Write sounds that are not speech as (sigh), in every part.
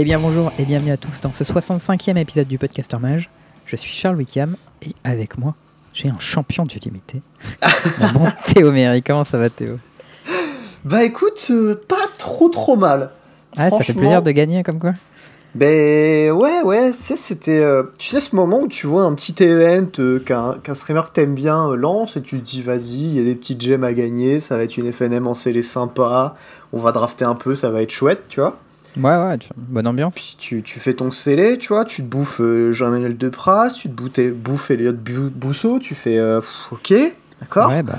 Eh bien bonjour et bienvenue à tous dans ce 65e épisode du Podcaster Mage. Je suis Charles Wickham et avec moi, j'ai un champion du limité. (laughs) Mon bon Théo Méry, comment ça va Théo? Bah écoute, euh, pas trop trop mal. Ah, ça fait plaisir de gagner comme quoi? Ben ouais, ouais, tu sais, c'était. euh, tu sais, ce moment où tu vois un petit event euh, qu'un qu'un streamer que t'aimes bien euh, lance et tu te dis, vas-y, il y a des petites gemmes à gagner, ça va être une FNM en scellé sympa, on va drafter un peu, ça va être chouette, tu vois. Ouais, ouais, tu- bonne ambiance. Puis tu, tu fais ton scellé, tu vois, tu te bouffes euh, Jean-Emmanuel Depras, tu te bouffes, bouffes Elliot Bousseau, tu fais, euh, pff, ok, d'accord. Ouais, bah.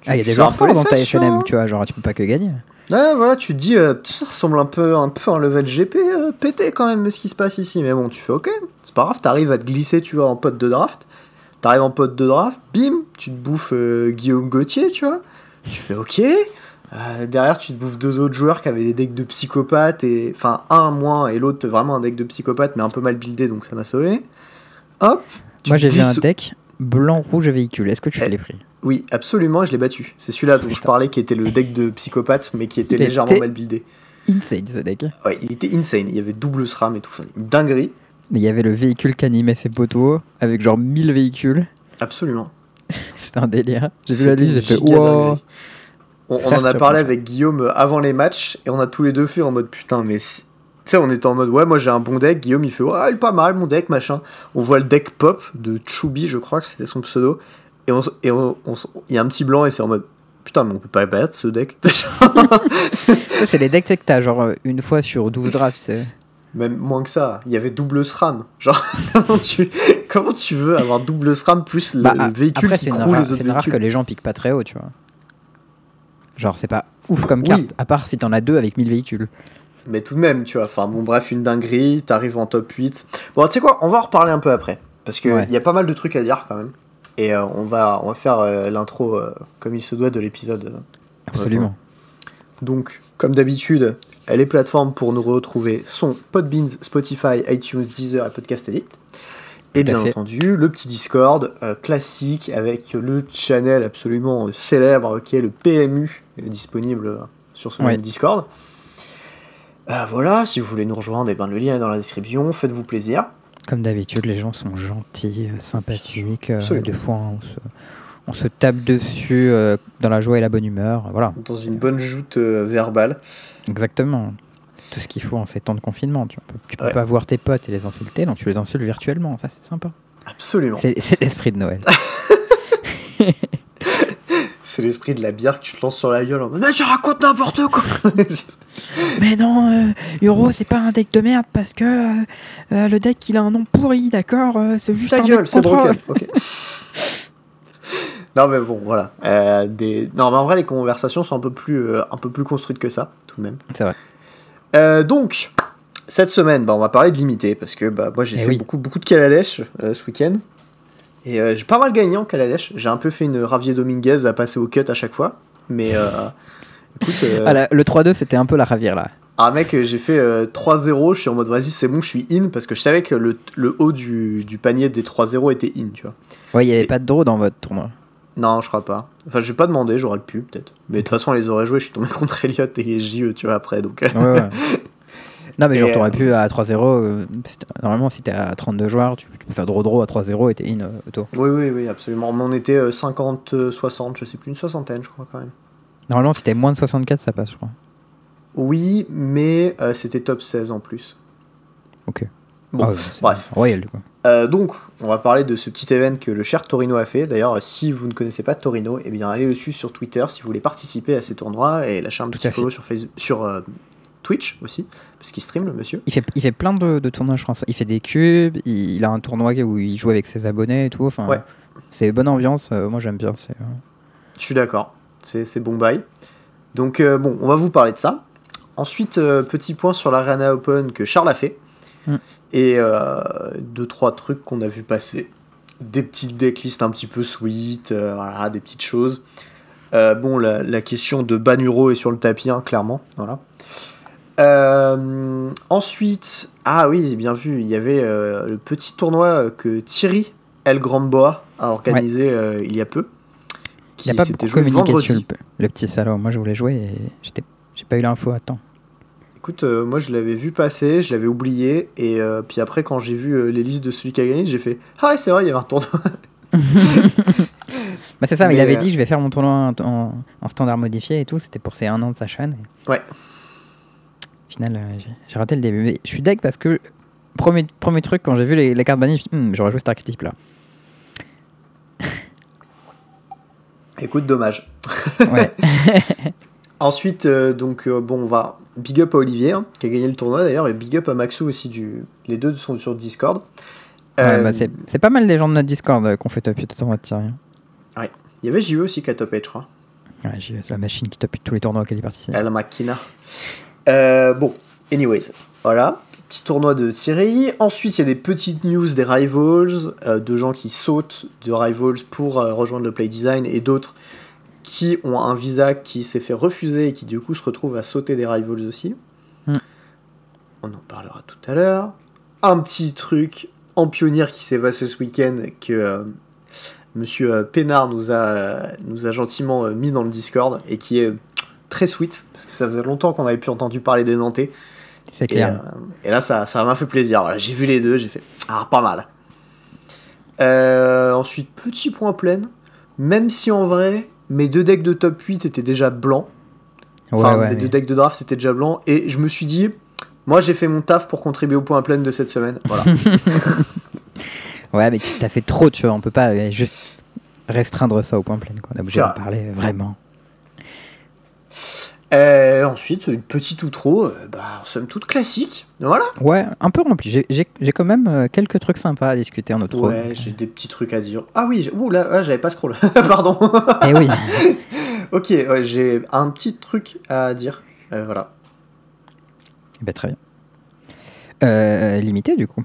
Tu- Ah, il y a des joueurs forts dans ta FNM, vois. tu vois, genre tu peux pas que gagner. Ouais, voilà, tu te dis, euh, ça ressemble un peu, un peu à un level GP pété quand même, ce qui se passe ici. Mais bon, tu fais ok, c'est pas grave, t'arrives à te glisser, tu vois, en pote de draft. T'arrives en pote de draft, bim, tu te bouffes Guillaume Gauthier, tu vois. Tu fais ok. Euh, derrière, tu te bouffes deux autres joueurs qui avaient des decks de psychopathes, et enfin, un moins et l'autre vraiment un deck de psychopathe, mais un peu mal buildé, donc ça m'a sauvé. Hop. Moi j'ai vu un deck blanc, rouge véhicule. Est-ce que tu Eh, l'as pris? Oui, absolument, je l'ai battu. C'est celui-là dont je parlais qui était le deck de psychopathe, mais qui était Il légèrement était- mal buildé. Insane ce deck. Ouais, il était insane. Il y avait double SRAM et tout. Enfin, une dinguerie. Mais il y avait le véhicule qui animait ses poteaux avec genre 1000 véhicules. Absolument. (laughs) C'était un délire. J'ai vu la liste, j'ai fait wow. On, en a parlé avec Guillaume avant les matchs et on a tous les deux fait en mode putain, mais. Tu sais, on était en mode ouais, moi j'ai un bon deck. Guillaume il fait ouais, il est pas mal mon deck, machin. On voit le deck pop de Choubi, je crois que c'était son pseudo. Et on et on- il y a un petit blanc et c'est en mode putain, mais on peut pas battre ce deck. (laughs) Ça, c'est les decks que t'as genre une fois sur 12 drafts. Même moins que ça, il y avait double SRAM. Genre, (laughs) comment tu, comment tu veux avoir double SRAM plus le, Bah, le véhicule Après, qui croule rare- les autres c'est rare que les gens piquent pas très haut, tu vois. Genre, c'est pas ouf comme Oui. carte, à part si t'en as deux avec 1000 véhicules. Mais tout de même, tu vois. Enfin, bon, bref, une dinguerie, t'arrives en top 8. Bon, tu sais quoi, on va en reparler un peu après. Parce qu'il Ouais. y a pas mal de trucs à dire quand même. Et euh, on, va, on va faire euh, l'intro euh, comme il se doit de l'épisode. Absolument. Donc, comme d'habitude, les plateformes pour nous retrouver sont Podbeans, Spotify, iTunes, Deezer et Podcast Edit. Et bien fait. entendu, le petit Discord classique avec le channel absolument célèbre qui est le PMU, disponible sur ce Ouais. même Discord. Euh, voilà, si vous voulez nous rejoindre, eh ben, le lien est dans la description, faites-vous plaisir. Comme d'habitude, les gens sont gentils, euh, sympathiques. euh, des fois, on se, on se tape dessus euh, dans la joie et la bonne humeur. Voilà, Dans une bonne joute verbale. exactement. Tout ce qu'il faut en ces temps de confinement. Tu peux, tu peux Ouais. pas voir tes potes et les insulter, donc tu les insultes virtuellement. Ça, c'est sympa. Absolument. C'est l'esprit de Noël. (laughs) C'est l'esprit de la bière que tu te lances sur la gueule en mode Mais tu racontes n'importe quoi (laughs) Mais non, euh, Euro, c'est pas un deck de merde parce que euh, euh, le deck il a un nom pourri, d'accord euh, C'est juste Ta un gueule, deck c'est contrôle. broken. Ok. non mais bon, voilà. Euh, des... Non mais en vrai les conversations sont un peu plus, euh, un peu plus construites que ça, tout de même. C'est vrai. Euh, donc, cette semaine, bah, on va parler de limité, parce que bah, moi j'ai Eh fait oui. beaucoup, beaucoup de Kaladesh euh, ce week-end. Et euh, j'ai pas mal gagné en Kaladesh. J'ai un peu fait une Ravier Dominguez à passer au cut à chaque fois. Mais euh, écoute, euh, Ah, la- le 3-2, c'était un peu la ravière là. ah mec, j'ai fait euh, 3-0. Je suis en mode vas-y, c'est bon, je suis in, parce que je savais que le, le haut du, du panier des 3-0 était in, tu vois. Ouais, il y avait Et- pas de draw dans votre tournoi. Non, je crois pas. Enfin, j'ai pas demandé, j'aurais pu peut-être. Mais de toute façon, on les aurait joués. Je suis tombé (laughs) contre Elliot et JE, tu vois, après. Donc, Ouais, ouais. (laughs) non, mais genre, euh, t'aurais pu à 3-0. euh, normalement, si t'es à 32 joueurs, tu, peux faire draw-draw à 3-0 et t'es in euh, auto. oui, oui, oui, absolument. Mais on était euh, 50, euh, 60, je sais plus, une soixantaine, je crois quand même. Normalement, si t'es moins de 64, ça passe, je crois. Oui, mais euh, c'était top 16 en plus. Ok. Bon, Ah ouais, bref. Royal. Euh, donc, on va parler de ce petit event que le cher Torino a fait. D'ailleurs, si vous ne connaissez pas Torino, eh bien, allez le suivre sur Twitter si vous voulez participer à ces tournois et lâcher un Tout petit follow sur, Facebook, sur euh, Twitch aussi, parce qu'il stream le monsieur. Il fait, il fait plein de, de tournois, je pense. Il fait des cubes, il, il a un tournoi où il joue avec ses abonnés et tout. Enfin, Ouais. C'est bonne ambiance, euh, moi j'aime bien. c'est, euh, Je suis d'accord, c'est bon bail. Donc, euh, bon, on va vous parler de ça. Ensuite, euh, petit point sur l'Arena Open que Charles a fait. Mm. Et deux, trois trucs qu'on a vu passer. Des petites decklists un petit peu sweet, voilà, des petites choses. Euh, bon, la, la question de Banuro est sur le tapis, hein, clairement. Voilà. Euh, ensuite, ah oui, bien vu, il y avait euh, le petit tournoi que Thierry El Grandboa a organisé euh, il y a peu. Il n'a pas s'était beaucoup joué communiqué vendredi. le, petit salaud. Moi je voulais jouer et j'ai pas eu l'info à temps. Écoute, moi je l'avais vu passer, je l'avais oublié, et puis après quand j'ai vu les listes de celui qui a gagné, j'ai fait Ah c'est vrai, il y avait un tournoi. (laughs) Bah c'est ça, mais il avait dit je vais faire mon tournoi en, en- en standard modifié et tout, c'était pour ses un an de sa chaîne. Ouais. Au final, euh, j'ai- raté le début. Mais je suis deg parce que, premier, premier truc, quand j'ai vu les, les cartes bannies, je me suis dit, Hum, j'aurais joué cet archétype là. (laughs) Écoute, dommage. Ouais. (laughs) Ensuite, euh, donc, euh, bon, on va. Big up à Olivier, hein, qui a gagné le tournoi d'ailleurs, et big up à Maxou aussi. Du... Les deux sont sur Discord. Ouais, Euh, bah, c'est pas mal les gens de notre Discord euh, qu'on fait top 8 au tournoi de Tyrion. Il y avait JE aussi qui a top 8, je crois. Ouais, j'ai- c'est la machine qui top 8 tous les tournois auxquels il participe. La Makina. Euh, bon, anyways, voilà. Petit tournoi de Thierry. Ensuite, il y a des petites news des Rivals, euh, de gens qui sautent de Rivals pour euh, rejoindre le Play Design et d'autres qui ont un visa qui s'est fait refuser et qui du coup se retrouvent à sauter des Rivals aussi. Hmm. On en parlera tout à l'heure. Un petit truc en pionnier qui s'est passé ce week-end que Monsieur Pénard nous a, nous a gentiment mis dans le Discord et qui est très sweet parce que ça faisait longtemps qu'on avait pu entendu parler des Nantais C'est et, clair. euh, et là ça ça m'a fait plaisir voilà, j'ai vu les deux j'ai fait ah pas mal Euh, ensuite petit point plein même si en vrai mes deux decks de top 8 étaient déjà blancs enfin ouais, ouais, mes mais- deux decks de draft étaient déjà blancs et je me suis dit moi j'ai fait mon taf pour contribuer au point plein de cette semaine voilà (laughs) ouais, mais tu t'as fait trop, tu vois. On peut pas euh, juste restreindre ça au point plein. Quoi. On est obligé d'en parler vraiment. Euh, ensuite une petite outro euh, bah somme toute classique voilà Ouais, un peu rempli. J'ai- quand même euh, quelques trucs sympas à discuter en autre Ouais, j'ai des petits trucs à dire. Ah oui, ouh là, ah, j'avais pas scroll. (laughs) Pardon. Et oui. (laughs) ok, ouais, j'ai un petit truc à dire. Voilà. Eh ben, très bien. Limité du coup.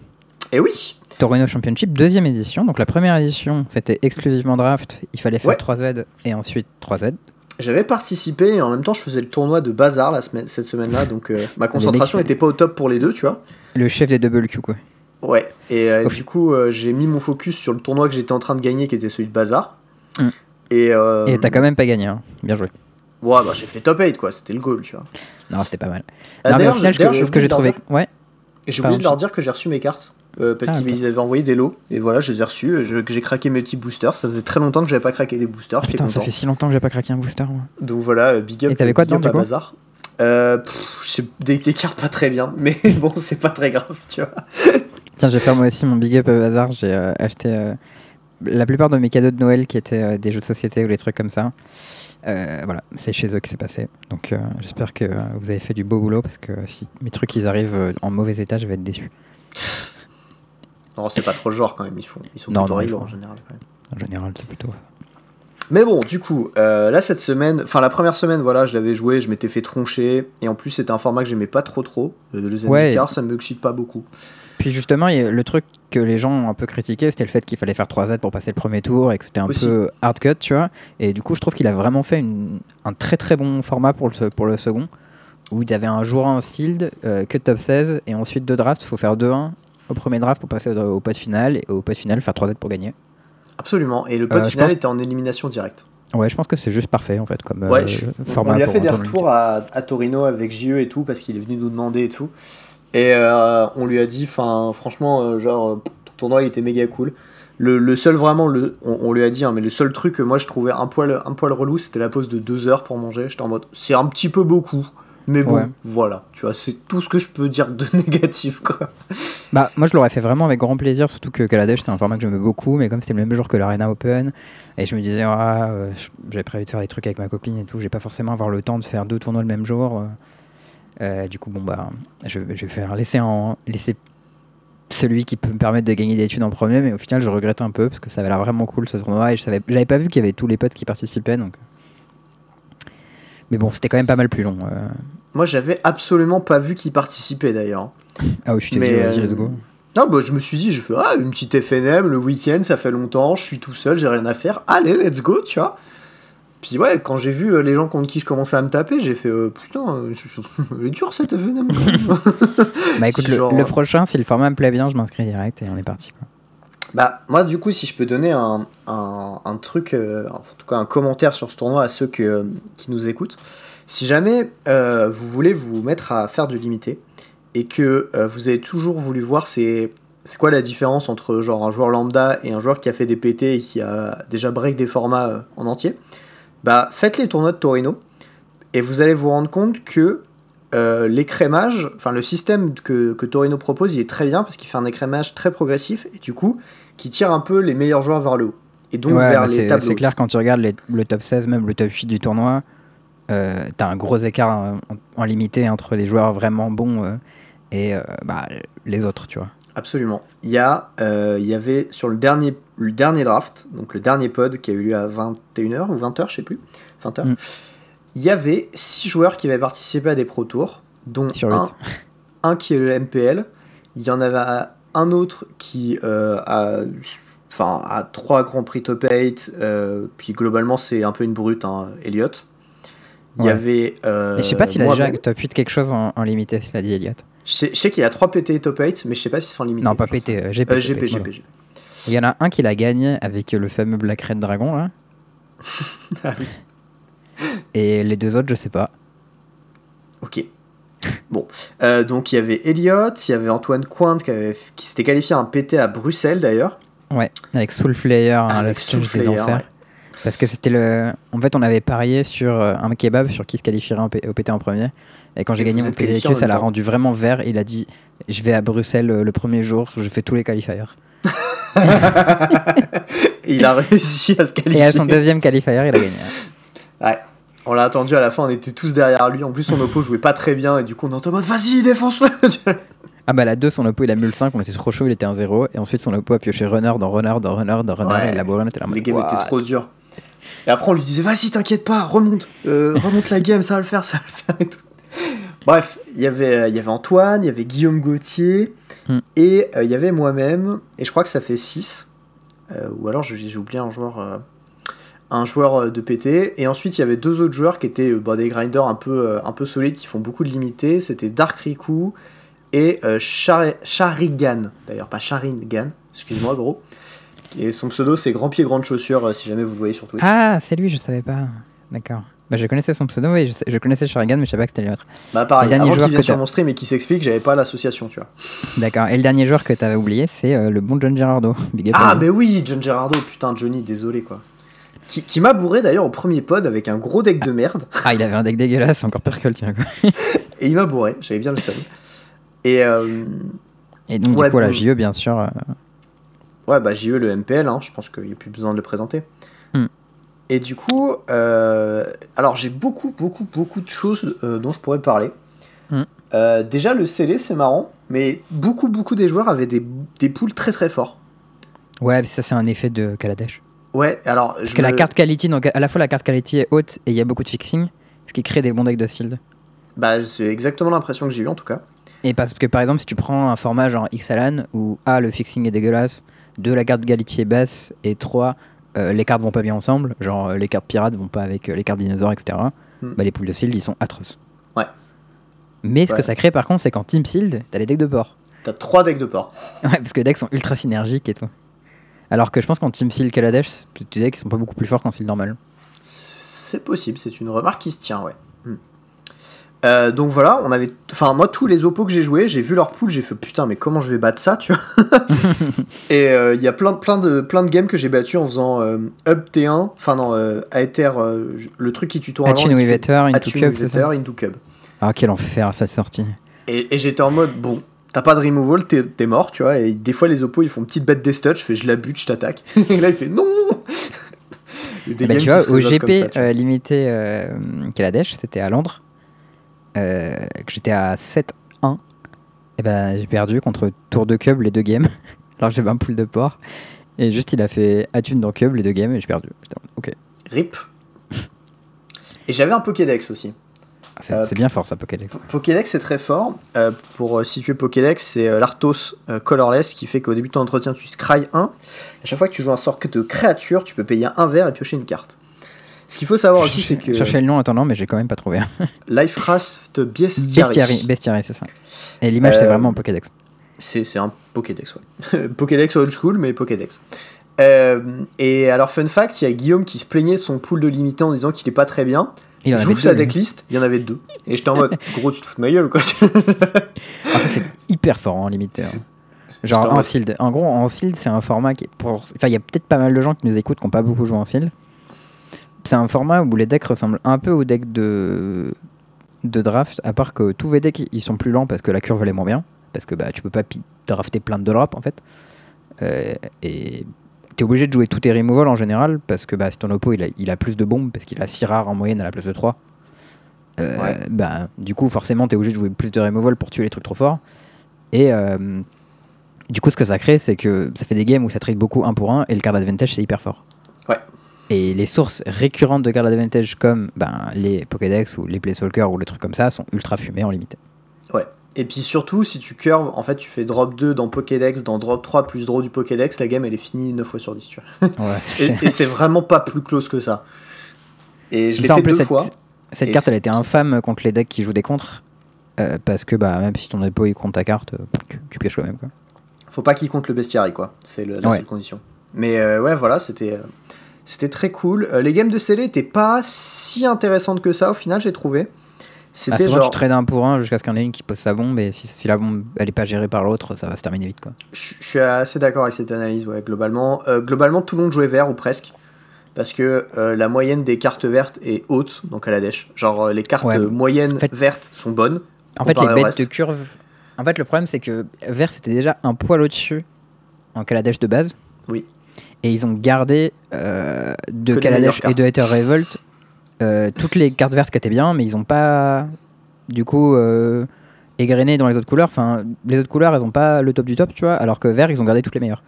Et oui. Torino Championship, deuxième édition. Donc la première édition, c'était exclusivement draft. Il fallait faire Ouais. 3Z et ensuite 3Z. J'avais participé et en même temps je faisais le tournoi de bazar la semaine, cette semaine-là, donc euh, ma concentration L'élixir. était pas au top pour les deux, tu vois. Le chef des double Q quoi. Ouais. Et euh, du coup euh, j'ai mis mon focus sur le tournoi que j'étais en train de gagner, qui était celui de bazar. Mm. Et, t'as quand même pas gagné. hein. Bien joué. Ouais, bah j'ai fait top 8 quoi, c'était le goal, tu vois. Non, c'était pas mal. Au d'ailleurs, ce que, j'ai trouvé. Ouais. J'ai oublié de leur dire que j'ai reçu mes cartes. Euh, parce Ah, qu'ils avaient envoyé des lots. Et voilà, je les ai reçus. que j'ai craqué mes petits boosters. Ça faisait très longtemps que j'avais pas craqué des boosters. J'étais Putain, ça fait si longtemps que j'ai pas craqué un booster. moi. Donc voilà, euh, big up. Et t'avais quoi big up dedans, coup bazar. Euh, pff, des, des cartes pas très bien, mais (laughs) bon, c'est pas très grave, tu vois. (laughs) Tiens, je vais faire moi aussi mon big up hasard. J'ai euh, acheté euh, la plupart de mes cadeaux de Noël qui étaient euh, des jeux de société ou des trucs comme ça. Euh, voilà, c'est chez eux que c'est passé. Donc euh, j'espère que euh, vous avez fait du beau boulot parce que si mes trucs ils arrivent euh, en mauvais état, je vais être déçu. (laughs) Non, c'est pas trop le genre quand même, ils, font, ils sont Non, plutôt non, en général. Quand même. En général, c'est plutôt. Mais bon, du coup, euh, là cette semaine, enfin la première semaine, voilà, je l'avais joué, je m'étais fait troncher. Et en plus, c'était un format que j'aimais pas trop trop. Euh, le Ouais. Zendikar, ça me excite pas beaucoup. Puis justement, le truc que les gens ont un peu critiqué, c'était le fait qu'il fallait faire 3Z pour passer le premier tour et que c'était un Aussi. peu hard cut, tu vois. Et du coup, je trouve qu'il a vraiment fait une- un très très bon format pour le, pour le second, où il y avait un jour 1 en sealed, euh, que top 16, et ensuite deux drafts, il faut faire 2-1 au premier draft pour passer au, au pot final, et au pot final, faire 3Z pour gagner. Absolument. Et le Euh, je final pense- était en élimination directe. Ouais, je pense que c'est juste parfait en fait, comme euh, Ouais, je- format on lui a fait des retours à, à Torino avec JE et tout parce qu'il est venu nous demander et tout. Et euh, on lui a dit, enfin, franchement, euh, genre, euh, ton tournoi il était méga cool. Le, le seul vraiment, le, on, on lui a dit, hein, mais le seul truc que moi je trouvais un poil, un poil relou, c'était la pause de deux heures pour manger. J'étais en mode, c'est un petit peu beaucoup. Mais bon, Ouais. voilà, tu vois, c'est tout ce que je peux dire de (laughs) négatif, quoi. Bah, moi je l'aurais fait vraiment avec grand plaisir, surtout que Kaladesh c'est un format que j'aimais beaucoup, mais comme c'était le même jour que l'Arena Open, et je me disais, ah, euh, j'avais prévu de faire des trucs avec ma copine et tout, j'ai pas forcément avoir le temps de faire deux tournois le même jour. euh. Euh, du coup, bon, bah, je, vais faire laisser, en, laisser celui qui peut me permettre de gagner des thunes en premier, mais au final je regrette un peu parce que ça avait l'air vraiment cool ce tournoi, et je savais, j'avais pas vu qu'il y avait tous les potes qui participaient, donc. Mais bon, c'était quand même pas mal plus long. Moi, j'avais absolument pas vu qu'il participait d'ailleurs. Ah oui, je t'ai dit, vas-y, euh, let's go. Non, bah, je me suis dit, je fais ah, une petite FNM le week-end, ça fait longtemps, je suis tout seul, j'ai rien à faire, allez, let's go, tu vois. Puis ouais, quand j'ai vu euh, les gens contre qui je commençais à me taper, j'ai fait euh, putain, elle (laughs) est dure cette FNM. (laughs) Bah écoute, le- genre, le, prochain, si le format me plaît bien, je m'inscris direct et on est parti. Quoi. bah, moi, du coup, si je peux donner un, un, un truc, euh, en tout cas un commentaire sur ce tournoi à ceux que, qui nous écoutent, Si jamais euh, vous voulez vous mettre à faire du limité et que euh, vous avez toujours voulu voir c'est c'est quoi la différence entre genre un joueur lambda et un joueur qui a fait des PT et qui a déjà break des formats euh, en entier, bah faites les tournois de Torino et vous allez vous rendre compte que l'écrémage, enfin le système que, que Torino propose, il est très bien parce qu'il fait un écrémage très progressif et du coup qui tire un peu les meilleurs joueurs vers le haut et donc Ouais, vers les c'est tableaux. c'est clair quand tu regardes les- le top 16, même le top 8 du tournoi, euh, t'as un gros écart en, en limité entre les joueurs vraiment bons euh, et euh, bah, les autres, tu vois. Absolument. Il y, a, euh, il y avait sur le dernier, le dernier draft, donc le dernier pod qui a eu lieu à 21h ou 20h, je sais plus, 20h, Mm. il y avait 6 joueurs qui avaient participé à des Pro Tours, dont Sur un, qui est le MPL, il y en avait un autre qui a, enfin, a 3 grands prix top 8, euh, puis globalement c'est un peu une brute, hein, Elliot. Il y avait. euh, je sais pas s'il a déjà top 8 quelque chose en, en limité, s'il a dit Elliot. Je sais, sais qu'il a 3 PT top 8, mais je sais pas s'ils sont limités. Non, pas. PT, euh, GP. Euh, GP, voilà. GP, GP. Il y en a un qui l'a gagné avec le fameux Black Red Dragon, là. (laughs) Ah oui. Et les deux autres, je sais pas. Ok. Bon, Euh, donc il y avait Elliot, il y avait Antoine Cointe qui, avait- qui s'était qualifié à un PT à Bruxelles d'ailleurs. Ouais, avec Soul Flayer, hein, Avec la Soul stage des Flayer, enfers. ouais. Parce que c'était le. En fait, on avait parié sur euh, un kebab sur qui se qualifierait au PT en premier. Et quand j'ai gagné mon PDQ, ça l'a rendu vraiment vert. Il a dit Je vais à Bruxelles euh, le premier jour, je fais tous les qualifiers. (laughs) Il a réussi à se qualifier. Et à son deuxième qualifier, il a gagné. Ouais. On l'a attendu à la fin, on était tous derrière lui. En plus, son oppo jouait pas très bien et du coup, on était en mode vas-y, défonce-le (laughs) Ah bah la 2, son oppo, il a mis le 5, on était trop chaud, il était en 0. Et ensuite, son oppo a pioché runner dans runner dans runner dans runner. Ouais. Et la bourrine était là. Les games étaient trop durs. Et après, on lui disait vas-y, t'inquiète pas, remonte, euh, remonte la game, ça va le faire, ça va le faire et tout. Bref, il y avait, euh, il y avait Antoine, il y avait Guillaume Gauthier Hmm. et euh, il y avait moi-même. Et je crois que ça fait 6. ou alors j'ai oublié un joueur, euh, un joueur euh, de PT. Et ensuite, il y avait deux autres joueurs qui étaient euh, bah, des grinders un peu, euh, un peu solides qui font beaucoup de limités. C'était Dark Riku et euh, Char- Charigan. D'ailleurs, pas Sharingan, excuse-moi, gros. Et son pseudo, c'est Grand Pied, Grande Chaussure, euh, si jamais vous le voyez sur Twitch. Ah, c'est lui, je savais pas. D'accord. Bah, je connaissais son pseudo, oui, je, sais- je connaissais Shurigan, mais je savais pas que c'était l'autre. bah, pareil, le dernier avant joueur qu'il vienne que sur mon stream et qu'il s'explique, j'avais pas l'association, tu vois. D'accord. Et le dernier joueur que t'avais oublié, c'est euh, le bon John Gerardo. (laughs) Big Ah, mais oui, John Gerardo, putain, Johnny, désolé, quoi. Qui, qui m'a bourré d'ailleurs au premier pod avec un gros deck de merde. Ah, il avait un deck dégueulasse, encore pire que le tien, quoi. (laughs) Et il m'a bourré, j'avais bien le seum. Et euh, Et donc, Ouais, du coup, la. JE, bien sûr. euh, ouais, bah j'ai eu le MPL, hein, je pense qu'il n'y a plus besoin de le présenter. Hmm. Et du coup, euh, alors j'ai beaucoup, beaucoup, beaucoup de choses euh, dont je pourrais parler. Hmm. Euh, déjà, le CD, c'est marrant, mais beaucoup, beaucoup des joueurs avaient des, des poules très, très forts. Ouais, mais ça, c'est un effet de Kaladesh. Ouais, alors. Parce que la carte quality, donc à la fois la carte quality est haute et il y a beaucoup de fixing, ce qui crée des bons decks de shield. Bah, c'est exactement l'impression que j'ai eu en tout cas. Et parce que par exemple, si tu prends un format genre Xalan où A, le fixing est dégueulasse, 2, la carte quality est basse, et 3, les cartes vont pas bien ensemble, genre euh, les cartes pirates vont pas avec euh, les cartes dinosaures, etc. Hmm. Bah, les poules de shield, ils sont atroces. Ouais. Mais ce Ouais. que ça crée par contre, c'est qu'en Team Shield, t'as les decks de port. T'as trois decks de port. (laughs) Ouais, parce que les decks sont ultra synergiques et tout. Alors que je pense qu'en Team Seal Kaladesh, tes decks sont pas beaucoup plus forts qu'en Seal normal. C'est possible, c'est une remarque qui se tient, ouais. Hmm. Euh, donc voilà, on avait. Enfin, moi, tous les oppos que j'ai joués, j'ai vu leur pool, j'ai fait putain, mais comment je vais battre ça, tu vois (laughs) Et euh, il y a plein, plein, de, plein de games que j'ai battu en faisant euh, Up T1, enfin non, euh, Aether, le truc qui tutoie with Ether, into Cube, ça into Cub. Ah, quel enfer cette sortie. Et, et j'étais en mode, bon, t'as pas de removal, t'es mort, tu vois. Et des fois, les oppos, ils font une petite bête des studs, je fais, je la bute, je t'attaque. (laughs) et là, il fait, non (laughs) des Bah, tu vois, au GP ça, tu limité Kaladesh, c'était à Londres, euh, que j'étais à 7-1. Et ben j'ai perdu contre Tour de Cub les deux games, (laughs) alors j'avais un pool de port. Et juste, il a fait Attune dans Cub les deux games et j'ai perdu. Ok, RIP. Et j'avais un Pokédex aussi. Ah, c'est Euh, bien fort ça, Pokédex. Pokédex c'est très fort. Euh, pour euh, situer Pokédex, c'est euh, l'Arthos euh, Colorless qui fait qu'au début de ton entretien, tu scry 1. À chaque fois que tu joues un sort de créature, tu peux payer un verre et piocher une carte. Ce qu'il faut savoir aussi, c'est que Je cherchais le nom en attendant, mais j'ai quand même pas trouvé. (laughs) Lifecraft Bestiary, Bestiary, Bestiary c'est ça. Et l'image, c'est Euh, vraiment un Pokédex. c'est un Pokédex, ouais. (laughs) Pokédex old school, mais Pokédex. Euh, et alors, fun fact, il y a Guillaume qui se plaignait de son pool de limité en disant qu'il est pas très bien. Il en J'ouvre sa decklist, il y en avait deux. Et j'étais en mode, (laughs) gros, tu te fous de ma gueule ou quoi? Ah, ça, c'est hyper fort en limité. hein. Genre en sealed. En gros, en sealed, c'est un format qui est pour. Enfin, il y a peut-être pas mal de gens qui nous écoutent qui n'ont pas beaucoup joué en sealed. C'est un format où les decks ressemblent un peu aux decks de de draft, à part que tous les decks ils sont plus lents parce que la curve elle est moins bien, parce que bah tu peux pas drafter plein de drop en fait. Euh, et t'es obligé de jouer tous tes removals en général parce que bah, si ton oppo il a, il a plus de bombes parce qu'il a 6 rares en moyenne à la place de 3 euh, Ouais. bah, du coup forcément t'es obligé de jouer plus de removal pour tuer les trucs trop forts et euh, du coup ce que ça crée c'est que ça fait des games où ça trade beaucoup 1 pour 1 et le card advantage c'est hyper fort Ouais. Et les sources récurrentes de card advantage comme ben, les Pokédex ou les Planeswalkers ou les trucs comme ça sont ultra fumés en limité Ouais. Et puis surtout, si tu curves, en fait, tu fais drop 2 dans Pokédex, dans drop 3 plus draw du Pokédex, la game elle est finie 9 fois sur 10. Tu vois. ouais, (laughs) Et, c'est- et c'est vraiment pas plus close que ça. Et je l'ai en fait plus, deux cette- fois. Cette Et carte, elle était infâme contre les decks qui jouent des contres. euh, parce que bah, même si ton dépôt il compte ta carte, euh, tu, tu quand même. Quoi. Faut pas qu'il compte le bestiary, quoi. C'est la Ouais. seule condition. Mais euh, ouais, voilà, c'était c'était très cool. Euh, les games de scellé étaient pas si intéressantes que ça, au final, j'ai trouvé. Bah, C'était genre. tu trades un pour un jusqu'à ce qu'il y en ait une qui pose sa bombe. Et si, si la bombe elle est pas gérée par l'autre, ça va se terminer vite. Quoi. Je je suis assez d'accord avec cette analyse, ouais, globalement. Euh, globalement, tout le monde jouait vert ou presque. Parce que euh, la moyenne des cartes vertes est haute, donc à la dèche. Genre, les cartes Ouais. moyennes En fait- vertes sont bonnes. En fait, les bêtes de curve. En fait, le problème, c'est que vert c'était déjà un poil au-dessus en Kaladesh de base. Oui. Et ils ont gardé euh, de Kaladesh et de Ether Revolt euh, toutes les cartes vertes qui étaient bien, mais ils ont pas du coup euh, égrené dans les autres couleurs. Enfin, les autres couleurs, elles ont pas le top du top, tu vois, alors que vert, ils ont gardé toutes les meilleures.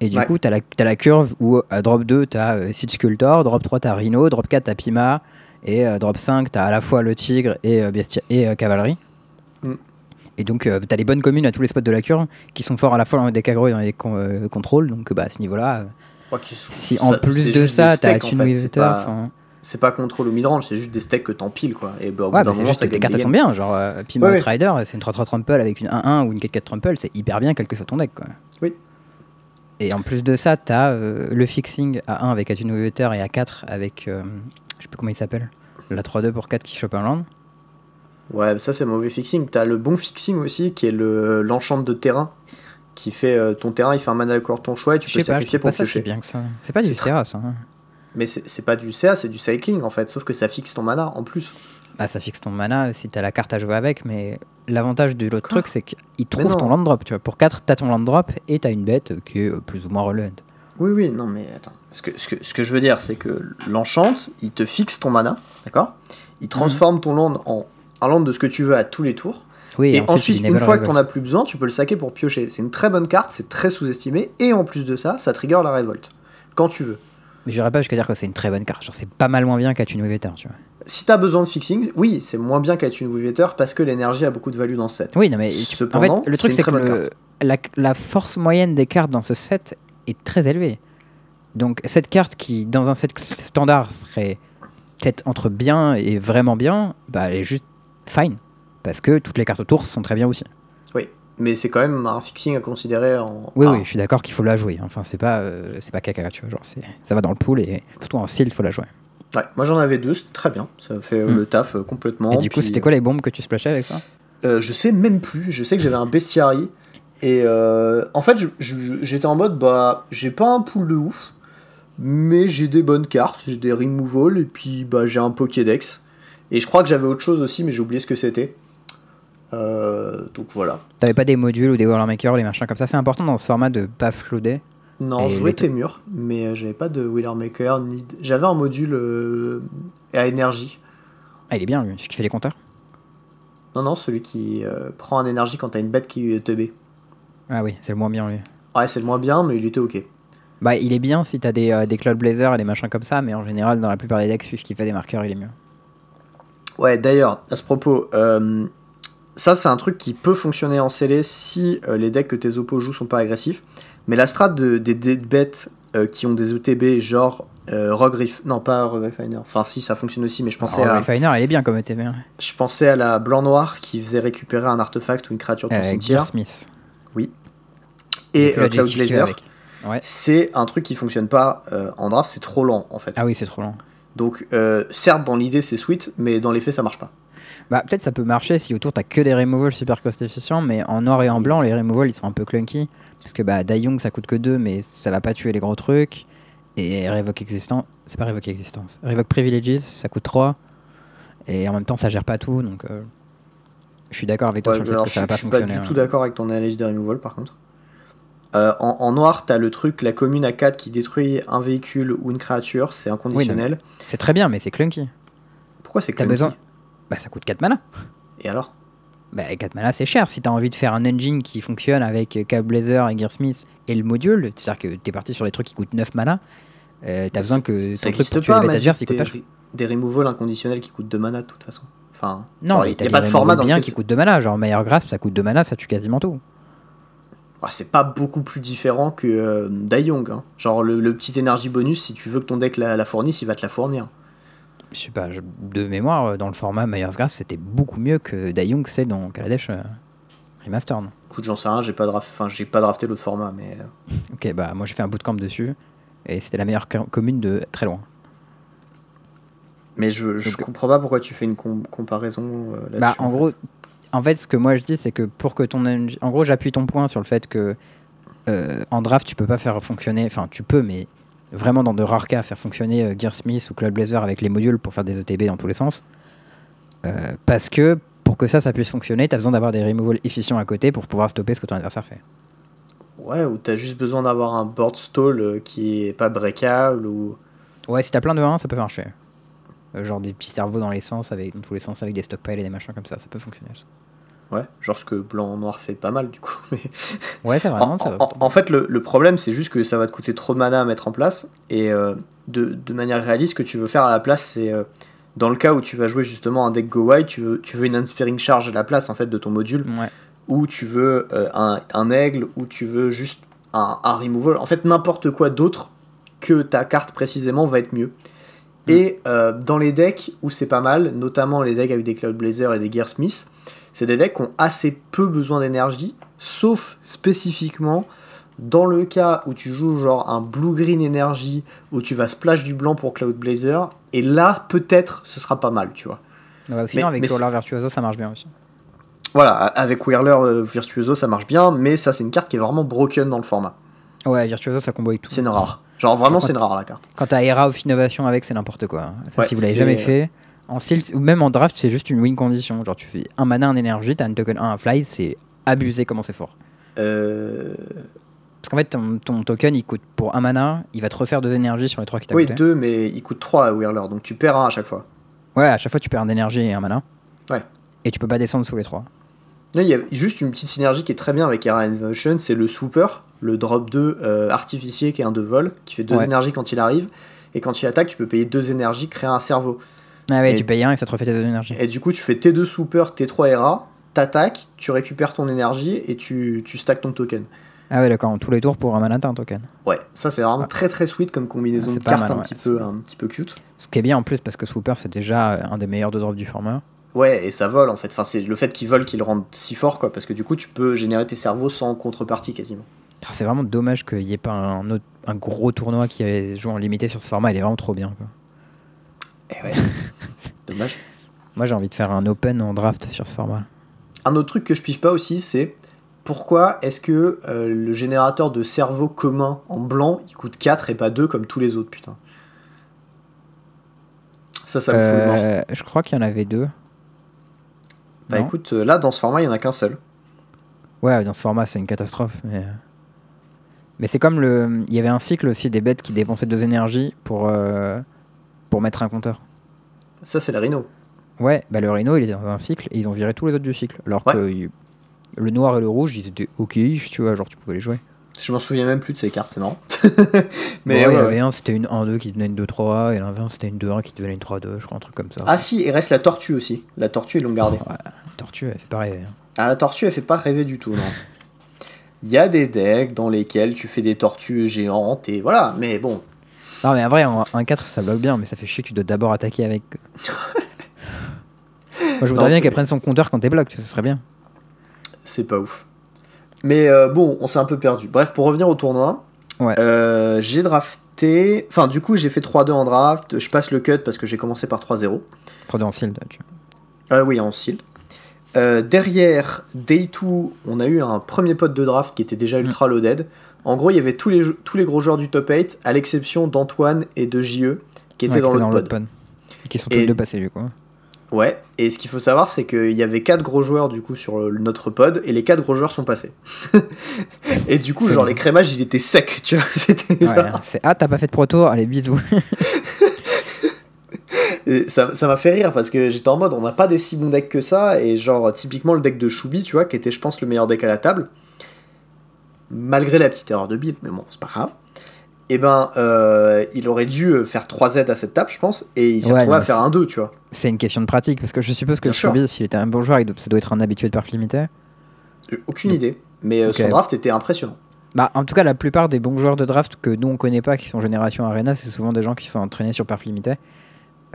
Et du Ouais. coup, la, t'as la curve où à drop 2, t'as euh, Seed Sculptor, drop 3, t'as Rhino, drop 4, t'as Pima, et euh, drop 5, t'as à la fois le tigre et, bestia- et cavalerie. Et donc, euh, t'as les bonnes communes à tous les spots de la curve qui sont forts à la fois dans les deck aggro et dans les con- euh, contrôles. Donc, bah, à ce niveau-là, euh, Ouais, si en ça- plus de ça, stacks, en Tune c'est Weaver, pas- enfin. C'est pas contrôle ou midrange, c'est juste des stacks que t'empiles, quoi. Et bah, au Ouais, bah, c'est juste que tes cartes elles sont bien. Genre, euh, Pima Ouais, ouais. Outrider, c'est une 3-3 Trample avec une 1-1 ou une 4-4 Trample, c'est hyper bien, quel que soit ton deck. Quoi. Oui. Et en plus de ça, t'as euh, le fixing à 1 avec Weaver et à 4 avec. euh, je sais plus comment il s'appelle. La 3-2 pour 4 qui chope un land. Ouais, ça c'est mauvais fixing. T'as le bon fixing aussi, qui est le l'enchant de terrain, qui fait euh, ton terrain, il fait un mana couleur de ton choix et tu peux pas, sacrifier pour piocher. bien que ça. C'est pas du C'est CA ça. hein. Mais c'est c'est pas du CA, c'est du cycling en fait, sauf que ça fixe ton mana en plus. Bah, ça fixe ton mana si t'as la carte à jouer avec, mais l'avantage de l'autre truc, c'est qu'il trouve ton land drop. Tu vois. Pour 4, t'as ton land drop et t'as une bête qui est plus ou moins relevant. Oui, oui, non mais attends. Ce que, ce que, ce que je veux dire, c'est que l'enchant, il te fixe ton mana, d'accord? Il transforme ton land en un land de ce que tu veux à tous les tours. Oui, Et, ensuite, une fois que t'en as plus besoin, tu peux le saquer pour piocher. C'est une très bonne carte, c'est très sous-estimé, et en plus de ça, ça trigger la révolte. Quand tu veux. Mais j'irais pas jusqu'à dire que c'est une très bonne carte. Genre, c'est pas mal moins bien qu'Attune Weaver, tu vois. Si t'as besoin de fixing, oui, c'est moins bien qu'à une Weaver parce que l'énergie a beaucoup de value dans ce set. Oui, non, mais tu- en Cependant, fait, le truc, c'est que le- la, la force moyenne des cartes dans ce set est très élevée. Donc, cette carte qui, dans un set standard, serait peut-être entre bien et vraiment bien, bah, elle est juste fine. Parce que toutes les cartes autour sont très bien aussi. Oui, mais c'est quand même un fixing à considérer en. Oui, Ah, oui, je suis d'accord qu'il faut la jouer. Enfin, c'est pas, euh, c'est pas caca, tu vois. Genre, ça va dans le pool et surtout en style, il faut la jouer. Ouais, moi j'en avais deux, c'est très bien. Ça fait euh, Hmm. le taf euh, complètement. et du coup, c'était quoi les bombes que tu splashais avec ça? euh, Je sais même plus. Je sais que j'avais un bestiary. Et en fait, j'étais en mode, bah, j'ai pas un pool de ouf, mais j'ai des bonnes cartes, j'ai des removal, et puis bah, j'ai un Pokédex. Et je crois que j'avais autre chose aussi, mais j'ai oublié ce que c'était. Euh, donc voilà. T'avais pas des modules ou des Warhammer, les machins comme ça C'est important dans ce format de pas floader. Non, je jouais les- Témur, mais euh, j'avais pas de Wheelermaker, ni de- J'avais un module euh, à énergie. Ah, il est bien, lui, celui qui fait les compteurs. Non, non, celui qui euh, prend un énergie quand t'as une bête qui te B. Ah oui, c'est le moins bien, lui. Ouais, c'est le moins bien, mais il était ok. Bah, il est bien si t'as des, euh, des Cloud Blazer et des machins comme ça, mais en général, dans la plupart des decks, celui qui fait des marqueurs, il est mieux. Ouais, d'ailleurs, à ce propos, euh, ça c'est un truc qui peut fonctionner en scellé si euh, les decks que tes oppos jouent sont pas agressifs. Mais la strat de- des, des bêtes euh, qui ont des ETB genre Rogue non pas Rogue Refiner, enfin si ça fonctionne aussi, mais je pensais, Alors, à, Refiner, il est bien comme hein. je pensais à la blanc-noir qui faisait récupérer un artefact ou une créature de ton cimetière. Smith. Et Donc, euh, là, Cloud. Ouais. c'est un truc qui fonctionne pas en draft, c'est trop lent en fait. Ah oui, c'est trop long. Donc, euh, certes, dans l'idée, c'est sweet, mais dans les faits, ça marche pas. Bah, peut-être ça peut marcher si autour t'as que des removals super cost efficients, mais en noir et en blanc, les removals ils sont un peu clunky. Parce que bah, Young ça coûte que 2, mais ça va pas tuer les gros trucs. Et Revoke Existence, c'est pas Revoke Existence. Revoke Privileges, ça coûte 3. Et en même temps, ça gère pas tout, donc euh, je suis d'accord avec toi Ouais, sur le fait que je ça va je pas suis pas fonctionner. du tout hein. d'accord avec ton analyse des removals, par contre. Euh, en, en noir, t'as le truc, la commune à 4 qui détruit un véhicule ou une créature, c'est inconditionnel. C'est très bien, mais c'est clunky. Pourquoi c'est T'as clunky besoin. Bah, ça coûte 4 mana. Et alors? Bah, 4 mana, c'est cher. Si t'as envie de faire un engine qui fonctionne avec euh, Cab Blazer et Gearsmith et le module, c'est-à-dire que t'es parti sur des trucs qui coûtent 9 mana, euh, t'as besoin que ton truc pour tuer les il coûte des, pas cher. des removals inconditionnels qui coûtent 2 mana de toute façon. Enfin, Non, il y y a pas de format dans bien qui coûte 2 mana. Genre Meilleur Grasp, ça coûte 2 mana, ça tue quasiment tout. Ah, c'est pas beaucoup plus différent que euh, Dayong. Hein. Genre le, le petit énergie bonus, si tu veux que ton deck la, la fournisse, il va te la fournir. Je sais pas, je- de mémoire, euh, dans le format Meilleur Grasp, c'était beaucoup mieux que Dayung c'est dans Kaladesh euh, Remastered. Écoute, j'en sais rien, j'ai pas, enfin, j'ai pas drafté l'autre format, mais. euh, Ok, bah moi j'ai fait un bootcamp dessus et c'était la meilleure co- commune de très loin. Mais je, je Donc- comprends pas pourquoi tu fais une com- comparaison euh, là-dessus. Bah en gros, en fait, ce que moi je dis, c'est que pour que ton en gros, j'appuie ton point sur le fait que euh, en draft, tu peux pas faire fonctionner, enfin tu peux, mais vraiment dans de rares cas, faire fonctionner euh, Gearsmith ou Cloud Blazer avec les modules pour faire des ETB dans tous les sens. Euh, parce que pour que ça, ça puisse fonctionner, tu as besoin d'avoir des removals efficients à côté pour pouvoir stopper ce que ton adversaire fait. Ouais, ou t'as juste besoin d'avoir un board stall euh, qui est pas breakable ou. Ouais, si t'as plein de 1, ça peut marcher. Genre des petits cerveaux dans les sens, avec, dans tous les sens, avec des stockpiles et des machins comme ça, ça peut fonctionner. ça. Ouais, genre ce que blanc noir fait pas mal du coup. (laughs) Mais... Ouais, c'est vrai. En, en- en fait, le, le problème, c'est juste que ça va te coûter trop de mana à mettre en place. Et euh, de, de manière réaliste, ce que tu veux faire à la place, c'est euh, dans le cas où tu vas jouer justement un deck Go Wide, tu veux, tu veux une Inspiring Charge à la place en fait de ton module, Ouais. ou tu veux euh, un, un aigle, ou tu veux juste un, un removal. En fait, n'importe quoi d'autre que ta carte précisément va être mieux. Et euh, dans les decks où c'est pas mal, notamment les decks avec des Cloud Blazer et des Gearsmith, c'est des decks qui ont assez peu besoin d'énergie, sauf spécifiquement dans le cas où tu joues genre un blue-green énergie, où tu vas splash du blanc pour Cloud Blazer, et là peut-être ce sera pas mal, tu vois. Ouais, sinon, Mais- avec mais Roller Virtuoso, ça marche bien aussi. Voilà, avec Whirler euh, Virtuoso ça marche bien, mais ça c'est une carte qui est vraiment broken dans le format. Ouais, Virtuoso, ça combo avec tout. C'est une rare. Genre vraiment c'est une rare la carte. Quand t'as Era of Innovation avec, c'est n'importe quoi. Ça, Ouais, si vous l'avez jamais fait, en style, ou même en draft, c'est juste une win condition. Genre, tu fais un mana, un énergie, t'as un token 1 à fly, c'est abusé comment c'est fort. Euh... Parce qu'en fait, ton, ton token, il coûte pour un mana, il va te refaire deux énergies sur les trois qui t'a Oui, coûté. deux, mais il coûte 3 à Whirler, donc tu perds un à chaque fois. Ouais, à chaque fois, tu perds un énergie et un mana. Ouais. Et tu peux pas descendre sous les trois. Là, il y a juste une petite synergie qui est très bien avec Era Invocation, c'est le Swooper, le drop 2 euh, artificier qui est un de vol, qui fait deux Ouais. énergies quand il arrive, et quand il attaque, tu peux payer deux énergies, créer un cerveau. Ah ouais, Et- tu payes un et ça te refait tes deux énergies. Et du coup, tu fais T2 Swooper, T3 Era, t'attaques, tu récupères ton énergie et tu, tu stacks ton token. Ah ouais, d'accord, tous les tours pour un mana, t'as un token. Ouais, ça c'est vraiment Ah. très très sweet comme combinaison Ah, de cartes mal, un, ouais, petit peu, un petit peu cute. Ce qui est bien en plus, parce que Swooper, c'est déjà euh, un des meilleurs deux drops du format. Ouais, et ça vole en fait. Enfin, c'est le fait qu'il vole qui le rend si fort, quoi, parce que du coup, tu peux générer tes cerveaux sans contrepartie quasiment. Ah, C'est vraiment dommage qu'il n'y ait pas un, autre, un gros tournoi qui joué en limité sur ce format, il est vraiment trop bien. Quoi. Ouais, (laughs) dommage. Moi j'ai envie de faire un open en draft sur ce format. Un autre truc que je pige pas aussi, c'est pourquoi est-ce que euh, le générateur de cerveau commun en blanc, il coûte 4 et pas 2 comme tous les autres, putain? Ça, ça me fout le mort. Euh, je crois qu'il y en avait deux. Bah non écoute, euh, là, dans ce format, il y en a qu'un seul. Ouais, dans ce format c'est une catastrophe. Mais, mais c'est comme le. Il y avait un cycle aussi des bêtes qui dépensaient deux énergies pour, euh, pour mettre un compteur. Ça, c'est le Rhino. Ouais, bah le Rhino il est dans un cycle et ils ont viré tous les autres du cycle. Alors Ouais. que il- le noir et le rouge ils étaient ok, tu vois, genre tu pouvais les jouer. Je m'en souviens même plus de ces cartes, c'est marrant. Mais (laughs) Mais ouais, ouais, il y ouais. avait un c'était une 1-2 qui devenait une 2-3 et l'un c'était une 2-1 qui devenait une 3-2, je crois, un truc comme ça. Ah si, il reste la tortue aussi. La tortue, ils l'ont gardée. Tortue, elle fait pareil. hein. Ah, la tortue, elle fait pas rêver du tout, non. (laughs) Il y a des decks dans lesquels tu fais des tortues géantes et voilà, mais bon. Non, mais en vrai, en 1-4 ça bloque bien, mais ça fait chier que tu dois d'abord attaquer avec. (laughs) Moi je voudrais Non, bien c'est- qu'elle prenne son compteur quand t'es bloqué, ce serait bien. c'est pas ouf. Mais euh, bon, on s'est un peu perdu. Bref, pour revenir au tournoi, Ouais. euh, j'ai draft. drafté. Enfin, du coup, j'ai fait 3-2 en draft. Je passe le cut parce que j'ai commencé par 3-0. 3-2 en sealed. tu- Euh, oui, en seal. Euh, derrière, Day 2, on a eu un premier pote de draft qui était déjà ultra loaded. En gros, il y avait tous les, jou- tous les gros joueurs du top 8, à l'exception d'Antoine et de JE, qui étaient Ouais, dans l'autre pod. pod. Et qui sont tous les deux passés du coup. Ouais, et ce qu'il faut savoir, c'est qu'il y avait 4 gros joueurs du coup sur le- notre pod, et les 4 gros joueurs sont passés. (laughs) et du coup, genre, bon. les crémages, il était sec, tu vois. (laughs) C'était Ouais, genre- c'est ah t'as pas fait de pro tour, allez bisous. (laughs) Et ça ça m'a fait rire parce que j'étais en mode on n'a pas des si bons decks que ça et genre typiquement le deck de Shubi tu vois qui était je pense le meilleur deck à la table malgré la petite erreur de build mais bon c'est pas grave et ben euh, il aurait dû euh, faire 3 Z à cette table je pense et il s'est Ouais, retrouvé à faire un 2 tu vois c'est une question de pratique parce que je suppose que. Shubi, s'il était un bon joueur, ça doit être un habitué de perf limité. J'ai aucune idée mais euh, son draft était impressionnant Bah, en tout cas, la plupart des bons joueurs de draft que nous on connaît pas, qui sont génération Arena, c'est souvent des gens qui sont entraînés sur perf limité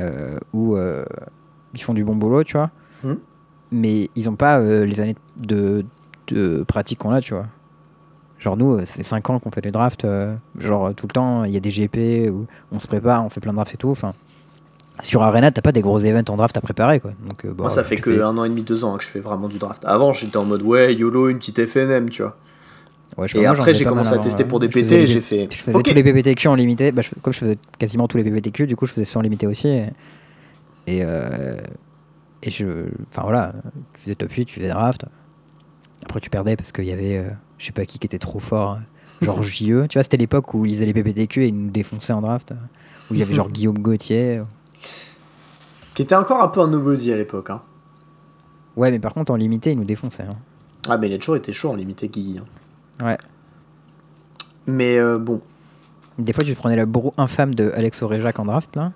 euh, ou euh, ils font du bon boulot, tu vois. Mhm. Mais ils ont pas euh, les années de, de pratique qu'on a, tu vois. Genre nous, euh, ça fait 5 ans qu'on fait des drafts, euh, genre euh, tout le temps, il y a des GP où on se prépare, on fait plein de drafts et tout. Enfin, sur Arena, t'as pas des gros events en draft à préparer, quoi. Donc, euh, moi ça fait que fais- un an et demi deux ans hein, que je fais vraiment du draft avant j'étais en mode ouais YOLO une petite FNM tu vois Ouais, et moi, après j'ai commencé à tester euh, pour des PT j'ai fait Je faisais tous les PPTQ en limité, bah, je- comme je faisais quasiment tous les PPTQ, du coup je faisais ça en limité aussi. Et, et, euh, et je. Enfin voilà, tu faisais top 8, tu faisais draft. Après tu perdais parce qu'il y avait, je sais pas qui qui était trop fort, genre (laughs) JE. Tu vois, c'était l'époque où ils faisaient les PPTQ et ils nous défonçaient en draft. Où il y avait (laughs) genre Guillaume Gauthier. qui était encore un peu un nobody à l'époque hein. Ouais, mais par contre en limité, ils nous défonçaient. hein. Ah, mais il a toujours été chaud en limité Guigui. hein. Ouais. Mais euh, bon, Des fois, tu prenais la bourreau infâme de Alex Orejac en draft là.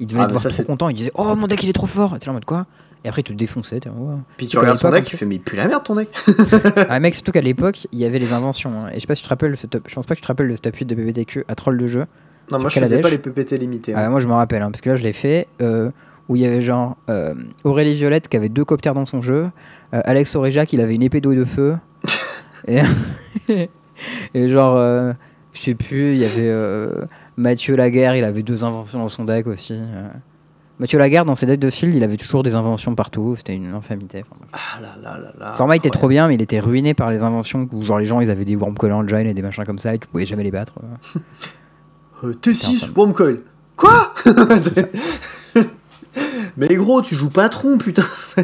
Il devenait Ah, ça, trop content, il disait Oh mon deck il est trop fort! Et t'es là en mode quoi? Et après, il te t'es Ouais. puis tu Tu regardes ton deck, tu tu- fais, mais il pue la merde ton deck. (laughs) Ah mec, surtout qu'à l'époque, il y avait les inventions. hein. Et je sais pas si tu te rappelles, ce top- je pense pas que tu te rappelles le top 8 de PPTQ à troll de jeu. Non, moi je faisais pas les PPT limités. Ah, hein. moi je me rappelle, hein, parce que là je l'ai fait, euh, où il y avait genre euh, Aurélie Violette qui avait deux coptères dans son jeu, euh, Alex Orejac il avait une épée d'eau et de feu, (laughs) et, (laughs) et genre, je sais plus, il y avait Mathieu Laguerre, il avait deux inventions dans son deck aussi. Mathieu Laguerre dans ses decks de field, il avait toujours des inventions partout, c'était une infamité. Enfin. Ah là là là là. Le format était trop bien, mais il était ruiné par les inventions où genre les gens ils avaient des Wormcoil Engine et des machins comme ça et tu pouvais jamais les battre. Euh, T6, Putain, Wormcoil. Quoi (laughs) Mais gros, tu joues patron, putain. (laughs)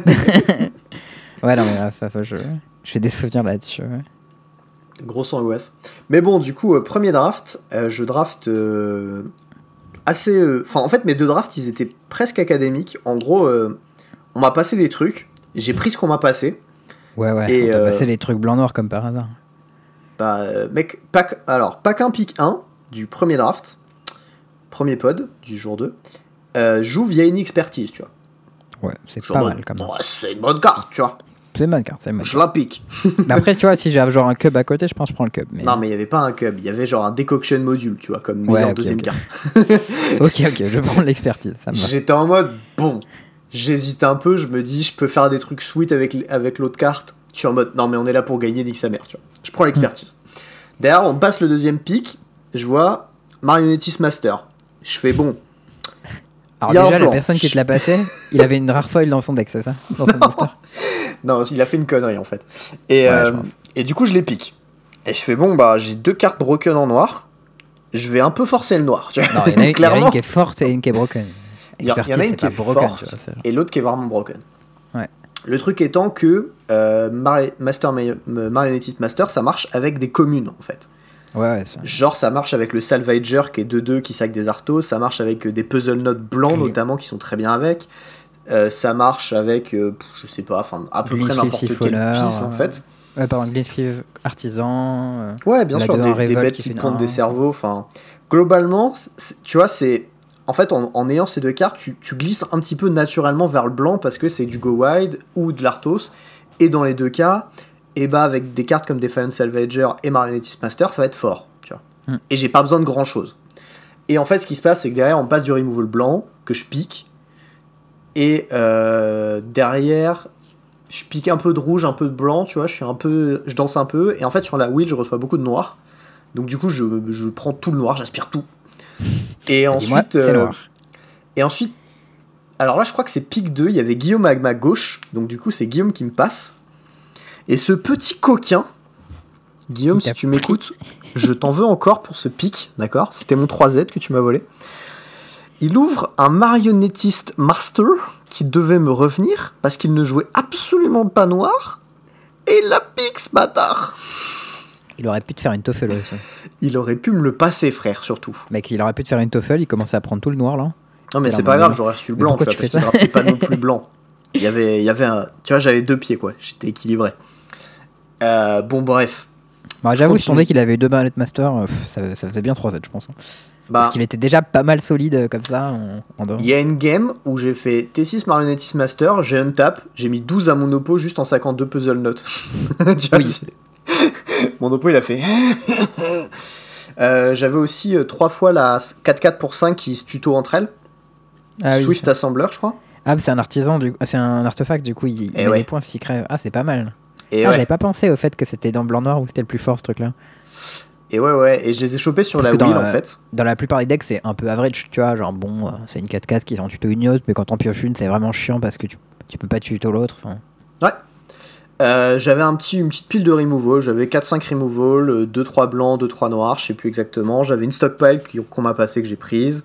Ouais, non, mais bref, je, je fais des souvenirs là-dessus. ouais. Grosse angoisse. Mais bon, du coup, euh, premier draft, euh, je draft assez. euh, Enfin, en fait, mes deux drafts, ils étaient presque académiques. En gros, euh, on m'a passé des trucs, j'ai pris ce qu'on m'a passé. Ouais, ouais, Et, on t'a euh, passé les trucs blanc-noir comme par hasard. Bah, mec, pack, alors, pack 1, pick 1 du premier draft, premier pod du jour 2, euh, joue via une expertise, tu vois. Ouais, c'est pas mode, mal quand même. Ouais, c'est une bonne carte, tu vois. C'est une bonne carte, c'est une bonne Je la pique. (laughs) Mais après, tu vois, si j'ai genre un cub à côté, je pense que je prends le cub. Mais... Non, mais il n'y avait pas un cub, il y avait genre un decoction module, tu vois, comme Ouais, ok, deuxième carte. (laughs) ok, ok, je prends l'expertise. J'étais en mode, bon, j'hésite un peu, je me dis, je peux faire des trucs sweet avec, avec l'autre carte. Je suis en mode, non, mais on est là pour gagner, nique sa mère, tu vois. Je prends l'expertise. Derrière, on passe le deuxième pic, je vois Marionnettist Master. Je fais, bon, Alors il déjà, la personne qui te l'a passé, (laughs) il avait une rare foil dans son deck, c'est ça? Dans son monster non, il a fait une connerie en fait. Et, Ouais, euh, et du coup, je les pique. Et je fais, bon, bah, j'ai deux cartes broken en noir. Je vais un peu forcer le noir, tu vois. Non, il y, en a (laughs) une- il y en a Clairement. une qui est forte et une qui est broken. Il y, en a une qui est broken, forte vois, et l'autre qui est vraiment broken. Ouais. Le truc étant que euh, Master Ma- Marionnettist Master, ça marche avec des communes en fait. Ouais, ouais, ça- Genre ça marche avec le Salvager qui est 2-2 qui sac des arthos, ça marche avec euh, des puzzle notes blancs Oui. notamment qui sont très bien avec. Euh, ça marche avec, euh, je sais pas, enfin à peu près n'importe quelle en fait. Ouais, pardon, Gleescliff Artisan. Ouais, bien sûr, des, bêtes qui qui pondent des cerveaux. Enfin, globalement, tu vois, c'est en fait en, en ayant ces deux cartes, tu, tu glisses un petit peu naturellement vers le blanc parce que c'est du go wide ou de l'Arthos. Et dans les deux cas, et bah avec des cartes comme Defiant Salvager et Marionnettist Master, ça va être fort. Tu vois. Hmm. Et j'ai pas besoin de grand chose. Et en fait, ce qui se passe, c'est que derrière, on passe du removal blanc que je pique. Et euh, derrière, je pique un peu de rouge, un peu de blanc, tu vois, je suis un peu, je danse un peu, et en fait sur la wheel je reçois beaucoup de noir, donc du coup je, je prends tout le noir, j'aspire tout, Et ensuite, c'est euh, noir. et ensuite, alors là, je crois que c'est pique 2. Il y avait Guillaume à ma gauche. Donc, du coup, c'est Guillaume qui me passe. Et ce petit coquin, Guillaume, Il si tu m'écoutes, (laughs) je t'en veux encore pour ce pic, d'accord? C'était mon 3Z que tu m'as volé. Il ouvre un marionnettiste master qui devait me revenir parce qu'il ne jouait absolument pas noir. Et il la pique, ce bâtard Il aurait pu te faire une toffel aussi. Il aurait pu me le passer, frère, surtout. Mec, il aurait pu te faire une toffel, il commençait à prendre tout le noir là. Non, mais c'est pas grave, j'aurais reçu le blanc, tu vois, parce qu'il pas non plus blanc. Il y avait, il y avait un. Tu vois, j'avais deux pieds, quoi. J'étais équilibré. Euh, bon, bref. Bah, J'avoue, si ton Continue. deck il avait deux barrettes master, euh, pff, ça, ça faisait bien 3Z, je pense. hein. Bah, Parce qu'il était déjà pas mal solide euh, comme ça en, en dehors. il y a une game où j'ai fait T6 Marionnettist Master, j'ai un tap, j'ai mis 12 à mon oppo juste en saquant deux puzzle notes. (laughs) Tu vois, Oui. (laughs) mon oppo, il a fait. (laughs) J'avais aussi trois fois la 4-4 pour 5 qui se tuto entre elles. Ah, oui. Swift Assembler, je crois. Ah, c'est un artisan, du... ah, c'est un artefact, du coup, il, il Eh met ouais. des points s'il crève. Ah, c'est pas mal. Et ah, ouais. j'avais pas pensé au fait que c'était dans blanc-noir où c'était le plus fort ce truc-là. et ouais, ouais. Et je les ai chopés sur Parce la dans en fait. Dans la plupart des decks, c'est un peu average, tu vois. Genre, bon, euh, c'est une 4-4 qui s'en tuto une autre, mais quand t'en pioches une, c'est vraiment chiant parce que tu, tu peux pas tuto l'autre. enfin. Euh, j'avais un petit, une petite pile de removal, j'avais 4-5 removal, 2-3 blancs, 2-3 noirs, je sais plus exactement. J'avais une stockpile qu'on m'a passé, que j'ai prise.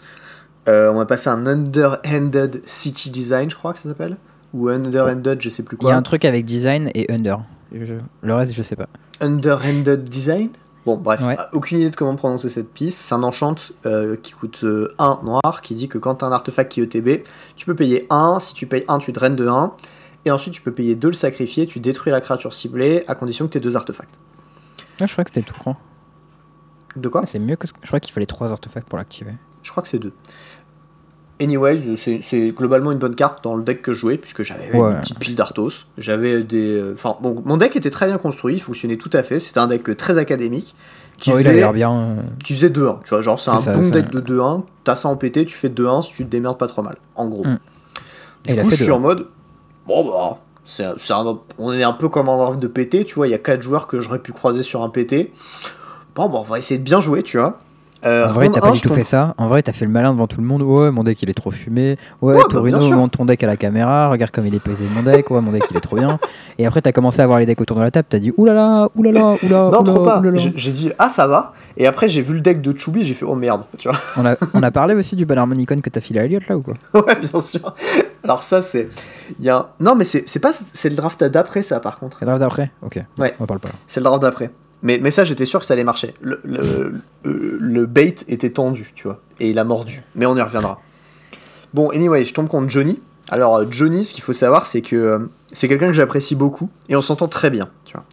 Euh, on m'a passé un underhanded city design, je crois que ça s'appelle. Ou underhanded, je sais plus Il y a quoi. un truc avec design et under. Je- Le reste, je sais pas. Underhanded design? Bon, bref, Ouais. aucune idée de comment prononcer cette piste. C'est un enchant euh, qui coûte 1 noir, qui dit que quand t'as un artefact qui est ETB, tu peux payer 1. Si tu payes 1, tu draines de 1. Et ensuite, tu peux payer 2, le sacrifier, tu détruis la créature ciblée, à condition que tu aies deux artefacts. Ah, je crois que c'était tout grand. De quoi? Ah, c'est mieux que ce Je crois qu'il fallait 3 artefacts pour l'activer. Je crois que c'est deux. Anyways, c'est- globalement une bonne carte dans le deck que je jouais, puisque j'avais Ouais. une petite pile d'Arthos. J'avais des. euh, Enfin, bon, mon deck était très bien construit, il fonctionnait tout à fait. C'était un deck très académique. Qui Oh, il faisait, l'air bien. euh, qui faisait 2-1. Tu vois, genre, c'est un ça, bon deck de 2-1. T'as ça en PT, tu fais 2-1 si tu te démerdes pas trop mal. En gros. Mm. Et Du il a coup, je suis 2-1. en mode. Bon, bah. un- on est un peu comme en de PT, tu vois. Il y a 4 joueurs que j'aurais pu croiser sur un PT. Bon, bah, on va essayer de bien jouer, tu vois. Euh, En vrai, t'as pas du tout fait ça. En vrai, t'as fait le malin devant tout le monde. Ouais, mon deck il est trop fumé. Ouais, bah, Torino, montre ton deck à la caméra. Regarde comme il est pesé mon deck. Ouais, mon deck il est trop bien. Et après, t'as commencé à voir les decks autour de la table. T'as dit oulala, oulala, oulala. Non, trop pas. J'ai dit, ah, ça va. Et après, j'ai vu le deck de Choubi, j'ai fait, oh merde, tu vois. On a, on a (laughs) parlé aussi du Banharmonicon que t'as filé à Elliot là ou quoi? Ouais, bien sûr. Alors, ça, c'est. Il y a un- Non, mais c'est pas. C'est le draft d'après, ça, par contre. Le draft d'après? Ok. Ouais. On en parle pas. C'est le draft d'après. Mais, mais ça, j'étais sûr que ça allait marcher. Le, le, le- bait était tendu, tu vois. Et il a mordu. Mais on y reviendra. Bon, anyway, je tombe contre Johnny. Alors, euh, Johnny, ce qu'il faut savoir, c'est que euh, c'est quelqu'un que j'apprécie beaucoup. Et on s'entend très bien, tu vois.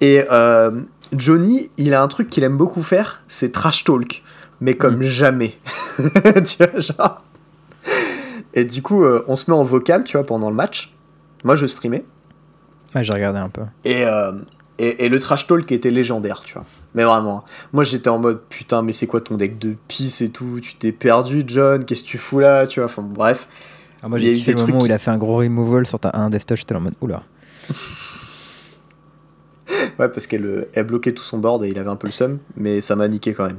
Et euh, Johnny, il a un truc qu'il aime beaucoup faire, c'est trash talk. Mais comme Mm. jamais. (laughs) tu vois, genre. Et du coup, euh, on se met en vocal, tu vois, pendant le match. Moi, je streamais. Ouais, j'ai regardé un peu. Et, euh, et, et le trash talk était légendaire, tu vois. Mais vraiment. hein. Moi, j'étais en mode, putain, mais c'est quoi ton deck de pisse et tout? Tu t'es perdu, John Qu'est-ce que tu fous là? Tu vois, enfin, bref. Ah, moi, a j'ai eu le moment où il a fait un gros removal sur ta 1 Destoche. J'étais en mode oula. (laughs) Ouais, parce qu'elle euh, elle bloquait tout son board et il avait un peu le seum, mais ça m'a niqué quand même.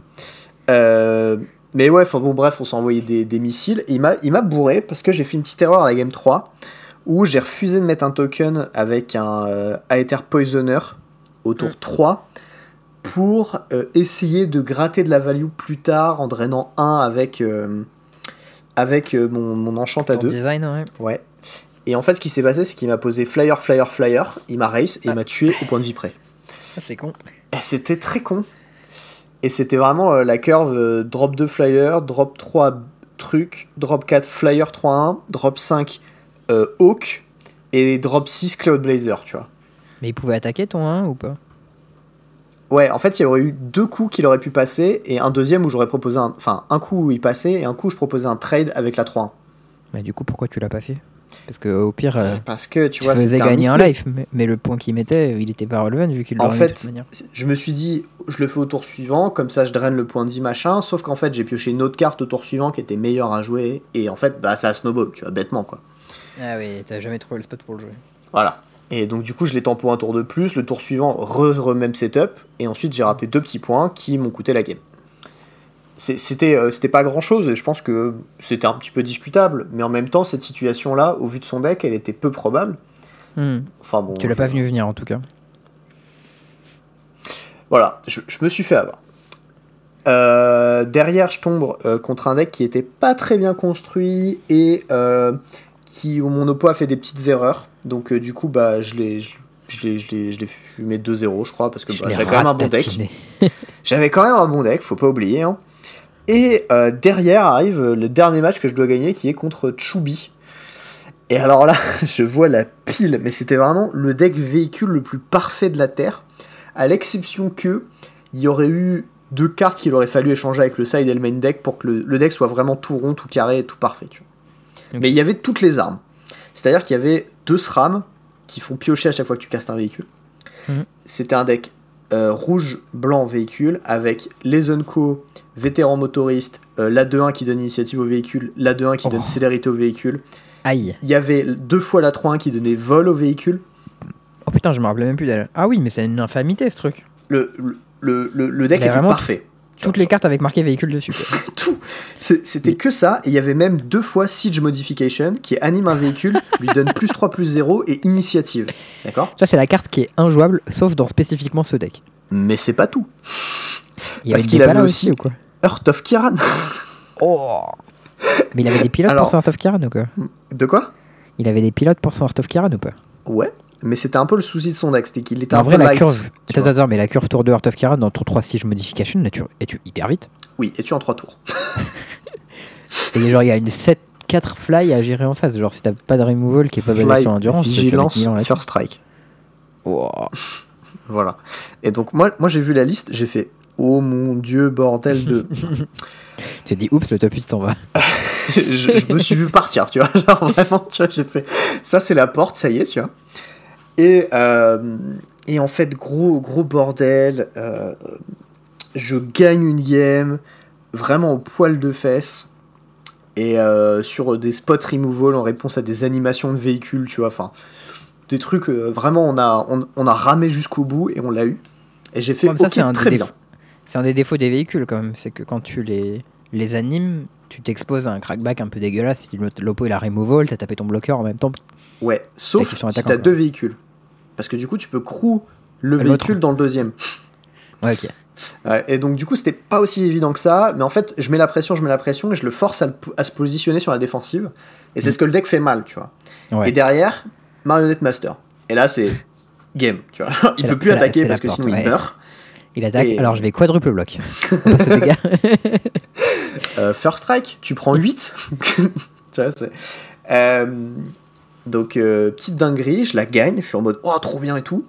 Euh, mais ouais, enfin bon, bref, on s'est envoyé des, des missiles. Et il m'a il m'a bourré parce que j'ai fait une petite erreur à la game 3 où j'ai refusé de mettre un token avec un euh, Aether Poisoner au tour Mm. 3 pour euh, essayer de gratter de la value plus tard en drainant 1 avec, euh, avec euh, mon, mon enchant à Ton 2. design, ouais. Ouais. Et en fait, ce qui s'est passé, c'est qu'il m'a posé flyer, flyer, flyer, il m'a race et il Ah. m'a tué au point de vie près. Ah, c'est con. C'était très con. Et c'était vraiment euh, la curve drop 2 flyer, drop 3 truc, drop 4 flyer 3-1, drop 5 euh, hawk et drop 6 cloud blazer, tu vois. Mais il pouvait attaquer ton 1 ou pas? Ouais, en fait, il y aurait eu deux coups qu'il aurait pu passer et un deuxième où j'aurais proposé un. Enfin, un coup où il passait et un coup où je proposais un trade avec la 3-1. Mais du coup, pourquoi tu l'as pas fait? Parce que au pire, euh, Parce que tu tu vois, faisais gagner un, life, mais, mais le point qu'il mettait, il était pas relevant vu qu'il En de fait, je me suis dit, je le fais au tour suivant, comme ça je draine le point de vie machin, sauf qu'en fait j'ai pioché une autre carte au tour suivant qui était meilleure à jouer, et en fait bah ça snowball, tu vois, bêtement quoi. Ah oui, t'as jamais trouvé le spot pour le jouer. Voilà. Et donc du coup je l'ai tempo un tour de plus, le tour suivant re, re setup, et ensuite j'ai raté deux petits points qui m'ont coûté la game. c'était euh, pas grand chose et je pense que c'était un petit peu discutable mais en même temps cette situation là au vu de son deck elle était peu probable Hmm. enfin bon Tu l'as pas venu venir en tout cas. voilà je, je me suis fait avoir Euh, derrière je tombe euh, contre un deck qui était pas très bien construit et euh, qui où mon oppo a fait des petites erreurs donc euh, du coup bah je l'ai je, je l'ai- fumé 2-0 je crois parce que bah, j'avais quand même un bon deck. (laughs) J'avais quand même un bon deck, faut pas oublier. hein. Et euh, derrière arrive le dernier match que je dois gagner qui est contre Choubi. Et alors là, (laughs) je vois la pile, mais c'était vraiment le deck véhicule le plus parfait de la Terre. À l'exception que il y aurait eu deux cartes qu'il aurait fallu échanger avec le side et le main deck pour que le, le deck soit vraiment tout rond, tout carré, tout parfait. Tu vois. Mais il y avait toutes les armes. C'est-à-dire qu'il y avait deux SRAM qui font piocher à chaque fois que tu castes un véhicule. Mhm. C'était un deck euh, rouge, blanc, véhicule, avec les Unco, vétéran motoriste, euh, la 2-1 qui donne initiative au véhicule, la 2-1 qui Oh. donne célérité au véhicule. Aïe. Il y avait deux fois la 3-1 qui donnait vol au véhicule. Oh putain, je me rappelais même plus d'elle. Ah oui, mais c'est une infamité ce truc. Le, le, le, le- deck vraiment parfait. Toutes les cartes avec marqué véhicule dessus. quoi. (laughs) Tout. C'était que ça, et il y avait même deux fois Siege Modification qui anime un véhicule, lui donne plus 3 plus 0 et initiative. D'accord? Ça, c'est la carte qui est injouable, sauf dans spécifiquement ce deck. Mais c'est pas tout. Il y Parce qu'il avait aussi- aussi ou quoi? Heart of Kiran. Oh Mais il avait des pilotes Alors- pour son Heart of Kiran ou quoi? De quoi? Il avait des pilotes pour son Heart of Kiran ou pas? Ouais, mais c'était un peu le souci de son deck, c'était qu'il était En un vrai, peu la light. curve. Attends, mais la curve tour de Heart of Kiran dans tour 3 Siege Modification, là, tu es-tu hyper vite? Oui, et tu en 3 tours. (laughs) Et genre, il y a une 7-4 fly à gérer en face. Genre, si t'as pas de removal qui est pas basé sur l'endurance, vigilance, first strike. Oh. (laughs) Voilà. Et donc moi, moi j'ai vu la liste, j'ai fait Oh mon dieu, bordel de. (laughs) Tu te dis, oups, le top 8 s'en va. je me suis vu partir, tu vois. Genre vraiment, tu vois, j'ai fait ça, c'est la porte, ça y est, tu vois. Et, euh, et en fait, gros, gros bordel. euh, je gagne une game, vraiment au poil de fesses. Et euh, sur des spots removal en réponse à des animations de véhicules, tu vois. Enfin, des trucs, euh, vraiment, on a, on, on a ramé jusqu'au bout et on l'a eu. Et j'ai fait Comme ça, c'est un, très bien. c'est un des défauts des véhicules quand même. C'est que quand tu les, les animes, tu t'exposes à un crackback un peu dégueulasse. Si l'oppo il a removal, t'as tapé ton bloqueur en même temps. Ouais, sauf si t'as deux véhicules. Parce que du coup, tu peux crew le véhicule dans le deuxième. Ouais, ok. Ouais, et donc, du coup, c'était pas aussi évident que ça. Mais en fait, je mets la pression, je mets la pression et je le force à, le- à se positionner sur la défensive. Et c'est Mm. ce que le deck fait mal, tu vois. Ouais. Et derrière, Marionnette Master. Et là, c'est game, tu vois. (laughs) Il peut la- plus attaquer la parce que porte, sinon ouais. il meurt. Il attaque. Et- Alors, je vais quadruple bloc. (laughs) (laughs) Euh, first strike, tu prends 8. tu vois, c'est. Euh, donc, euh, petite dinguerie, je la gagne, je suis en mode oh, trop bien et tout.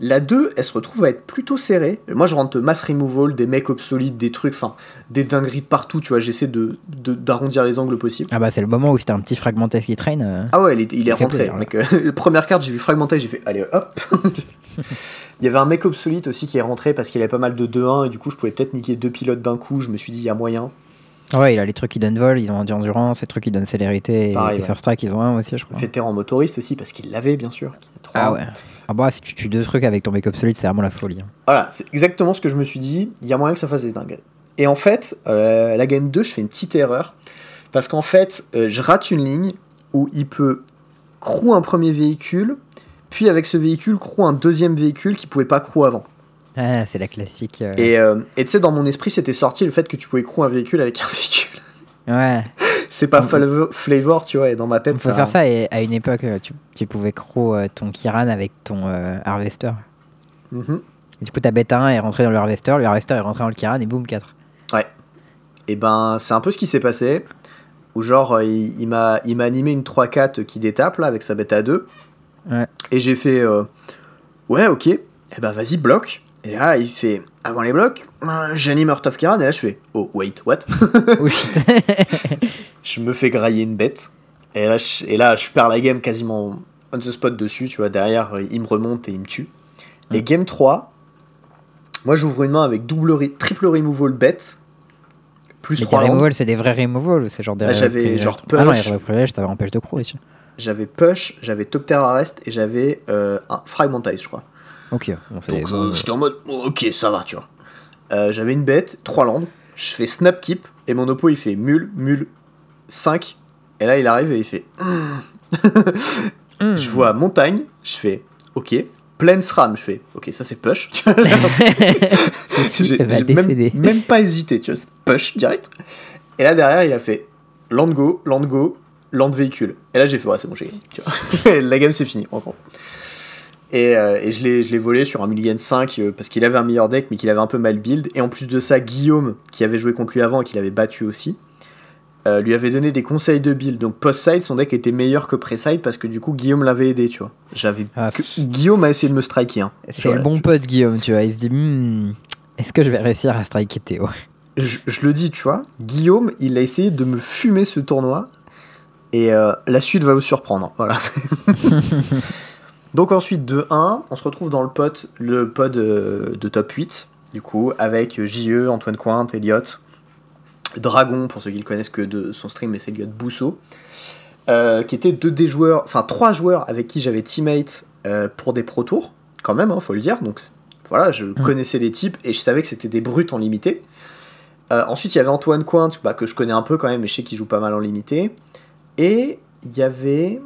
La 2, elle se retrouve à être plutôt serrée. Moi, je rentre mass removal, des mecs obsolètes, des trucs, enfin, des dingueries partout, tu vois. J'essaie de, d'arrondir les angles possibles. ah bah, c'est le moment où c'était un petit fragmenté qui traîne. euh. Ah ouais, il est, il rentré. plaisir, mec. (laughs) Euh, première carte, j'ai vu fragmenté, j'ai fait allez hop. (laughs) il y avait un mec obsolète aussi qui est rentré parce qu'il avait pas mal de 2-1 et du coup, je pouvais peut-être niquer deux pilotes d'un coup. Je me suis dit, il y a moyen. Ouais, il a les trucs qui donnent vol, ils ont endurance, les trucs qui donnent célérité. Et Pareil, les ouais. First Strike, ils ont un aussi, je crois. Vétéran motoriste aussi parce qu'il l'avait, bien sûr. Ah ouais. Ah bah, si tu tues deux trucs avec ton make-up solide, c'est vraiment la folie. hein. Voilà, c'est exactement ce que je me suis dit. Il y a moyen que ça fasse des dingueries. Et en fait, euh, la game 2, je fais une petite erreur. Parce qu'en fait, euh, je rate une ligne où il peut crew un premier véhicule, puis avec ce véhicule, crew un deuxième véhicule qui pouvait pas crew avant. Ah, c'est la classique. euh, Et euh, tu sais, dans mon esprit, c'était sorti le fait que tu pouvais crew un véhicule avec un (laughs) véhicule. Ouais, C'est pas flavor, tu vois, et dans ma on tête, peut faire ça et à une époque, euh, tu, tu pouvais crow euh, ton Kiran avec ton euh, Harvester. Mhm. Et du coup, ta bête 1 est rentrée dans le Harvester, le Harvester est rentré dans le Kiran et boum, 4. Et ben, c'est un peu ce qui s'est passé. Où genre, il, il m'a animé une 3-4 qui détape, là, avec sa bête à 2. Ouais. Et j'ai fait, ouais, ok, et ben vas-y, bloque. Et là, il fait, avant les blocs, j'anime Heart of Kiran, et là, je fais, oh, wait, what? (laughs) (laughs) Je me fais grailler une bête. Et là, je, et là, je perds la game quasiment on the spot dessus, tu vois, derrière, euh, il me remonte et il me tue. Et Mm. game 3, moi, j'ouvre une main avec double triple removal bête, plus Mais tes 3 landes. removals, c'est des vrais removals, c'est genre des j'avais genre Ah non, les push. va empêcher de crow ici. J'avais Push, j'avais Tocter Arrest et j'avais euh, un Fragmentize, je crois. Ok, Donc euh, j'étais en mode, oh, ok, ça va, tu vois. Euh, j'avais une bête, 3 landes, je fais snap keep, et mon oppo il fait mule, mule, 5. Et là il arrive et il fait. Hmm. (laughs) Je vois montagne, je fais ok. Plaine SRAM, je fais ok, ça c'est push. (laughs) J'ai même, même pas hésité, tu vois, c'est push direct. Et là derrière il a fait land go, land go, land véhicule. Et là j'ai fait ouais, c'est bon, j'ai gagné. (laughs) La game c'est fini, en gros. Et, euh, et je l'ai je l'ai volé sur un Mulligan 5 euh, parce qu'il avait un meilleur deck mais qu'il avait un peu mal build. Et en plus de ça, Guillaume, qui avait joué contre lui avant et qui l'avait battu aussi, euh, lui avait donné des conseils de build. Donc post-side, son deck était meilleur que pré-side parce que du coup Guillaume l'avait aidé, tu vois. J'avais Ah, Guillaume a essayé de me striker. Hein. C'est le bon pote Guillaume, tu vois. Il se dit, Hmm, est-ce que je vais réussir à striker Théo? Je, je le dis, tu vois. Guillaume, il a essayé de me fumer ce tournoi. Et euh, la suite va vous surprendre. Voilà. (laughs) Donc ensuite, de 1, on se retrouve dans le pod, le pod euh, de top 8, du coup, avec JE, Antoine Cointe, Elliot, Dragon, pour ceux qui le connaissent que de son stream, mais c'est Elliot Bousseau, euh, qui étaient deux des joueurs, enfin trois joueurs avec qui j'avais teammate euh, pour des pro tours, quand même, hein, faut le dire. Donc voilà, je connaissais les types et je savais que c'était des brutes en limité. Euh, ensuite, il y avait Antoine Cointe, bah, que je connais un peu quand même, mais je sais qu'il joue pas mal en limité. Et il y avait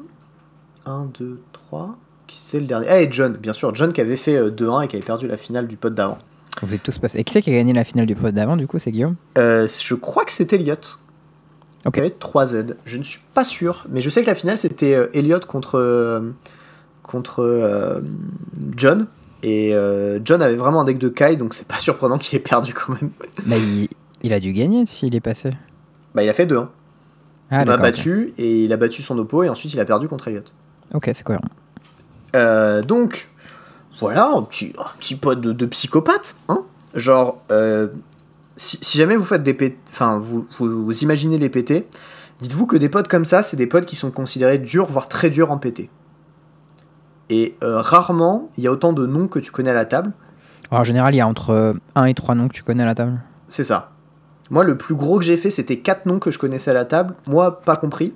1, 2, 3. Qui c'était le dernier? Ah, et John, bien sûr. John qui avait fait euh, 2-1 et qui avait perdu la finale du pote d'avant. Vous êtes tous passés. Et qui c'est qui a gagné la finale du pod d'avant, du coup C'est Guillaume? Euh, je crois que c'était Elliot. Ok. Qui avait 3Z. Je ne suis pas sûr, mais je sais que la finale c'était euh, Elliot contre, euh, contre euh, John. Et euh, John avait vraiment un deck de Kai, donc c'est pas (laughs) surprenant qu'il ait perdu quand même. Bah, il, il a dû gagner s'il est passé. Bah, il a fait 2-1. Ah, il m'a d'accord. battu et il a battu son oppo et ensuite il a perdu contre Elliot. Ok, c'est cohérent. Euh, donc, voilà, un petit, un petit pote de, de psychopathe. Hein Genre, euh, si, si jamais vous faites des enfin, vous, vous, vous imaginez les PT, dites-vous que des potes comme ça, c'est des potes qui sont considérés durs, voire très durs en PT. Et euh, rarement, il y a autant de noms que tu connais à la table. Alors, en général, il y a entre 1 et 3 noms que tu connais à la table. C'est ça. Moi, le plus gros que j'ai fait, c'était 4 noms que je connaissais à la table. Moi, pas compris.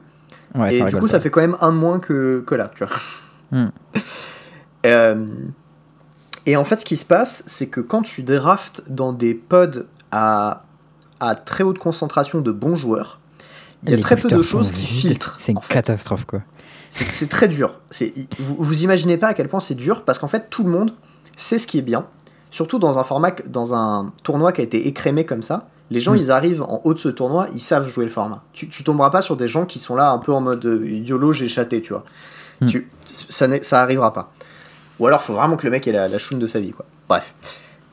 Ouais, et du coup, pas. ça fait quand même un de moins que, que là, tu vois. Hmm. Euh, et en fait, ce qui se passe, c'est que quand tu draftes dans des pods à, à très haute concentration de bons joueurs, il y a Les très peu de choses qui filtrent. C'est une fait. catastrophe, quoi. C'est très dur. Vous, vous imaginez pas à quel point c'est dur parce qu'en fait, tout le monde sait ce qui est bien. Surtout dans un format, dans un tournoi qui a été écrémé comme ça. Les gens, Mm. ils arrivent en haut de ce tournoi, ils savent jouer le format. Tu, tu tomberas pas sur des gens qui sont là un peu en mode euh, YOLO, j'ai chaté, tu vois. Mm. Tu, ça, ça arrivera pas. Ou alors, faut vraiment que le mec ait la, la choune de sa vie, quoi. Bref.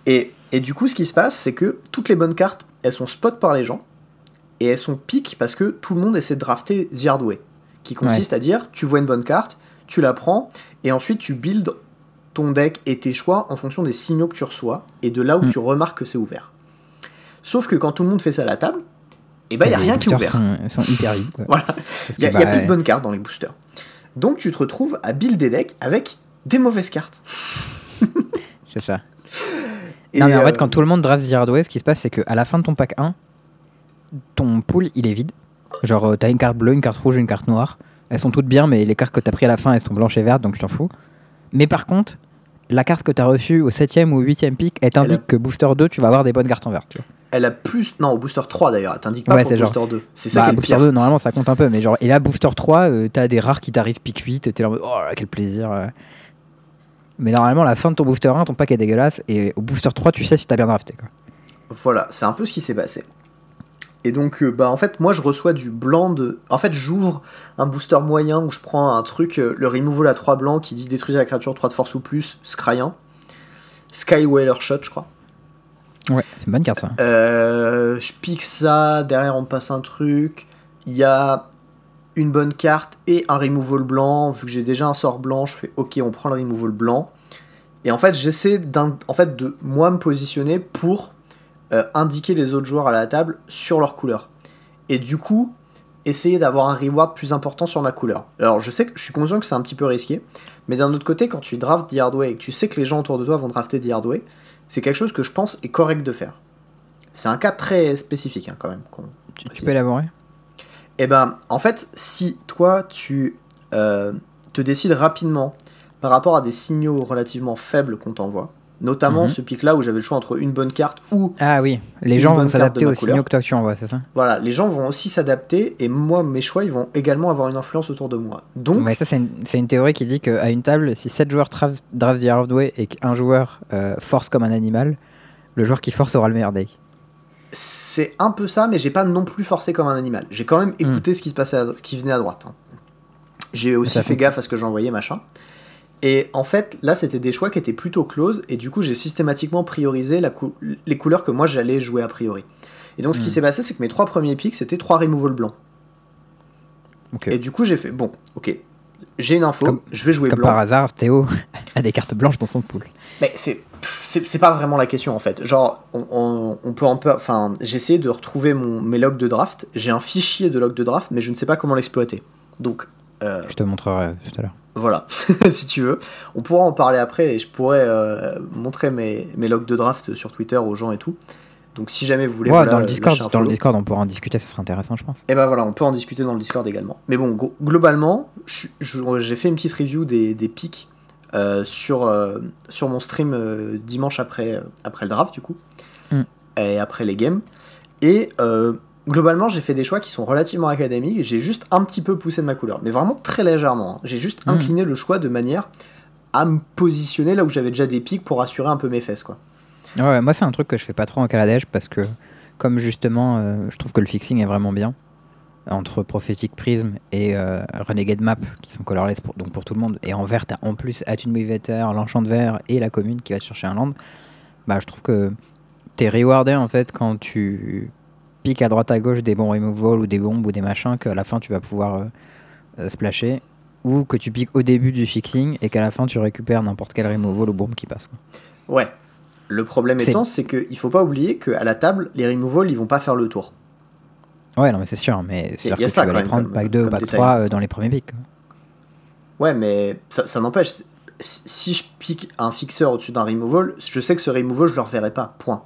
Et, et du coup, ce qui se passe, c'est que toutes les bonnes cartes, elles sont spot par les gens. Et elles sont piques parce que tout le monde essaie de drafter The Hard Way. Qui consiste à dire, tu vois une bonne carte, tu la prends, et ensuite tu builds ton deck et tes choix en fonction des signaux que tu reçois et de là où Mm. tu remarques que c'est ouvert. Sauf que quand tout le monde fait ça à la table, et ben il y a rien qui est ouvert. Sont, sont hyper vides, quoi. (laughs) Voilà. Il n'y a, y a bah, plus de bonnes cartes dans les boosters. Donc tu te retrouves à build des decks avec des mauvaises cartes. (laughs) C'est ça. Et, non, mais en euh, fait, quand tout le monde draft The Hard Way, ce qui se passe, c'est qu'à la fin de ton pack 1, ton pool, il est vide. Genre, euh, t'as une carte bleue, une carte rouge, une carte noire. Elles sont toutes bien, mais les cartes que t'as pris à la fin, elles sont blanches et vertes, donc tu t'en fous. Mais par contre, la carte que t'as reçue au 7ème ou 8ème pick, elle t'indique a- que Booster 2, tu vas avoir des bonnes cartes en vert. tu vois. Elle a plus. Non, au booster 3 d'ailleurs, elle t'indique pas Ouais, pour genre- booster 2. C'est ça Bah, qui est Booster pire. 2, normalement, ça compte un peu, mais genre, et là, Booster 3, euh, t'as des rares qui t'arrivent pick 8, t'es là en mode, oh quel plaisir. euh. Mais normalement, la fin de ton Booster 1, ton pack est dégueulasse, et au Booster 3, tu sais si t'as bien drafté. Quoi. Voilà, c'est un peu ce qui s'est passé. Et donc, euh, bah en fait, moi je reçois du blanc de. En fait, j'ouvre un booster moyen où je prends un truc, euh, le removal à 3 blancs qui dit détruisez la créature 3 de force ou plus, Scryan. Skywhaler Shot, je crois. Ouais, c'est une bonne carte ça. Euh, je pique ça, derrière on passe un truc. Il y a une bonne carte et un removal blanc. Vu que j'ai déjà un sort blanc, je fais ok, on prend le removal blanc. Et en fait, j'essaie en fait, de moi me positionner pour euh, indiquer les autres joueurs à la table sur leur couleur. Et du coup, essayer d'avoir un reward plus important sur ma couleur. Alors, je sais que je suis conscient que c'est un petit peu risqué, mais d'un autre côté, quand tu drafts The Hard Way et que tu sais que les gens autour de toi vont drafter The Hard Way, c'est quelque chose que je pense est correct de faire. C'est un cas très spécifique hein, quand même. tu peux élaborer? Eh ben, en fait, si toi, tu euh, te décides rapidement par rapport à des signaux relativement faibles qu'on t'envoie, Notamment Mhm. ce pic-là où j'avais le choix entre une bonne carte ou. Ah oui, les gens vont s'adapter aux signaux que toi tu envoies, c'est ça Voilà, les gens vont aussi s'adapter et moi, mes choix, ils vont également avoir une influence autour de moi. Donc, Ouais, ça c'est une, une théorie qui dit qu'à une table, si 7 joueurs draft, draft The Hard Way et qu'un joueur euh, force comme un animal, le joueur qui force aura le meilleur deck. c'est un peu ça, mais j'ai pas non plus forcé comme un animal. J'ai quand même Hmm. écouté ce qui se passait, à ce qui venait à droite. hein. J'ai aussi fait- gaffe à ce que j'envoyais, machin. Et en fait, là, c'était des choix qui étaient plutôt close, et du coup, j'ai systématiquement priorisé la cou- les couleurs que moi j'allais jouer a priori. Et donc, ce qui Hmm. s'est passé, c'est que mes trois premiers pics, c'était trois removal blancs. Et du coup, j'ai fait, bon, ok, j'ai une info, Comme- je vais jouer Comme blanc. par hasard, Théo (laughs) a des cartes blanches dans son pool. Mais c'est c'est pas vraiment la question en fait. Genre, on, on- on peut un peu. Enfin, j'ai essayé de retrouver mon, mes logs de draft. J'ai un fichier de log de draft, mais je ne sais pas comment l'exploiter. Donc, euh, Je te montrerai tout à l'heure. Voilà, (laughs) si tu veux. On pourra en parler après et je pourrais euh, montrer mes, mes logs de draft sur Twitter aux gens et tout. Donc, si jamais vous voulez. Ouais, voilà, dans, le Discord, dans le. Discord, on pourra en discuter, ça serait intéressant, je pense. Et ben voilà, on peut en discuter dans le Discord également. Mais bon, globalement, j'ai fait une petite review des, des pics euh, sur, euh, sur mon stream dimanche après, après le draft, du coup, Mm. et après les games. Et euh, globalement, j'ai fait des choix qui sont relativement académiques. J'ai juste un petit peu poussé de ma couleur, mais vraiment très légèrement. hein. J'ai juste Mm. incliné le choix de manière à me positionner là où j'avais déjà des pics pour assurer un peu mes fesses, quoi. Ouais, moi c'est un truc que je fais pas trop en Kaladesh parce que comme justement euh, je trouve que le fixing est vraiment bien entre Prophetic Prism et euh, Renegade Map qui sont colorless pour, donc pour tout le monde et en vert en plus Attune Weaver, l'enchant de vert et la commune qui va te chercher un land bah je trouve que t'es rewardé en fait quand tu piques à droite à gauche des bons removal ou des bombes ou des machins qu'à la fin tu vas pouvoir euh, euh, splasher ou que tu piques au début du fixing et qu'à la fin tu récupères n'importe quel removal ou bombe qui passe quoi. Ouais. Le problème étant, c'est qu'il faut pas oublier qu'à la table, les removals, ils vont pas faire le tour. Ouais, non, mais c'est sûr, mais c'est que ça tu vas quand les même prendre pack 2 ou pack détail. 3 euh, dans les premiers pics. Ouais, mais ça, ça n'empêche. Si je pique un fixeur au-dessus d'un removal, je sais que ce removal, je le reverrai pas. Point.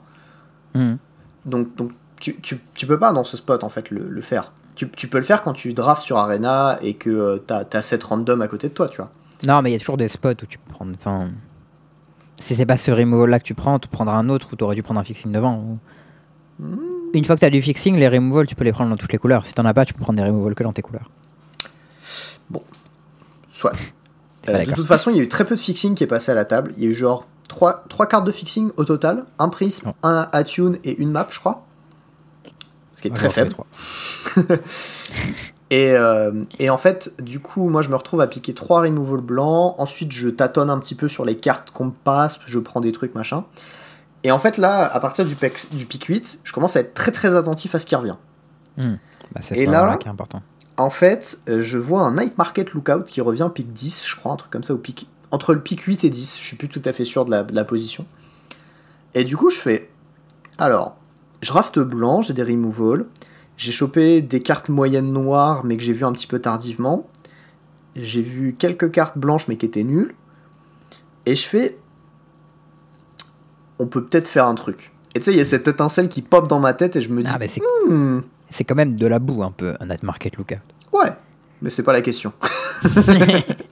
Mhm. Donc, donc tu, tu, tu peux pas dans ce spot en fait le, le faire. Tu, tu peux le faire quand tu drafts sur Arena et que euh, t'as as 7 random à côté de toi, tu vois. Non, mais il y a toujours des spots où tu peux prendre. Enfin, si c'est pas ce removal là que tu prends, tu prendras un autre où tu aurais dû prendre un fixing devant. ou- Hmm. Une fois que tu as du fixing, les removals, tu peux les prendre dans toutes les couleurs. Si t'en as pas, tu peux prendre des removals que dans tes couleurs. Soit. Pas (laughs) Euh, de toute façon, il y a eu très peu de fixing qui est passé à la table. Il y a eu genre 3, cartes de fixing au total un prisme, un attune et une map, je crois. Qui est très Ouais, j'en faible. (laughs) Et, euh, et en fait, du coup, moi je me retrouve à piquer 3 removal blancs. Ensuite, je tâtonne un petit peu sur les cartes qu'on me passe. Je prends des trucs, machin. Et en fait, là, à partir du, pec- du pic 8, je commence à être très très attentif à ce qui revient. Hmm. Bah, c'est Et ce là- moment-là qui est important. En fait, euh, je vois un Night Market Lookout qui revient pic 10, je crois, un truc comme ça, au pic... entre le pic 8 et 10. Je suis plus tout à fait sûr de la, de la position. Et du coup, je fais. Alors, je rafte blanc, j'ai des removals. J'ai chopé des cartes moyennes noires, mais que j'ai vu un petit peu tardivement. J'ai vu quelques cartes blanches, mais qui étaient nulles. Et je fais. On peut peut-être faire un truc. Et tu sais, il y a cette étincelle qui pop dans ma tête et je me dis. Ah, mais c'est Hmm, c'est quand même de la boue un peu, un night market lookout. Ouais, mais c'est pas la question. (laughs) (laughs)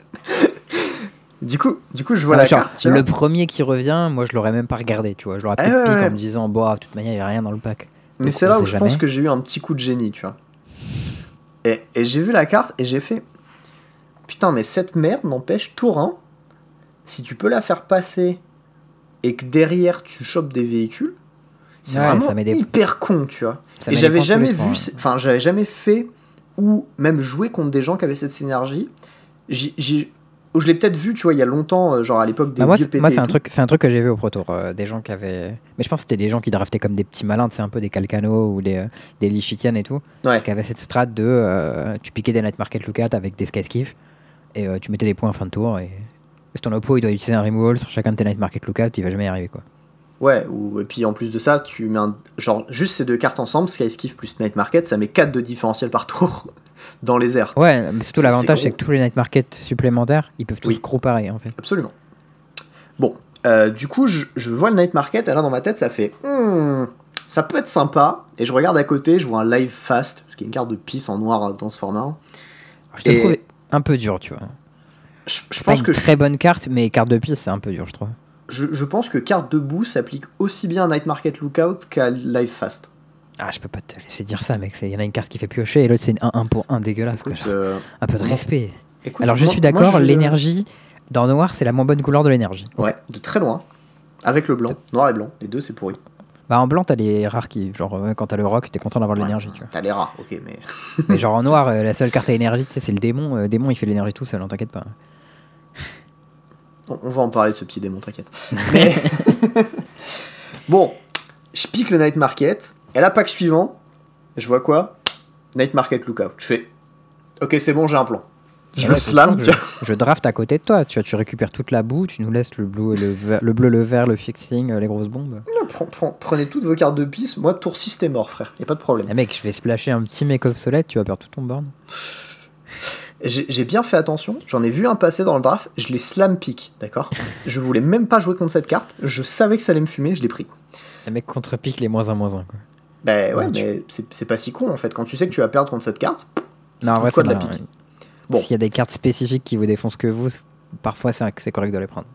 du coup, du coup, je vois la genre, carte. le premier qui revient, moi je l'aurais même pas regardé, tu vois. Je l'aurais Ah, peut-être ouais, en me disant, bon, ah, de toute manière, il y a rien dans le pack. Mais c'est là où je jamais. pense que j'ai eu un petit coup de génie, tu vois. Et, et j'ai vu la carte et j'ai fait Putain, mais cette merde n'empêche Tourin, si tu peux la faire passer et que derrière tu chopes des véhicules, c'est Ouais, vraiment ça met des- hyper con, tu vois. Ça et j'avais jamais vu, enfin, j'avais jamais fait ou même joué contre des gens qui avaient cette synergie. J'ai- je l'ai peut-être vu, tu vois, il y a longtemps, euh, genre à l'époque des Bah, moi, vieux moi, et c'est un truc, c'est un truc que j'ai vu au Pro Tour, euh, des gens qui avaient. Mais je pense que c'était des gens qui draftaient comme des petits malins, c'est un peu des Calcano ou des, euh, des Lichitian et tout, Ouais. qui avaient cette strat de euh, tu piquais des night market lookout avec des skyskiff et euh, tu mettais des points en fin de tour et si ton oppo il doit utiliser un removal sur chacun de tes night market lookout, il va jamais y arriver quoi. Ouais, ou, et puis en plus de ça, tu mets un, genre juste ces deux cartes ensemble, Skyskiff plus Night Market, ça met 4 de différentiel par tour (laughs) dans les airs. Ouais, mais surtout l'avantage c'est que tous les night market supplémentaires ils peuvent tous Oui. gros pareil en fait. Absolument. Bon, euh, du coup, je, je vois le Night Market, et là dans ma tête, ça fait Hmm, ça peut être sympa. Et je regarde à côté, je vois un Live Fast, ce qui est une carte de pisse en noir euh, dans ce format. Je te Et- trouve un peu dur, tu vois. Je, je C'est pas pense une que je, très bonne carte, mais carte de piste c'est un peu dur, je trouve. je, je pense que carte debout s'applique aussi bien à Night Market Lookout qu'à Live Fast. Ah, je peux pas te laisser dire ça, mec. Il y en a une carte qui fait piocher et l'autre, c'est une 1 1 pour 1 dégueulasse. quoi. Euh, Un peu de respect. écoute, Alors, je moi- suis d'accord, je- l'énergie dans noir, c'est la moins bonne couleur de l'énergie. Ouais, de très loin. Avec le blanc, noir et blanc. Les deux, c'est pourri. Bah, en blanc, t'as les rares qui. Genre, euh, quand t'as le rock, t'es content d'avoir de l'énergie. T'as les rats, ok, mais. (laughs) Mais genre, en noir, (laughs) euh, la seule carte à énergie, c'est le démon. Démon, il fait l'énergie tout seul, hein, t'inquiète pas. On, on va en parler de ce petit démon, t'inquiète. Mais- (laughs) bon, je pique le Night Market. Et là, pack suivant, je vois quoi? Night Market Lookout. Je fais. Ok, c'est bon, j'ai un plan. Je Ah le slam. Je, je draft à côté de toi, tu vois, tu récupères toute la boue, tu nous laisses le bleu, le, vert- le bleu, le vert, le fixing, euh, les grosses bombes. Non, prends- prends- prenez toutes vos cartes de piste. Moi, tour 6, t'es mort, frère. Y a pas de problème. Eh mec, je vais splasher un petit mec obsolète, tu vas perdre tout ton board. J'ai bien fait attention. J'en ai vu un passer dans le draft. Je l'ai slam pick, d'accord? Je voulais même pas jouer contre cette carte. Je savais que ça allait me fumer. Je l'ai pris. Les mecs contre-pique les moins 1 moins 1 quoi. Ben ouais, mais c'est c'est pas si con en fait. Quand tu sais que tu vas perdre contre cette carte, c'est Non, en vrai, quoi de la pique. ouais. Bon. S'il y a des cartes spécifiques qui vous défoncent que vous, parfois c'est correct de les prendre.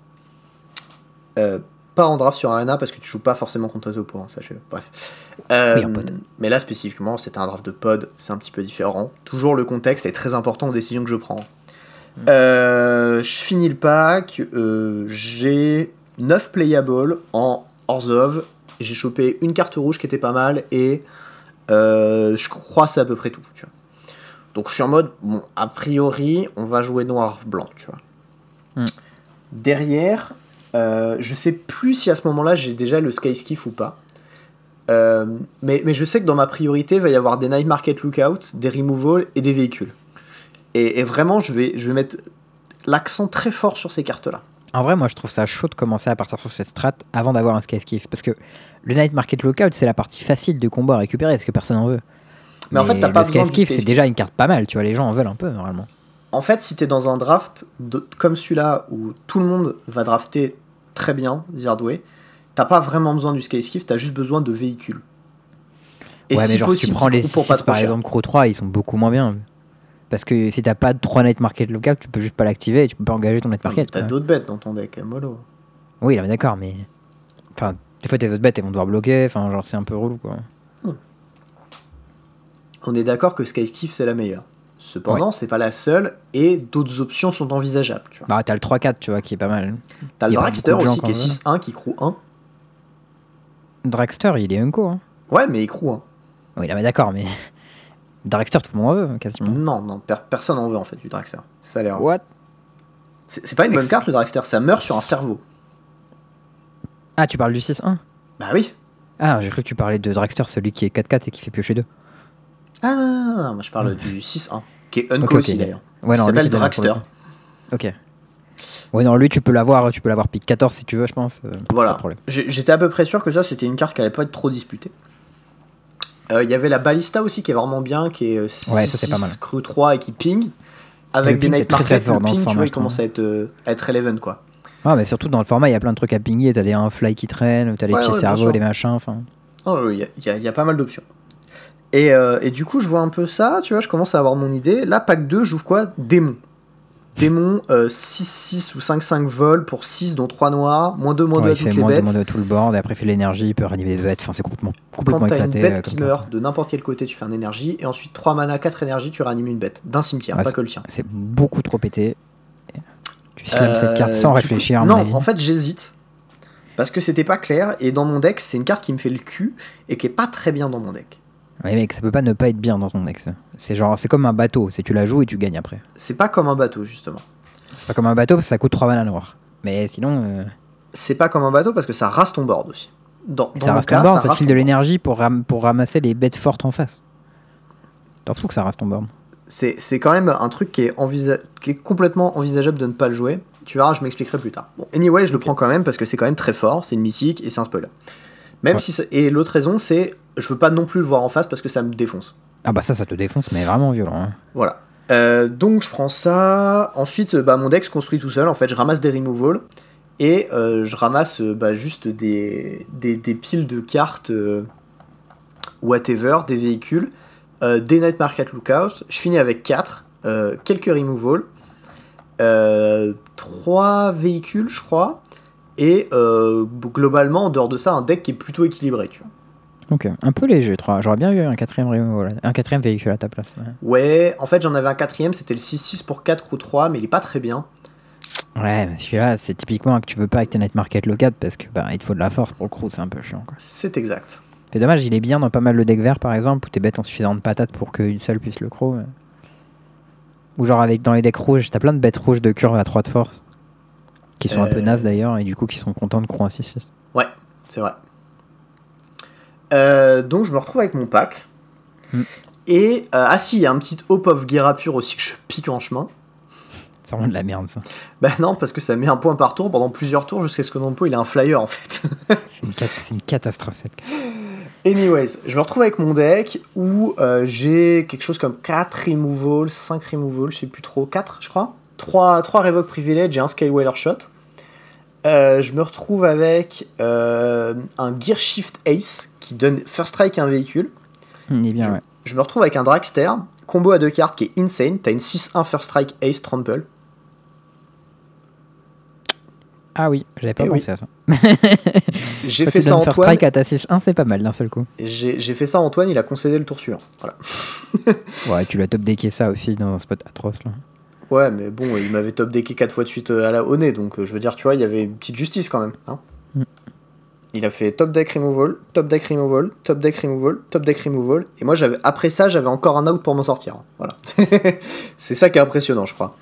Euh, pas en draft sur Arena parce que tu joues pas forcément contre tes opposants, sachez-le. Bref. Euh, Oui, en pod. Mais là spécifiquement, c'était un draft de pod, c'est un petit peu différent. Toujours le contexte est très important aux décisions que je prends. Mm. Euh, je finis le pack, j'ai 9 playables en Orzhov, j'ai chopé une carte rouge qui était pas mal et euh, je crois c'est à peu près tout. Tu vois. Donc je suis en mode, bon, a priori, on va jouer noir-blanc, tu vois. Mm. Derrière, euh, je sais plus si à ce moment-là j'ai déjà le Sky Skiff ou pas. Euh, mais, mais je sais que dans ma priorité, il va y avoir des Night Market Lookout, des Removal et des véhicules. Et, et vraiment, je vais, je vais mettre l'accent très fort sur ces cartes-là. En vrai, moi je trouve ça chaud de commencer à partir sur cette strat avant d'avoir un Sky Skiff. Parce que le Night Market Lookout, c'est la partie facile de combat à récupérer parce que personne en veut. Mais en fait, t'as le pas Sky besoin du Skiff, Sky c'est déjà une carte pas mal, tu vois, les gens en veulent un peu normalement. En fait, si t'es dans un draft de- comme celui-là où tout le monde va drafter très bien Zardway, t'as pas vraiment besoin du Sky Skiff, t'as juste besoin de véhicules. Et ouais, si mais genre si tu prends les coûtent pour pas 6 trop par cher. exemple, Crow 3, ils sont beaucoup moins bien. Parce que si t'as pas de 3 Night Market Lookout, tu peux juste pas l'activer et tu peux pas engager ton mais Market. T'as d'autres bêtes dans ton deck, mollo. Oui, non, mais d'accord, mais. Enfin, des fois tes autres bêtes elles vont devoir bloquer, enfin, genre c'est un peu relou quoi. On est d'accord que Sky Skiff c'est la meilleure. Cependant, c'est pas la seule et d'autres options sont envisageables. Tu vois. Bah, t'as le 3-4, tu vois, qui est pas mal. T'as le Dragster aussi qui est qui en 6-1 qui crew 1. Dragster, il est unco, hein. Ouais, mais il crew 1. Oui, non, mais d'accord, mais. Dragster, tout le monde en veut, quasiment. Non, non, per- personne en veut en fait du Dragster. Ça a l'air. What? C'est pas une bonne carte le Dragster, ça meurt sur un cerveau. Ah, tu parles du 6-1 Bah oui. Ah, j'ai cru que tu parlais de Dragster, celui qui est 4-4 et qui fait piocher 2. Ah non, non, non, non, moi je parle du 6-1, qui est Unco Ok, ok. aussi d'ailleurs. Ouais, non, lui, s'appelle Dragster. Ok. Ouais, non, lui, tu peux l'avoir, tu peux l'avoir pick 14 si tu veux, je pense. euh, Voilà. J'étais à peu près sûr que ça c'était une carte qui allait pas être trop disputée. Euh, Il y avait la Ballista aussi qui est vraiment bien, qui est euh, Ouais, ça, c'est 6, pas mal. crew 3 et qui ping. Avec des Night très, très Market, fort le ping, tu vois, il commence à être, euh, à être relevant quoi. Ah, mais surtout dans le format, il y a plein de trucs à pinguer. T'as des un fly qui traîne, t'as les Ouais, pieds ouais, sûr. les machins, enfin. Oh, Il y, a- il y a- il y a pas mal d'options. Et, euh, et du coup, je vois un peu ça, tu vois, je commence à avoir mon idée. Là, pack 2, j'ouvre quoi? Démon. Démon, euh, 6-6 ou 5-5 vol pour 6, dont 3 noirs, moins 2, moins 2 Ouais, à toutes les moins de, bêtes. moins de tout le board, et après il fait l'énergie, il peut ranimer des bêtes, enfin c'est complètement, Quand complètement t'as une éclaté. bête euh, qui meurt de n'importe quel côté, tu fais un énergie, et ensuite 3 mana, 4 énergies, tu ranimes une bête. D'un cimetière, Ouais, pas que le tien. C'est beaucoup trop pété. Tu slams Euh, cette carte sans réfléchir, coup- Non, avis. en fait, j'hésite. Parce que c'était pas clair, et dans mon deck, c'est une carte qui me fait le cul, et qui est pas très bien dans mon deck. Ouais, mec, ça peut pas ne pas être bien dans ton ça. C'est genre, c'est comme un bateau, c'est tu la joues et tu gagnes après. C'est pas comme un bateau, justement. C'est pas comme un bateau parce que ça coûte 3 mana noir. Mais sinon, euh, C'est pas comme un bateau parce que ça rase ton board aussi. Dans, dans ça cas, ton board, ça, rase file de l'énergie pour, ram- pour ramasser les bêtes fortes en face. T'en fous que ça reste ton board. C'est quand même un truc qui est, qui est complètement envisageable de ne pas le jouer. Tu verras, je m'expliquerai plus tard. Bon, anyway, je le prends quand même parce que c'est quand même très fort, c'est une mythique et c'est un spoiler. Même Ouais. si et l'autre raison, c'est je veux pas non plus le voir en face parce que ça me défonce. Ah bah ça, ça te défonce, mais vraiment violent. hein. Voilà. Euh, donc je prends ça. Ensuite, euh, bah, mon deck se construit tout seul. En fait, je ramasse des removals et euh, je ramasse bah, juste des, des, des piles de cartes, euh, whatever, des véhicules, des Night Market Lookout. Je finis avec 4, quelques removals, 3 véhicules, je crois, Et euh, globalement, en dehors de ça, un deck qui est plutôt équilibré, tu vois. Ok, un peu léger, 3. J'aurais bien eu un quatrième, un quatrième véhicule à ta place. ouais. Ouais, en fait, j'en avais un quatrième, c'était le 6-6 pour 4 ou 3, mais il est pas très bien. Ouais, mais celui-là, c'est typiquement que tu veux pas avec tes Night Market le 4 parce que bah, il te faut de la force pour le crew, c'est un peu chiant. C'est exact. C'est dommage, il est bien dans pas mal de decks verts par exemple, où t'es bêtes en suffisamment de patates pour qu'une seule puisse le crow. mais- Ou genre avec dans les decks rouges, t'as plein de bêtes rouges de curve à 3 de force. Qui sont un peu Euh. nazes d'ailleurs, et du coup qui sont contents de crow un 6-6. C'est vrai. Euh, donc je me retrouve avec mon pack. Mm. Et euh, ah si, il y a un petit Hope of Guérapure aussi que je pique en chemin. C'est vraiment de la merde ça. Bah non, parce que ça met un point par tour pendant plusieurs tours jusqu'à ce que mon pot il a un flyer en fait. (laughs) C'est une, cat- c'est une catastrophe cette carte. Anyways, je me retrouve avec mon deck où euh, j'ai quelque chose comme 4 removals, 5 removals, je sais plus trop, 4 je crois. 3, 3 Revoke Privilege et un Skywaller Shot. Euh, je me retrouve avec euh, un Gear Shift Ace qui donne First Strike à un véhicule. Il est bien, ouais. Je me retrouve avec un Dragster, combo à deux cartes qui est insane. T'as une 6-1 First Strike Ace Trample. Ah oui, j'avais pas Eh oui. pensé à ça. (laughs) J'ai fait ça à First Antoine. Strike à ta 6-1, c'est pas mal d'un seul coup. J'ai j'ai fait ça Antoine, il a concédé le tour suivant. Voilà. Ouais, tu l'as top decké ça aussi dans un spot atroce là. Ouais, mais bon, il m'avait top decké 4 fois de suite euh, à la, au nez, donc euh, je veux dire, tu vois, il y avait une petite justice quand même. hein. Mm. Il a fait top deck removal, top deck removal, top deck removal, top deck removal, et moi, j'avais après ça, j'avais encore un out pour m'en sortir. Voilà. (laughs) C'est ça qui est impressionnant, je crois.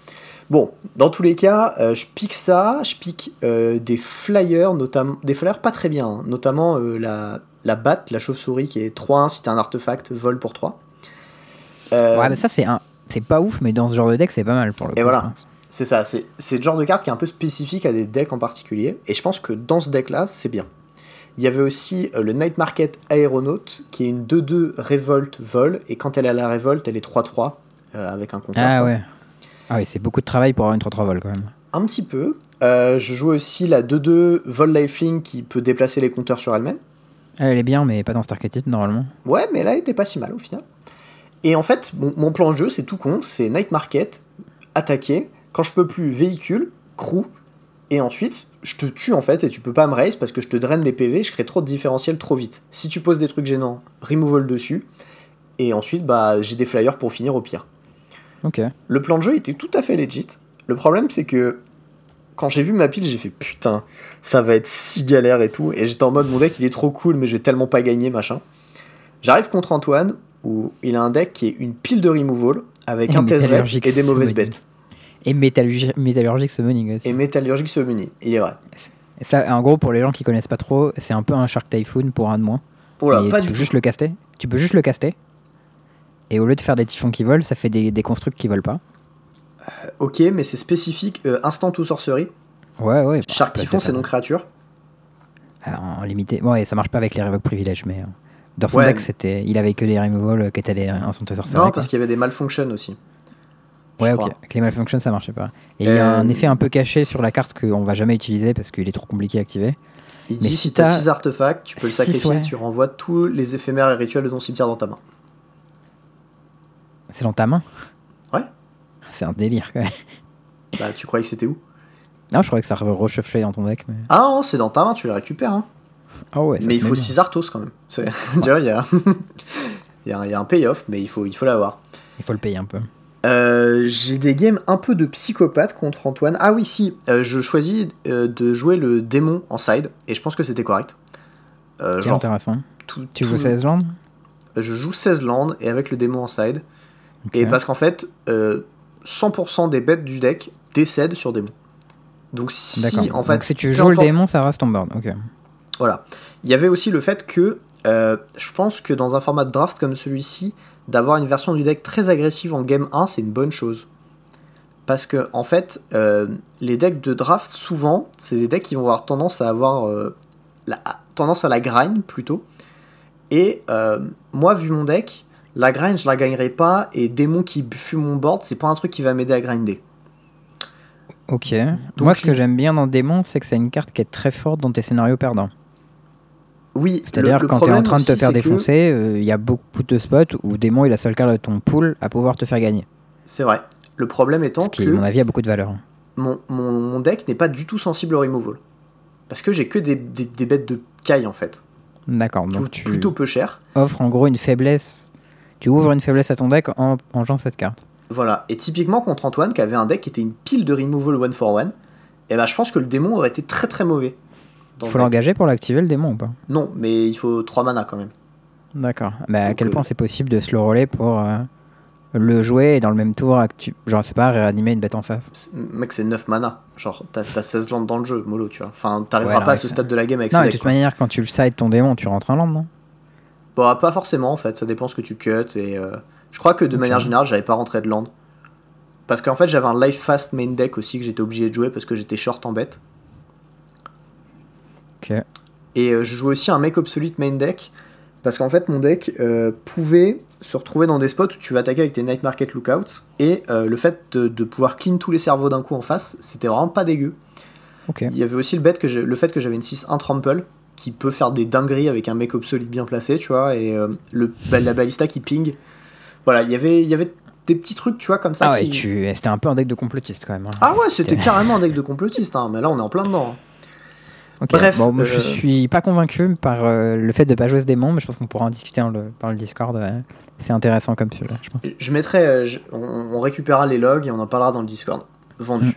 Bon, dans tous les cas, euh, je pique ça, je pique euh, des flyers, notamment des flyers pas très bien, hein, notamment euh, la, la batte, la chauve-souris qui est 3-1 si t'as un artefact, vol pour 3. Euh, Ouais, mais ça c'est un. C'est pas ouf, mais dans ce genre de deck, c'est pas mal pour le coup. Et voilà. C'est ça, c'est le genre de carte qui est un peu spécifique à des decks en particulier, et je pense que dans ce deck-là, c'est bien. Il y avait aussi euh, le Night Market Aeronaut, qui est une 2-2 révolte vol, et quand elle est à la révolte, elle est 3-3, euh, avec un compteur. Ah quoi. ouais. Ah oui, c'est beaucoup de travail pour avoir une 3-3 vol quand même. Un petit peu. Euh, je jouais aussi la 2-2 vol lifelink qui peut déplacer les compteurs sur elle-même. Elle, est bien, mais pas dans Star Archetype normalement. Ouais, mais là, elle était pas si mal au final. Et en fait, mon, mon plan de jeu, c'est tout con, c'est Night Market, attaquer, quand je peux plus, véhicule, crew, et ensuite, je te tue en fait, et tu peux pas me raise parce que je te draine des PV, je crée trop de différentiel trop vite. Si tu poses des trucs gênants, removal dessus, et ensuite, bah, j'ai des flyers pour finir au pire. Ok. Le plan de jeu était tout à fait legit. Le problème, c'est que quand j'ai vu ma pile, j'ai fait putain, ça va être si galère et tout. Et j'étais en mode mon deck il est trop cool, mais je vais tellement pas gagner, machin. J'arrive contre Antoine, où il a un deck qui est une pile de removal avec Et un Métallurgique et des mauvaises Summoning. bêtes. Et métallurgi- métallurgique summoning aussi. Et Métallurgique Summoning, il est vrai. Et ça, en gros, pour les gens qui connaissent pas trop, c'est un peu un Shark Typhoon pour un de moins. Oh là, pas tu du peux tout. juste le caster. Tu peux juste le caster. Et au lieu de faire des typhons qui volent, ça fait des, des constructs qui volent pas. Ok, mais c'est spécifique euh, instant ou sorcerie. Ouais, ouais. bah, Shark Typhon, c'est non créature. Alors, en limité. Ouais, ça marche pas avec les Revoke Privilege, mais. euh, Dans son Ouais. deck, c'était, il avait que des removals qui étaient des sorcerie. Non, quoi. parce qu'il y avait des malfunctions aussi. Ouais, ok. crois. Avec les malfunctions, ça marchait pas. Et il y a Euh, un effet un peu caché sur la carte qu'on va jamais utiliser parce qu'il est trop compliqué à activer. Il Mais dit si t'as t'as 6 artefacts, tu peux le sacrifier, ouais. tu renvoies tous les éphémères et rituels de ton cimetière dans ta main. C'est dans ta main? Ouais. C'est un délire, quand même. Bah, tu croyais que c'était où? Non, je croyais que ça reshufflait dans ton deck. Mais, Ah non, c'est dans ta main, tu les récupères. Hein. Ah ouais, mais il faut bien. 6 Arthos quand même. (laughs) C'est- tu vois, il y a, (laughs) il y a un, il y a un payoff, mais il faut, il faut l'avoir. Il faut le payer un peu. Euh, J'ai des games un peu de psychopathe contre Antoine. Ah oui, si, euh, je choisis euh, de jouer le démon en side, et je pense que c'était correct. C'est intéressant. tout- Tu tout- joues 16 landes? Je joue 16 landes et avec le démon en side. Et parce qu'en fait, euh, 100% des bêtes du deck décèdent sur démon. Donc si, en fait, Donc si tu joues le démon, ça reste ton board. Ok. Voilà. Il y avait aussi le fait que euh, je pense que dans un format de draft comme celui-ci, d'avoir une version du deck très agressive en game 1, c'est une bonne chose. Parce que, en fait, euh, les decks de draft, souvent, c'est des decks qui vont avoir tendance à avoir euh, la, tendance à la grind plutôt. Et moi, vu mon deck, la grind, je la gagnerai pas. Et démon qui fume mon board, c'est pas un truc qui va m'aider à grinder. Ok. Donc, Moi, ce que j'aime bien dans Démon, c'est que c'est une carte qui est très forte dans tes scénarios perdants. Oui, C'est-à-dire, quand tu es en train de te faire que- défoncer, euh, il y a beaucoup de spots où Démon est la seule carte de ton pool à pouvoir te faire gagner. C'est vrai. Le problème étant Ce qui, que. à mon avis, a beaucoup de valeur. mon, mon, mon deck n'est pas du tout sensible au removal. Parce que j'ai que des, des, des bêtes de caille en fait. D'accord, donc tu Plutôt peu cher. offres en gros une faiblesse. Tu ouvres une faiblesse à ton deck en, en jouant cette carte. Voilà. Et typiquement contre Antoine, qui avait un deck qui était une pile de removal one for one, et ben je pense que le démon aurait été très très mauvais. Dans Faut l'engager pour l'activer le démon ou pas? Non, mais il faut 3 mana quand même. D'accord. Mais à Donc, quel euh, point c'est possible de slow roller pour euh, le jouer et dans le même tour, actu- genre, je sais pas, réanimer une bête en face? Mec, c'est 9 mana. Genre, t'as t'as 16 landes dans le jeu, mollo, tu vois. Enfin, t'arriveras Ouais, pas à ce stade de la game avec Non, ce de toute quoi. manière, quand tu le side ton démon, tu rentres un land, non? Bon, pas forcément en fait, ça dépend ce que tu cut. Et euh, je crois que de manière générale, j'avais pas rentré de land. Parce qu'en fait, j'avais un life fast main deck aussi que j'étais obligé de jouer parce que j'étais short en bête. Et euh, je jouais aussi un make obsolete main deck parce qu'en fait, mon deck euh, pouvait se retrouver dans des spots où tu vas attaquer avec tes night market lookouts. Et euh, le fait de, de pouvoir clean tous les cerveaux d'un coup en face, c'était vraiment pas dégueu. Il y avait aussi le, bet que le fait que j'avais une 6-1 trample qui peut faire des dingueries avec un mec obsolete bien placé, tu vois, et le, la balista qui ping. Voilà, il y avait- il y avait des petits trucs, tu vois, comme ça. Ah ouais, qui... tu... c'était un peu un deck de complotiste quand même. hein. Ah ouais, c'était carrément un deck de complotiste, hein, mais là on est en plein dedans. hein. Bref, Bon, moi, je euh, suis pas convaincu par euh, le fait de pas jouer ce démon, mais je pense qu'on pourra en discuter dans le, dans le Discord. ouais. C'est intéressant comme sujet, je pense. Je mettrai, euh, je- on, on récupérera les logs et on en parlera dans le Discord. Vendu. Mm.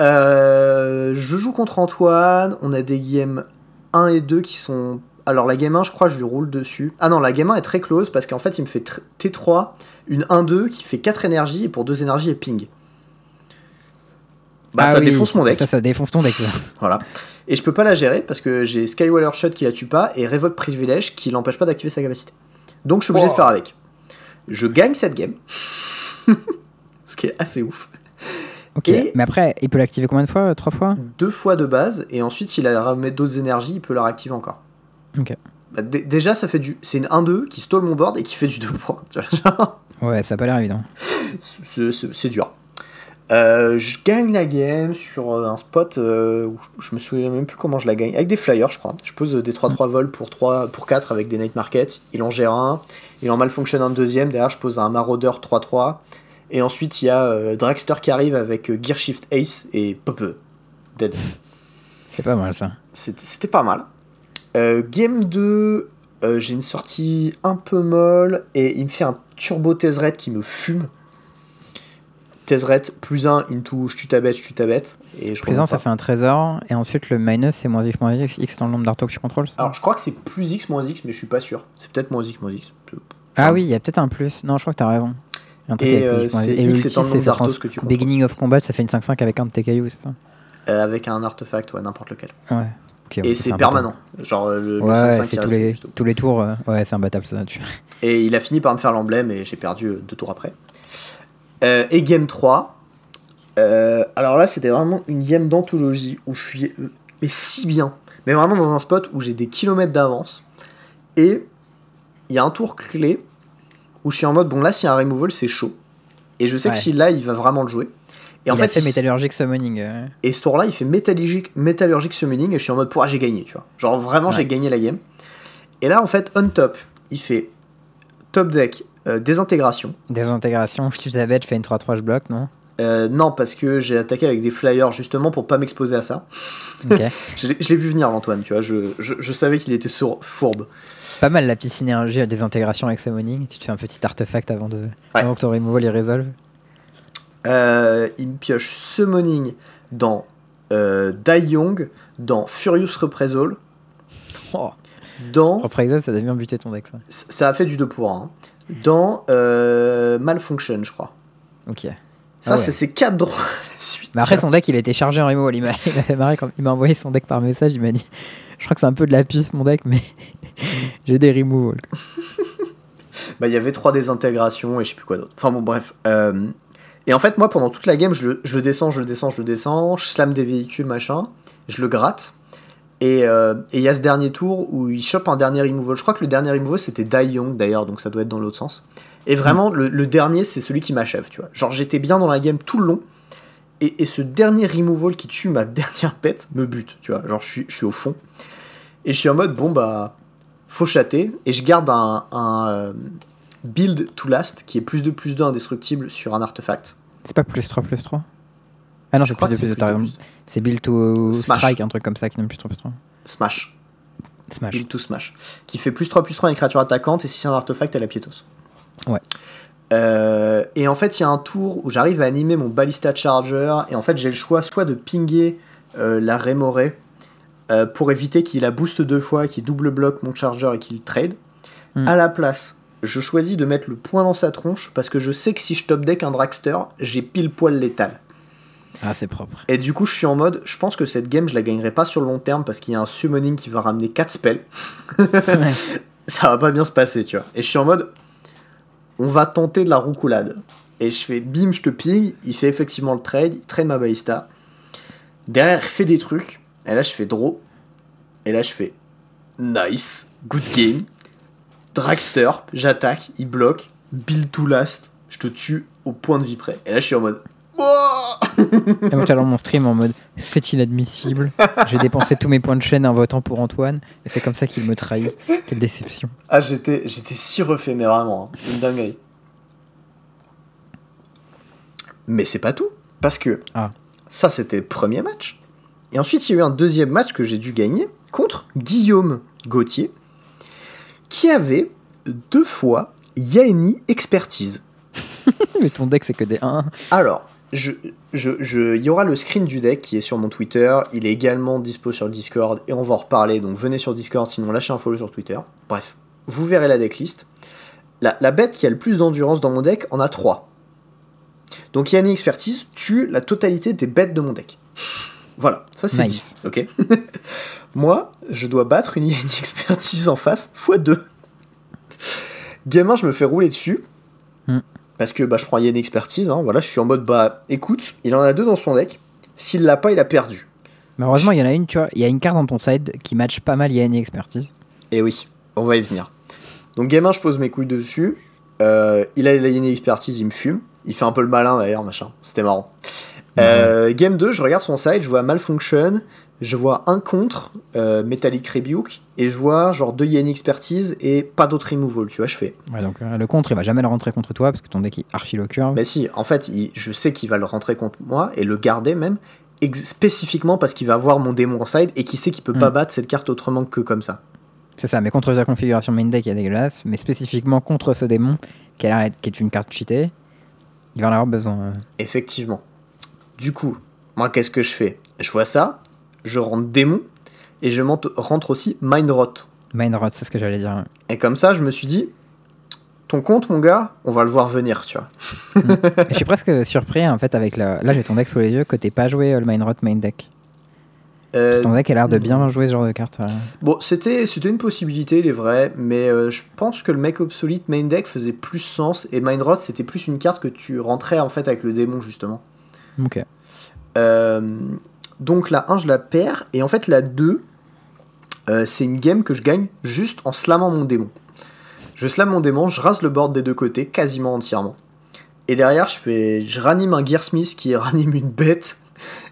Euh, je joue contre Antoine, on a des games 1 et 2 qui sont... Alors la game 1, je crois, je lui roule dessus. Ah non, la game 1 est très close parce qu'en fait, il me fait tr- T3, une 1-2 qui fait 4 énergies et pour 2 énergies et ping. Bah Ah ça oui, défonce mon deck. Ça, ça défonce ton deck. (laughs) Voilà. Et je peux pas la gérer parce que j'ai Skywaller Shot qui la tue pas et Revoke Privilege qui l'empêche pas d'activer sa capacité. Donc je suis obligé Oh. de faire avec. Je gagne cette game. (laughs) Ce qui est assez ouf. Ok. Et- Mais après, il peut l'activer combien de fois euh, Trois fois Deux fois de base et ensuite s'il a remet d'autres énergies, il peut la réactiver encore. Ok. Bah, dé- déjà ça fait du. C'est une 1-2 qui stole mon board et qui fait du 2 points. (laughs) Ouais, ça a pas l'air évident. c'est dur. Euh, je gagne la game sur euh, un spot euh, où je me souviens même plus comment je la gagne. Avec des flyers, je crois. Je pose des 3-3 vols pour, 3, pour 4 avec des night markets. Il en gère un. Il en malfonctionne un deuxième. Derrière, je pose un maraudeur 3-3. Et ensuite, il y a euh, Dragster qui arrive avec Gear Shift Ace et pop dead. C'est pas mal ça. C'était pas mal. Game 2, euh, j'ai une sortie un peu molle et il me fait un turbo Tezzeret qui me fume. Tezzeret plus 1 into je tue ta bête, je tue ta bête. Et je Plus reviens 1, ça fait un trésor. Et ensuite, le minus, c'est moins x, moins x, x dans le nombre d'artos que tu contrôles. Alors je crois que c'est plus X moins X, mais je suis pas sûr. C'est peut-être moins X moins X. Ah oui, il y a peut-être un plus. Non, je crois que t'as raison. Et, avec euh, c'est Et X le c'est nombre que tu contrôles. Beginning of combat, ça fait une 5-5 avec un de tes cailloux, c'est ça Euh, avec un artefact, ouais, n'importe lequel. Ouais. Et c'est permanent. Genre euh, le, le Ouais, 5-5 c'est tous les, tous les tours. euh, Ouais, c'est imbattable ça. Tu... Et il a fini par me faire l'emblème et j'ai perdu deux tours après. Euh, et game 3. euh, alors là, c'était vraiment une game d'anthologie où je suis. Mais si bien. Mais vraiment dans un spot où j'ai des kilomètres d'avance. Et il y a un tour clé où je suis en mode bon, là, s'il y a un removal, c'est chaud. Et je sais que si là, il va vraiment le jouer. Et en il a fait, fait il- Metallurgic Summoning. euh. et ce tour-là, il fait métalligique, métallurgique summoning et je suis en mode, pourquoi j'ai gagné, tu vois. Genre vraiment, Ouais. j'ai gagné la game. Et là, en fait, on top, il fait top deck, euh, désintégration. Désintégration, je fais une 3-3, je bloque, non? Euh, non, parce que j'ai attaqué avec des flyers justement pour pas m'exposer à ça. Ok. (laughs) Je l'ai vu venir, Antoine, tu vois. Je, je, je savais qu'il était sour- fourbe. Pas mal la petite synergie à désintégration avec Summoning. Tu te fais un petit artefact avant, de... avant que ton removal il résolve. Euh, il me pioche summoning dans euh, Dai Young, dans Furious Reprisal, Oh. dans. Reprisal, ça doit bien buter ton deck ça. Ça a fait du 2 pour 1. Dans euh, Malfunction, je crois. Ok. Ça, Ah ouais. c'est ces 4 droits. (laughs) Mais après, son deck il a été chargé en removal. Il m'a (laughs) quand il m'a envoyé son deck par message. Il m'a dit Je crois que c'est un peu de la puce mon deck, mais (laughs) j'ai des removals. Bah, il y avait 3 désintégrations et je sais plus quoi d'autre. Enfin bon, bref. Euh, Et en fait, moi, pendant toute la game, je le, je le descends, je le descends, je le descends, je slam des véhicules, machin, je le gratte. Et euh, et il y a ce dernier tour où il chope un dernier removal. Je crois que le dernier removal c'était Dai Young d'ailleurs, donc ça doit être dans l'autre sens. Et vraiment, le, dernier, c'est celui qui m'achève, tu vois. Genre, j'étais bien dans la game tout le long. Et, ce dernier removal qui tue ma (laughs) dernière pète me bute, tu vois. Genre, je suis, au fond. Et je suis en mode, bon, bah, faut chatter. Et je garde un, un, euh, build to last qui est plus de plus 2 indestructible sur un artefact. C'est pas plus 3 plus 3 Ah non, j'ai crois que c'est. C'est Build to Smash. Strike, un truc comme ça qui donne plus 3 plus 3. Smash. Smash. Build to Smash. Qui fait plus 3 plus 3 à une créature attaquante et si c'est un artefact, elle a piétos. Ouais. Euh, et en fait, il y a un tour où j'arrive à animer mon Ballista Charger et en fait, j'ai le choix soit de pinguer euh, la Remoré euh, pour éviter qu'il la booste deux fois, qu'il double bloque mon Charger et qu'il trade. Hmm. À la place, je choisis de mettre le point dans sa tronche parce que je sais que si je top deck un Dragster, j'ai pile poil létal. Ah, c'est propre. Et du coup, je suis en mode, je pense que cette game, je la gagnerai pas sur le long terme parce qu'il y a un summoning qui va ramener 4 spells. (laughs) Ouais. (laughs) Ça va pas bien se passer, tu vois. Et je suis en mode, on va tenter de la roucoulade. Et je fais, bim, je te ping. Il fait effectivement le trade, il trade ma ballista. Derrière, il fait des trucs. Et là, je fais draw. Et là, je fais, nice, good game. Dragster, j'attaque, il bloque. Build to last, je te tue au point de vie près. Et là, je suis en mode, (laughs) Et moi, j'étais dans mon stream en mode c'est inadmissible. J'ai dépensé tous mes points de chaîne en votant pour Antoine. Et c'est comme ça qu'il me trahit. Quelle déception. Ah, j'étais, j'étais si refait, mais vraiment, hein, une dinguerie. Mais c'est pas tout, parce que Ah. ça c'était le premier match. Et ensuite, il y a eu un deuxième match que j'ai dû gagner contre Guillaume Gauthier, qui avait deux fois Yaeni Expertise. (laughs) Mais ton deck, c'est que des 1. Alors, je, je, je- il y aura le screen du deck qui est sur mon Twitter. Il est également dispo sur Discord et on va en reparler. Donc venez sur Discord, sinon lâchez un follow sur Twitter. Bref, vous verrez la decklist. La, la bête qui a le plus d'endurance dans mon deck en a 3. Donc Yanni Expertise tue la totalité des bêtes de mon deck. Voilà, ça c'est Nice. Ok? (laughs) Moi, je dois battre une Yanni Expertise en face x 2. Gamin, je me fais rouler dessus. Hmm. Parce que bah, je prends Yann Expertise, hein, voilà, je suis en mode bah écoute, il en a deux dans son deck, s'il l'a pas, il a perdu. Mais heureusement, il y en a une, tu vois. Il y a une carte dans ton side qui match pas mal Yanni Expertise. Et oui, on va y venir. Donc gamin, je pose mes couilles dessus, euh, il a la Yann Expertise, il me fume, il fait un peu le malin d'ailleurs, machin, c'était marrant. Euh, game 2, je regarde son side, je vois Malfunction, je vois un contre, euh, Metallic Rebuke, et je vois genre deux Yann Expertise et pas d'autre removal, tu vois, je fais. Ouais, donc euh, le contre, il va jamais le rentrer contre toi parce que ton deck est archi curve. Mais si, en fait, il- je sais qu'il va le rentrer contre moi et le garder même, spécifiquement parce qu'il va voir mon démon en side et qu'il sait qu'il peut pas Mm. battre cette carte autrement que comme ça. C'est ça, mais contre sa configuration main deck, il est dégueulasse. Mais spécifiquement contre ce démon, qui, est une carte cheatée, il va en avoir besoin. euh. Effectivement. Du coup, moi, qu'est-ce que je fais? Je vois ça, je rentre démon et je rentre aussi mind rot. Mind rot, c'est ce que j'allais dire. Et comme ça, je me suis dit, ton compte, mon gars, on va le voir venir, tu vois. (laughs) Je suis presque surpris en fait avec la. Là, j'ai ton deck sous les yeux que t'aies pas joué euh, le Mind rot main deck. Euh, Ton deck a l'air de bien jouer ce genre de carte. Bon, c'était c'était une possibilité, il est vrai, mais euh, je pense que le mec obsolete main deck faisait plus sens et Mind Rot c'était plus une carte que tu rentrais en fait avec le démon justement. Ok. Euh, donc la 1 je la perds et en fait la 2 euh, c'est une game que je gagne juste en slammant mon démon. Je slam mon démon, je rase le board des deux côtés quasiment entièrement. Et derrière je fais je ranime un Gearsmith qui (laughs) ranime une bête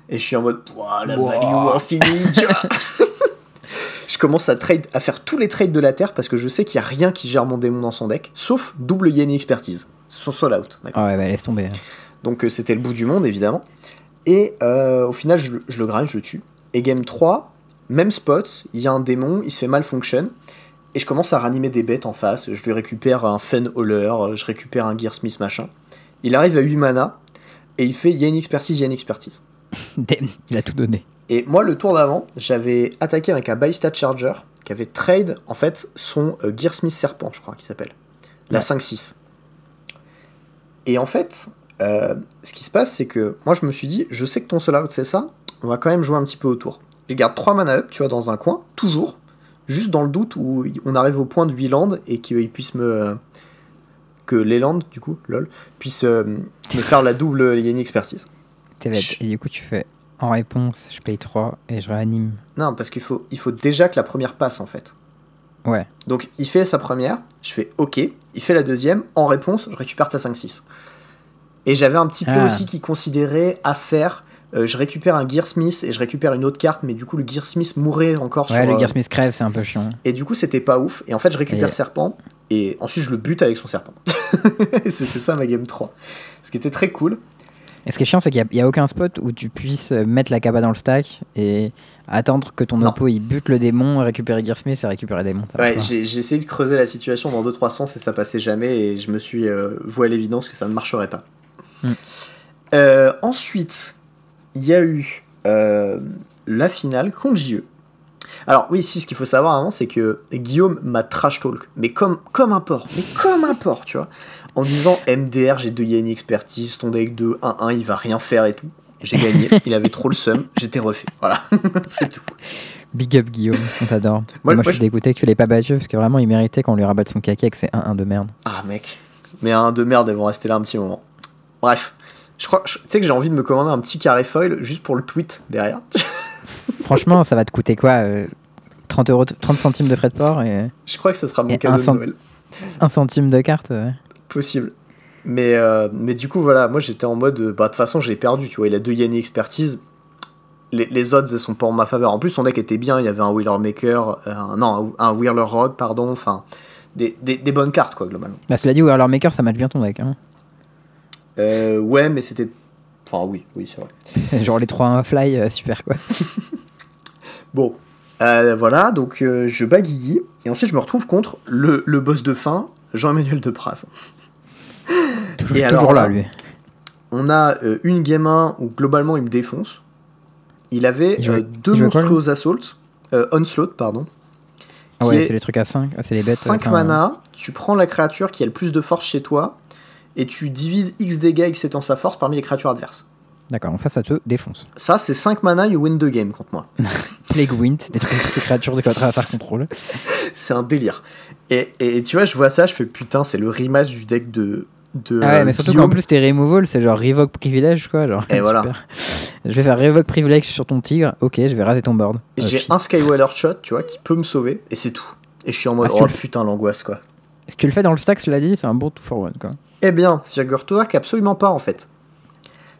et je suis en mode la Ouah. value infinie. tu vois. (laughs) je commence à trade à faire tous les trades de la terre parce que je sais qu'il y a rien qui gère mon démon dans son deck sauf double Yeni expertise. Son soul out. Ah ouais, bah, laisse tomber. donc euh, c'était le bout du monde évidemment. Et euh, au final je, le- je le grind, je le tue. Et game 3, même spot, il y a un démon, il se fait malfunction. Et je commence à ranimer des bêtes en face. Je lui récupère un Fen Hauler, euh, je récupère un Gearsmith machin. Il arrive à 8 mana et il fait il y a une expertise, il y a une expertise. (laughs) Damn, il a tout donné. Et moi, le tour d'avant, j'avais attaqué avec un Ballista Charger qui avait trade en fait son euh, Gearsmith Serpent, je crois qu'il s'appelle. La Ouais. 5-6. Et en fait, euh, ce qui se passe, c'est que moi je me suis dit, je sais que ton solo out c'est ça, on va quand même jouer un petit peu autour. Je garde 3 mana up, tu vois, dans un coin, toujours, juste dans le doute où on arrive au point de 8 lands et qu'il puisse me. euh, que les lands, du coup, lol, puissent euh, me (laughs) faire la double Yeni expertise. T'es bête. Et du coup, tu fais en réponse, je paye 3 et je réanime. Non, parce qu'il faut, il faut déjà que la première passe en fait. Ouais. Donc il fait sa première, je fais OK, il fait la deuxième, en réponse, je récupère ta 5-6. Et j'avais un petit peu Ah. aussi qui considérait à faire, euh, je récupère un Gearsmith et je récupère une autre carte, mais du coup le Gearsmith mourait encore Ouais, sur... le euh, Gearsmith crève, c'est un peu chiant. Et du coup c'était pas ouf, et en fait je récupère Et- Serpent, et ensuite je le bute avec son Serpent. (laughs) Et c'était ça ma game 3. Ce qui était très cool. Et ce qui est chiant, c'est qu'il n'y a, aucun spot où tu puisses mettre la capa dans le stack et attendre que ton Non. oppo il bute le démon, récupérer Gearsmith et récupérer. Ça Ouais, j'ai essayé de creuser la situation dans 2-3 sens et ça passait jamais et je me suis euh, voué à l'évidence que ça ne marcherait pas. Euh, ensuite, il y a eu euh, la finale contre JE. Alors oui, si ce qu'il faut savoir avant, c'est que Guillaume m'a trash talk, mais comme, comme un porc, mais comme un porc, tu vois, en disant MDR, j'ai deux Yanni expertise, ton deck 2, 1-1, il va rien faire et tout. J'ai gagné, (laughs) il avait trop le seum, j'étais refait. Voilà, (laughs) c'est tout. Big up Guillaume, on t'adore. Moi- je suis dégoûté que tu l'aies pas battu parce que vraiment il méritait qu'on lui rabatte son caca avec ses 1-1 de merde. Ah mec, mais un de merde, elles vont rester là un petit moment. Bref, je crois, tu sais que j'ai envie de me commander un petit carré foil juste pour le tweet derrière. (laughs) Franchement, ça va te coûter quoi euh, 30, euros, 30 centimes de frais de port et Je crois que ce sera mon cadeau un de Noël. 1 centime de carte. euh. Possible. Mais, euh, mais du coup, voilà, moi j'étais en mode, euh, bah de toute façon j'ai perdu, tu vois, il a deux Yanni expertise. Les, les odds elles sont pas en ma faveur. En plus, son deck était bien, il y avait un Wheeler Maker, euh, un- non, un, un Wheeler Rod, pardon, enfin, des, des, des bonnes cartes quoi, globalement. Bah, cela dit, Warlord Maker ça match bien ton deck. Hein. Euh, ouais, mais c'était. Enfin, oui, oui, c'est vrai. (laughs) Genre les 3-1 fly, euh, super quoi. (laughs) Bon, euh, voilà, donc euh, je bats Guigui, et ensuite je me retrouve contre le, le boss de fin, Jean-Emmanuel Depraz. (laughs) Toujours, Et alors toujours là lui. On a euh, une game 1 où globalement il me défonce. Il avait Il jouait- euh, deux il jouait quoi, lui Monstrous Assault, euh, Onslaught, pardon. Ah ouais, est c'est les trucs à 5, c'est les bêtes. 5 euh, mana, tu prends la créature qui a le plus de force chez toi, et tu divises X dégâts X étant sa force parmi les créatures adverses. D'accord, donc ça, ça te défonce. Ça, c'est 5 mana, you win the game contre moi. (laughs) Plague Wind, des trucs de créatures de à contrôle. c'est un délire. Et, et tu vois, je vois ça, je fais putain, c'est le rematch du deck de. de Ah ouais, euh, mais surtout qu'en plus, tes removal, c'est genre revoke privilège, quoi. Genre, Et voilà. Je vais faire revoke privilège sur ton tigre. Ok, je vais raser ton board. Euh, J'ai un Skywalker shot, tu vois, qui peut me sauver, et c'est tout. Et je suis en mode, Ah, oh le- putain, l'angoisse, quoi. Si tu le fais dans le stack, cela dit, c'est un bon 2 for 1, quoi. Eh bien, figure-toi qu'absolument pas, en fait.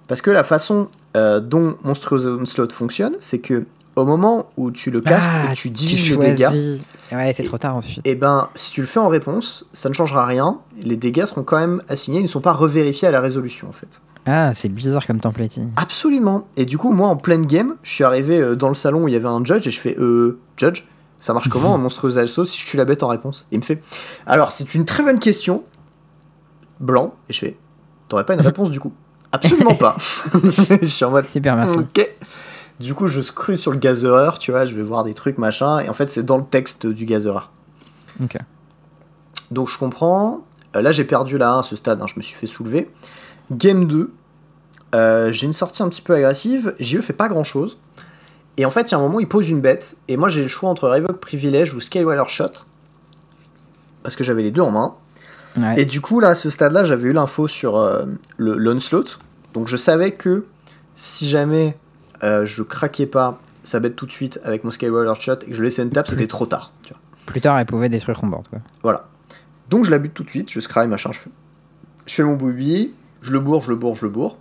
Parce que la façon euh, dont Monstrous Onslaught fonctionne, c'est que au moment où tu le castes Ah, et tu divises le dégât, choisis. Ouais, c'est trop tard ensuite. eh ben, si tu le fais en réponse, ça ne changera rien. Les dégâts seront quand même assignés, ils ne sont pas revérifiés à la résolution, en fait. Ah, c'est bizarre comme templating. Absolument. Et du coup, moi, en pleine game, je suis arrivé euh, dans le salon où il y avait un judge et je fais euh, Judge, ça marche comment un (laughs) monstrueux assaut si je suis la bête en réponse? Il me fait Alors, c'est une très bonne question. Blanc. Et je fais T'aurais pas une réponse du coup Absolument pas. (laughs) (laughs) je suis en mode Super, merci. Ok. Du coup, je scrute sur le gazereur, tu vois, je vais voir des trucs, machin, et en fait, c'est dans le texte du gazereur. Ok. Donc, je comprends. Euh, là, j'ai perdu la 1 à ce stade, hein, je me suis fait soulever. Game 2, euh, j'ai une sortie un petit peu agressive, JE fait pas grand chose. Et en fait, il y a un moment, il pose une bête, et moi, j'ai le choix entre Revoke Privilege ou Skywaller Shot, parce que j'avais les deux en main. Ouais. Et du coup, là, à ce stade-là, j'avais eu l'info sur euh, le l'onslaught. Donc je savais que si jamais euh, je craquais pas sa bête tout de suite avec mon Skywalker Shot et que je laissais une tape, c'était trop tard. Tu vois. Plus tard, elle pouvait détruire ton board, quoi. Voilà. Donc je la bute tout de suite, je scry, machin, je fais, je fais mon booby, je le bourre, je le bourre, je le bourre.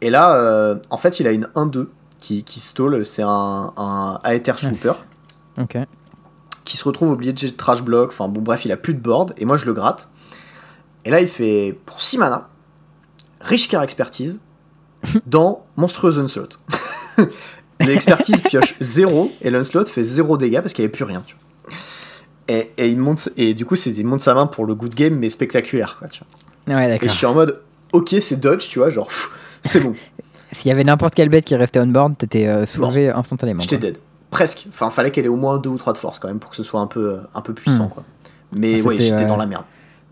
Et là, euh, en fait, il a une 1-2 qui, qui stall, c'est un, un Aether Swooper. Ok. qui se retrouve obligé de trash block. Enfin bon, bref, il a plus de board et moi je le gratte. Et là, il fait pour 6 mana, riche car expertise (laughs) dans monstrueuse onslaught. (laughs) L'expertise pioche 0 et l'onslaught fait 0 dégâts parce qu'il n'y avait plus rien. Tu vois. Et, et il monte et du coup, c'est il monte sa main pour le good game mais spectaculaire. Quoi, tu vois. Ouais, Et je suis en mode, ok, c'est dodge, tu vois, genre c'est bon, (laughs) S'il y avait n'importe quelle bête qui restait on board, t'étais euh, soulevé instantanément. j'étais dead. Presque. Enfin, fallait qu'elle ait au moins 2 ou 3 de force quand même pour que ce soit un peu, un peu puissant. Hmm. Quoi. Mais Ah, ouais, j'étais euh, dans la merde.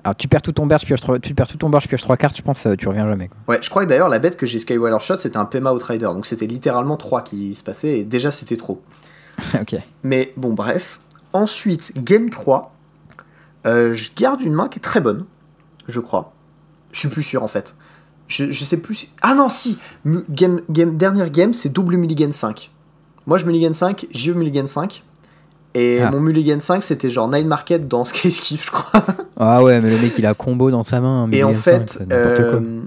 Alors, tu perds tout ton je pioche 3, tu perds tout ton board, je pioche 3 cartes, je pense, euh, tu reviens jamais. Quoi. Ouais, je crois que d'ailleurs la bête que j'ai Skywalker Shot c'était un Pema Outrider, donc c'était littéralement 3 qui se passaient et déjà c'était trop. (laughs) ok. Mais bon, bref. Ensuite, Game 3, euh, je garde une main qui est très bonne, je crois. Je suis plus sûr en fait. Je, je sais plus. si- Ah non, si game, game, Dernière game, c'est double mulligan 5. Moi je mulligan 5, JE mulligan 5. Et Ah. mon mulligan 5 c'était genre Night Market dans (laughs) Sky Skiff, je crois. Ah ouais, mais le mec il a combo dans sa main. Et en fait, euh,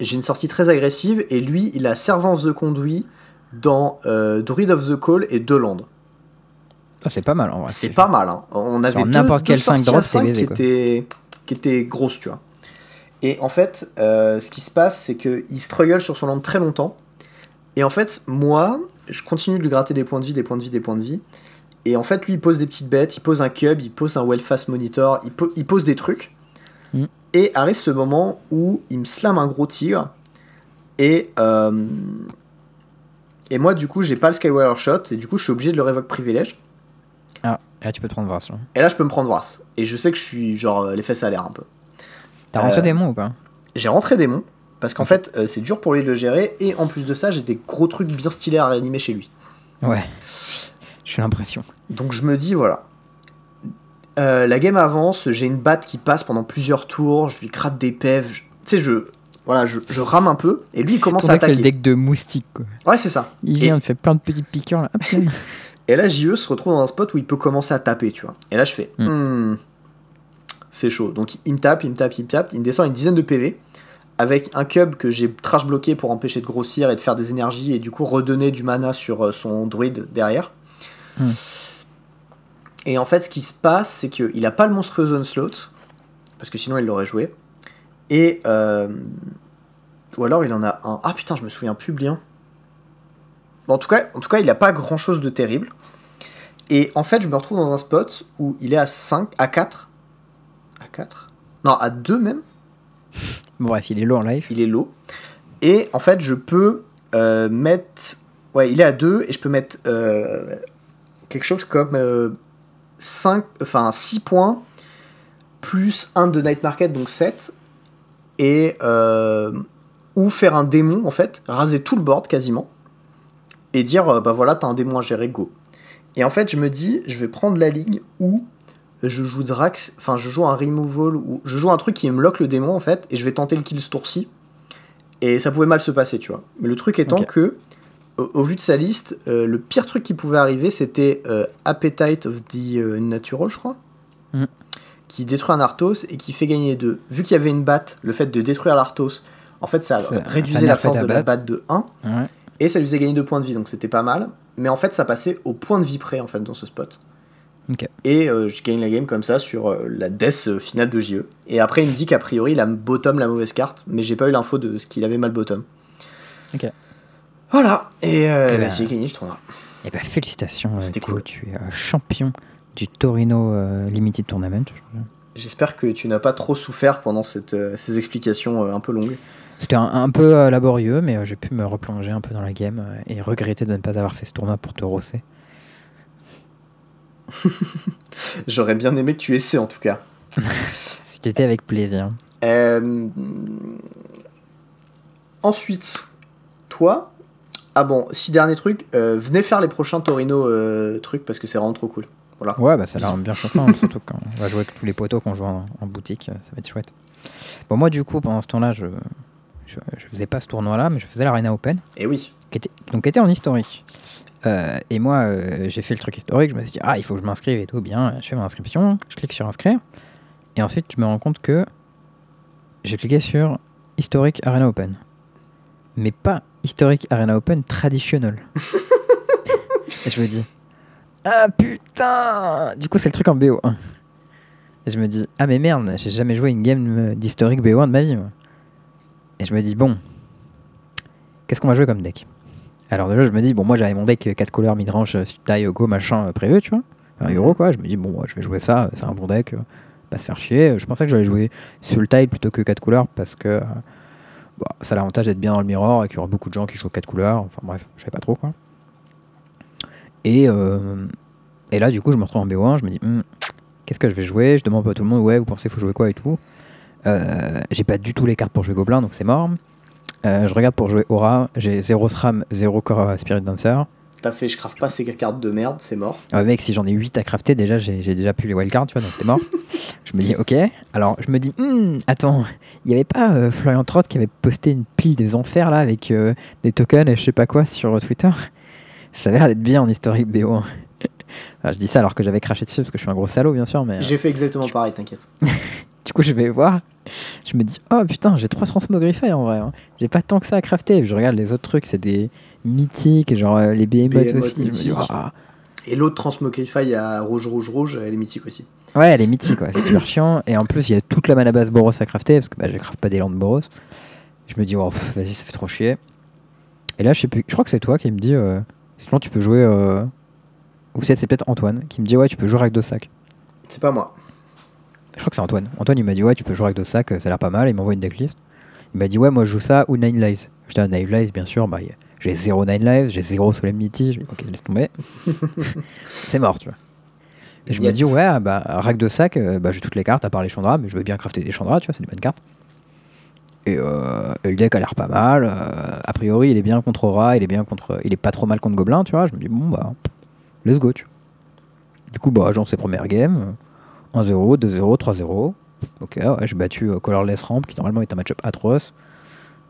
j'ai une sortie très agressive et lui, il a Servant of the Conduit dans euh, Druid of the Call et deux landes. Ah, c'est pas mal en vrai. c'est pas mal. Hein. On avait n'importe quel cinq sorties à drops, c'est qui étaient qui étaient grosses, tu vois. Et en fait, euh, ce qui se passe, c'est qu'il struggle sur son land très longtemps. Et en fait, moi, je continue de lui gratter des points de vie, des points de vie, des points de vie. Et en fait, lui, il pose des petites bêtes, il pose un cub, il pose un well fast monitor, il, po- il pose des trucs. Mm. Et arrive ce moment où il me slame un gros tigre. Et, euh, et moi, du coup, j'ai pas le Skywire Shot. Et du coup, je suis obligé de le révoque privilège. Ah, là tu peux te prendre Vras là. Et là, je peux me prendre Vras. Et je sais que je suis genre euh, les fesses à l'air un peu. T'as rentré Euh, des mots ou pas? J'ai rentré démon. Parce qu'en fait, euh, c'est dur pour lui de le gérer. Et en plus de ça, j'ai des gros trucs bien stylés à réanimer chez lui. Ouais. J'ai l'impression. Donc je me dis, voilà. Euh, la game avance, j'ai une batte qui passe pendant plusieurs tours, je lui gratte des pèves. je- Tu sais, je, voilà, je, je rame un peu, et lui il commence Ton à deck c'est le attaquer. deck de moustique quoi. Ouais, c'est ça. Il Et- vient, il fait plein de petits piqueurs là. (laughs) Et là, JE se retrouve dans un spot où il peut commencer à taper, tu vois. Et là, je fais, Mm. Hmm, c'est chaud. Donc il me tape, il me tape, il me tape, il me descend une dizaine de PV. Avec un cub que j'ai trash bloqué pour empêcher de grossir et de faire des énergies et du coup redonner du mana sur euh, son druide derrière. Et en fait, ce qui se passe, c'est qu'il a pas le monstrueux onslaught, parce que sinon il l'aurait joué. Et. euh, ou alors il en a un. Ah putain, je me souviens plus bien. Bon, en, tout cas, en tout cas, il a pas grand chose de terrible. Et en fait, je me retrouve dans un spot où il est à 5, à 4. À 4 Non, à 2 même. (laughs) Bon, bref, il est low en life. Il est low. Et en fait, je peux euh, mettre. Ouais, il est à 2 et je peux mettre euh, quelque chose comme 5, enfin 6 points plus 1 de Night Market, donc 7. Et. euh, ou faire un démon en fait, raser tout le board quasiment. Et dire, euh, bah voilà, t'as un démon à gérer, go. Et en fait, je me dis, je vais prendre la ligne où je joue Drax, enfin je joue un removal, ou je joue un truc qui me lock le démon en fait, et je vais tenter le kill ce tour-ci. Et ça pouvait mal se passer, tu vois. Mais le truc étant que, au, au vu de sa liste, euh, le pire truc qui pouvait arriver, c'était euh, Appetite of the euh, Natural, je crois, Mm. qui détruit un Arthos et qui fait gagner 2. Vu qu'il y avait une batte, le fait de détruire l'Arthos, en fait, ça, réduisait la force de la batte. de 1. Ouais. Et ça lui faisait gagner 2 points de vie, donc c'était pas mal. Mais en fait, ça passait au point de vie près, en fait, dans ce spot. Et euh, je gagne la game comme ça sur euh, la death euh, finale de JE. Et après, il me dit qu'a priori, il a bottom la mauvaise carte, mais j'ai pas eu l'info de ce qu'il avait mal bottom. Voilà, et euh, Eh bah, gagné le tournoi. Et bah, félicitations. euh, C'était cool. Tu es euh, champion du Torino euh, Limited Tournament. J'espère que tu n'as pas trop souffert pendant cette, ces explications un peu longues. C'était un, un peu laborieux, mais j'ai pu me replonger un peu dans la game et regretter de ne pas avoir fait ce tournoi pour te rosser. (laughs) J'aurais bien aimé que tu essaies en tout cas. (laughs) C'était avec plaisir. Euh, Ensuite, toi. Ah bon, six derniers trucs. euh, venez faire les prochains Torino euh, trucs parce que c'est vraiment trop cool. Voilà. Ouais, bah ça a l'air bien chauffant, (laughs) surtout quand on va jouer avec tous les poteaux qu'on joue en, en boutique, euh, ça va être chouette. Bon, moi, du coup, pendant ce temps-là, je, je, je faisais pas ce tournoi-là, mais je faisais l'Arena Open, Et oui. qui était, donc qui était en historique. Euh, et moi, euh, j'ai fait le truc historique, je me suis dit, ah, il faut que je m'inscrive et tout, bien, je fais mon inscription, je clique sur inscrire, et ensuite, je me rends compte que j'ai cliqué sur historique Arena Open, mais pas historique Arena Open traditionnel. (laughs) et je me dis, ah putain Du coup, c'est le truc en BO1. Et je me dis, ah mais merde, j'ai jamais joué une game euh, d'historique BO1 de ma vie. moi. Et je me dis, bon, qu'est-ce qu'on va jouer comme deck? Alors déjà, je me dis, bon, moi j'avais mon deck 4 couleurs, midrange, euh, taille, go, machin euh, prévu, tu vois. Un euro quoi. Je me dis, bon, ouais, je vais jouer ça, c'est un bon deck, pas se faire chier. Je pensais que j'allais jouer sur le tile plutôt que 4 couleurs parce que bah, ça a l'avantage d'être bien dans le mirror et qu'il y aura beaucoup de gens qui jouent 4 couleurs. Enfin bref, je sais pas trop quoi. Et, euh, et là, du coup, je me retrouve en BO1, je me dis, Hmm, qu'est-ce que je vais jouer? Je demande pas à tout le monde, ouais, vous pensez faut jouer quoi et tout. Euh, j'ai pas du tout les cartes pour jouer Gobelin, donc c'est mort. Euh, je regarde pour jouer Aura, j'ai 0 SRAM, 0 Core Spirit Dancer. T'as fait, je crave pas ces cartes de merde, c'est mort. Ah, mec, si j'en ai 8 à crafter, déjà, j'ai déjà pu les wildcards, tu vois, donc c'est mort. (laughs) je me dis, ok. Alors, je me dis, Hmm, attends, il y avait pas euh, Florian Trott qui avait posté une pile des enfers, là, avec euh, des tokens et je sais pas quoi sur euh, Twitter? Ça avait l'air d'être bien en historique BO. (laughs) Enfin, je dis ça alors que j'avais craché dessus, parce que je suis un gros salaud, bien sûr, mais... euh, J'ai fait exactement pareil, t'inquiète. (laughs) Du coup, je vais voir. Je me dis, oh putain, j'ai trois transmogrify en vrai. hein. J'ai pas tant que ça à crafter. Je regarde les autres trucs, c'est des mythiques, genre euh, les Behemoth Behemoth aussi. Dis, mythique. Ah. Et l'autre Transmogrify à rouge, rouge, rouge, elle est mythique aussi. Ouais, elle est mythique, ouais, c'est super chiant. Et en plus, il y a toute la mana base Boros à crafter, parce que bah, je crafte pas des landes Boros. Je me dis, oh, vas-y, ça fait trop chier. Et là, je sais plus, je crois que c'est toi qui me dis, euh, sinon tu peux jouer. euh, Ou c'est peut-être Antoine qui me dit, ouais, tu peux jouer avec deux sacs. C'est pas moi. Je crois que c'est Antoine. Antoine, il m'a dit, ouais, tu peux jouer avec deux sacs, euh, ça a l'air pas mal. Il m'envoie une decklist. Il m'a dit, ouais, moi je joue ça ou Nine Lives. J'étais à Nine Lives, bien sûr. Bah, y a- j'ai zéro Nine Lives, j'ai zéro Solemnity. Je dis, ok, laisse tomber. (laughs) c'est mort, tu vois. Et je me dis, ouais, bah, rack de sac, euh, bah, j'ai toutes les cartes à part les Chandra, mais je veux bien crafter des Chandra, tu vois, c'est des bonnes cartes. Et, euh, le deck a l'air pas mal. euh, a priori, il est bien contre Aura, il est bien contre. Il est pas trop mal contre Gobelin, tu vois. Je me dis, bon, bah, let's go, tu vois. Du coup, bah, j'en sais première game. euh, 1-0, 2-0, 3-0. Ok, ouais, j'ai battu euh, Colorless Ramp, qui normalement est un match-up atroce.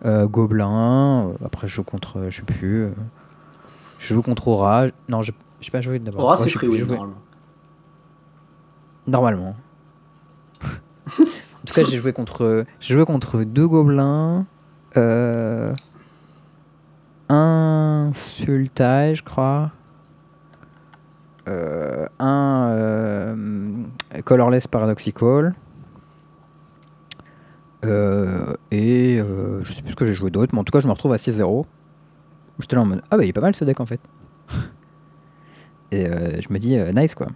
Euh, Gobelin, euh, après je joue contre, euh, je sais plus. je joue contre Aura. Non, je j'ai pas joué d'abord. Aura, c'est free win normalement. Normalement. (laughs) en tout cas, j'ai joué contre, j'ai joué contre deux gobelins, euh, un sultai, je crois, euh, un euh, colorless paradoxical, euh, et euh, je sais plus ce que j'ai joué d'autre, mais en tout cas, je me retrouve à 6-0. J'étais là en mode ah bah il est pas mal ce deck en fait. (laughs) et euh, je me dis nice quoi.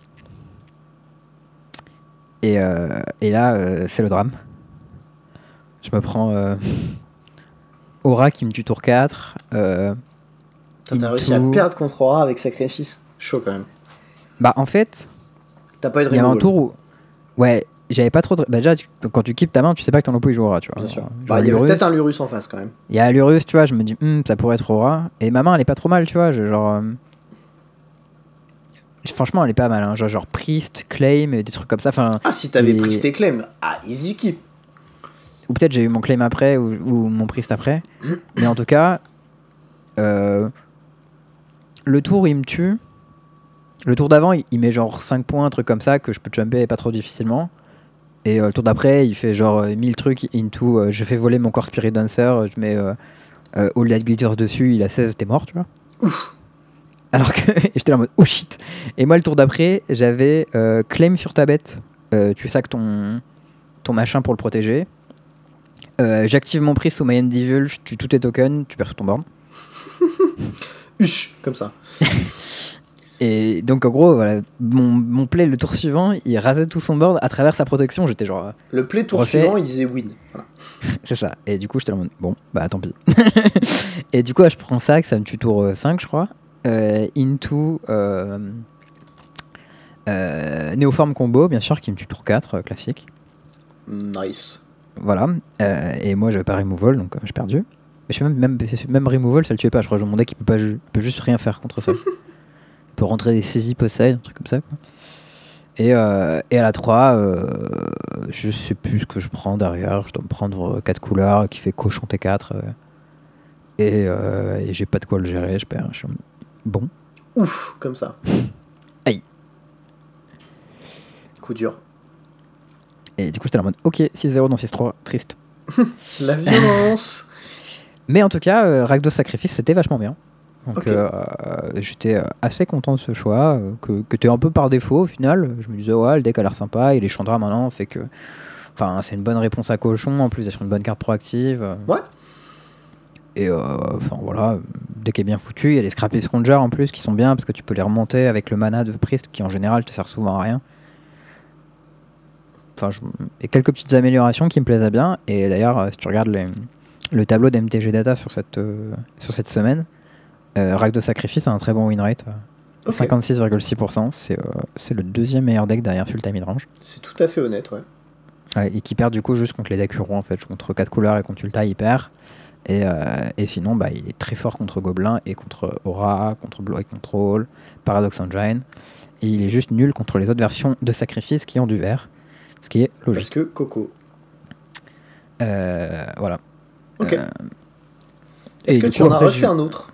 Et, et là, c'est le drame. Je me prends (laughs) Aura qui me tue tour 4. euh, Putain, T'as réussi à perdre contre Aura avec sacrifice. Chaud quand même. bah, en fait, T'as pas eu de il y avait un tour où. Ouais, j'avais pas trop de. Bah, déjà, tu- quand tu kippes ta main, tu sais pas que ton oppo il joue Aura, tu vois. Bien sûr. Bah, il y avait peut-être un Lurus en face quand même. Il y a Lurus, tu vois, je me dis, Hmm, ça pourrait être Aura. Et ma main, elle est pas trop mal, tu vois. je- genre. euh, Franchement, elle est pas mal. Hein. Genre, genre Priest, Claim, et des trucs comme ça. Enfin, Ah, si t'avais Et- pris tes claims. Ah, easy keep. ou peut-être j'ai eu mon claim après ou, ou mon priest après. (clears throat) Mais en tout cas, euh, le tour il me tue, le tour d'avant il, il met genre 5 points, un truc comme ça que je peux jumper pas trop difficilement. Et euh, le tour d'après, il fait genre euh, 1000 trucs into. euh, je fais voler mon corps Spirit Dancer, je mets euh, euh, All Light Glitters dessus, il a 16, t'es mort, tu vois. Alors que (laughs) j'étais là en mode oh shit. Et moi, le tour d'après, j'avais euh, Claim sur ta bête, euh, tu sacs ton, ton machin pour le protéger. Euh, J'active mon prix sous my Devil, tue tous tes tokens, tu perds tout ton board. (laughs) Huch, comme ça. (laughs) Et donc en gros, voilà, mon, mon play le tour suivant, il rasait tout son board à travers sa protection. J'étais genre, euh, Le play tour Refait. suivant, il disait win. Voilà. (laughs) c'est ça. Et du coup, j'étais en mode, bon, bah tant pis. (laughs) et du coup, je prends ça, que ça me tue tour euh, 5, je crois. Euh, into euh, euh, combo, bien sûr, qui me tue tour 4, euh, classique. Nice. Voilà. Euh, et moi, j'avais pas removal, donc euh, j'ai perdu. Mais je sais même, même, même removal, ça le tuait pas. Je crois que mon deck, il peut, pas, peut juste rien faire contre ça. (laughs) rentrer des saisies possède, un truc comme ça. Quoi. Et, euh, et à la 3, euh, je sais plus ce que je prends derrière. Je dois me prendre 4 couleurs qui fait cochon T4. euh, et euh, et j'ai pas de quoi le gérer, je perds. Je suis Bon. Ouf, comme ça. (laughs) Aïe. Coup dur. Et du coup, j'étais en mode, ok, 6-0 dans 6-3, triste. (laughs) La violence. (laughs) Mais en tout cas, euh, de Sacrifice, c'était vachement bien. Donc euh, j'étais euh, assez content de ce choix, euh, que, que tu un peu par défaut au final. Je me disais, ouais, le deck a l'air sympa, et les Chandra maintenant fait que. Enfin, c'est une bonne réponse à cochon, en plus d'être une bonne carte proactive. Ouais. Et euh, enfin voilà, le deck est bien foutu. Il y a les Scrappy Scrounger en plus qui sont bien parce que tu peux les remonter avec le mana de Priest qui en général te sert souvent à rien. Enfin, je- et quelques petites améliorations qui me plaisaient bien. Et d'ailleurs, si tu regardes les- le tableau d'MTG Data sur cette, euh, sur cette semaine, Rack de Sacrifice a un très bon win rate. euh, Ok. 56,6%. C'est euh, c'est le deuxième meilleur deck derrière Full Time Midrange. C'est tout à fait honnête, ouais. Ouais, et qui perd du coup juste contre les decks Hurons en fait, contre 4 couleurs et contre Ulta il perd. Et, euh, et sinon bah, il est très fort contre Gobelin et contre Aura, contre Blow Control, Paradox Engine. Et il est juste nul contre les autres versions de Sacrifice qui ont du vert. Ce qui est Parce logique. que Coco. Euh, voilà. Ok. Euh, Est-ce que tu en as refait un autre?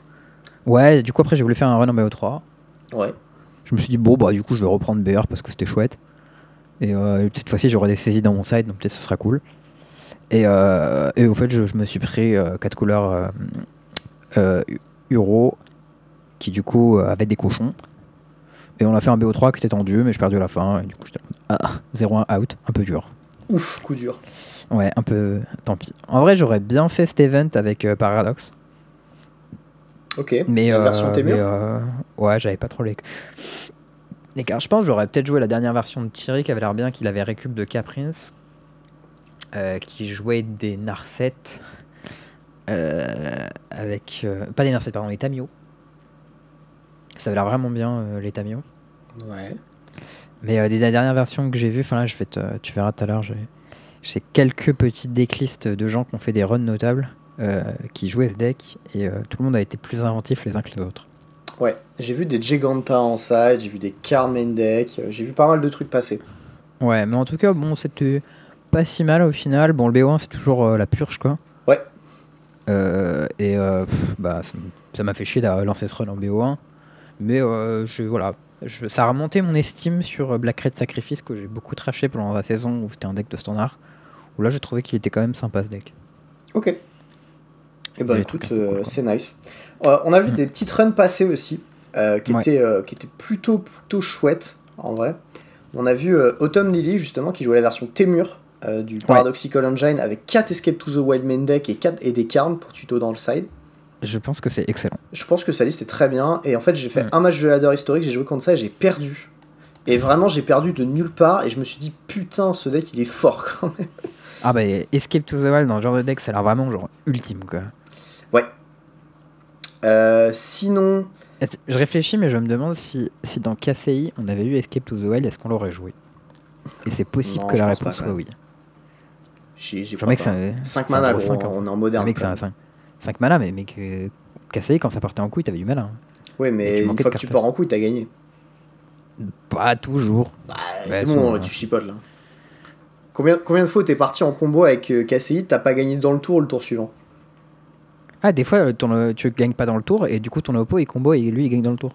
Ouais, du coup après j'ai voulu faire un run en BO3. Ouais. Je me suis dit bon bah du coup je vais reprendre BR parce que c'était chouette. Et euh, cette fois-ci j'aurai des saisies dans mon side donc peut-être ce sera cool. Et, euh, et au fait je, je me suis pris 4 couleurs euh, euh, Uro qui du coup euh, avaient des cochons. Et on a fait un BO3 qui était tendu mais j'ai perdu à la fin et du coup j'étais Ah, 0-1 out, un peu dur. Ouf, coup dur. Ouais, un peu. Tant pis. En vrai, j'aurais bien fait cet event avec euh, Paradox. Ok. Mais, La euh, version mais, euh, Ouais, j'avais pas trop les. Les cartes. Je pense j'aurais peut-être joué la dernière version de Thierry qui avait l'air bien, qu'il avait récup de Caprins. euh, qui jouait des Narset. euh, avec. euh, pas des Narset, pardon, les Tamio. Ça avait l'air vraiment bien, les Tamio. Ouais. Mais des des dernières versions que j'ai vues, enfin là, je vais te- tu verras tout à l'heure, j'ai quelques petites decklists de gens qui ont fait des runs notables, qui jouaient ce deck, et euh, tout le monde a été plus inventif les uns que les autres. Ouais. J'ai vu des Giganta en side, j'ai vu des Carmen deck, euh, j'ai vu pas mal de trucs passer. Ouais, mais en tout cas, bon, c'était pas si mal au final. Bon, le BO1, c'est toujours euh, la purge, quoi. Ouais. Euh, et euh, pff, bah, ça m'a fait chier d'avoir lancé ce run en BO1. Mais euh, je, voilà, je- ça a remonté mon estime sur euh, Black Red Sacrifice, que j'ai beaucoup traché pendant la saison où c'était un deck de standard. Où là, j'ai trouvé qu'il était quand même sympa ce deck. Ok. Et bah Des écoute, euh, cool, c'est nice. Euh, on a vu Mm. des petites runs passer aussi, euh, qui, Ouais. étaient, qui étaient plutôt, plutôt chouettes, en vrai. On a vu Autumn Lily, justement, qui jouait la version Témur euh, du Paradoxical Engine avec 4 Escape to the Wild Main deck et, 4, et des carnes pour tuto dans le side. Je pense que c'est excellent. Je pense que sa liste est très bien. Et en fait, j'ai fait un match de ladder historique, j'ai joué contre ça et j'ai perdu. Et vraiment, j'ai perdu de nulle part. Et je me suis dit, putain, ce deck, il est fort quand même. Ah bah, Escape to the Wild dans ce genre de deck, ça a l'air vraiment genre ultime, quoi. Euh, sinon, Je réfléchis, mais je me demande si, si dans KCI, on avait eu Escape to the Wild, est-ce qu'on l'aurait joué? Et c'est possible Non, que la réponse soit oui. j'ai j'ai Je mec, pas. c'est 5 c'est un mana, gros gros, cinq, hein. on est en moderne. mec, c'est 5. 5 mana, mais mec, KCI, quand ça partait en couille, t'avais du mal. Hein. Ouais, mais une fois que tu pars en couille, t'as gagné. Pas toujours. Bah, Ouais, c'est bon, tu ouais. chipotes là. Combien, combien de fois t'es parti en combo avec euh, KCI, t'as pas gagné dans le tour ou le tour suivant? Ah, des fois, euh, ton, euh, tu gagnes pas dans le tour, et du coup, ton oppo, il combo, et lui, il gagne dans le tour.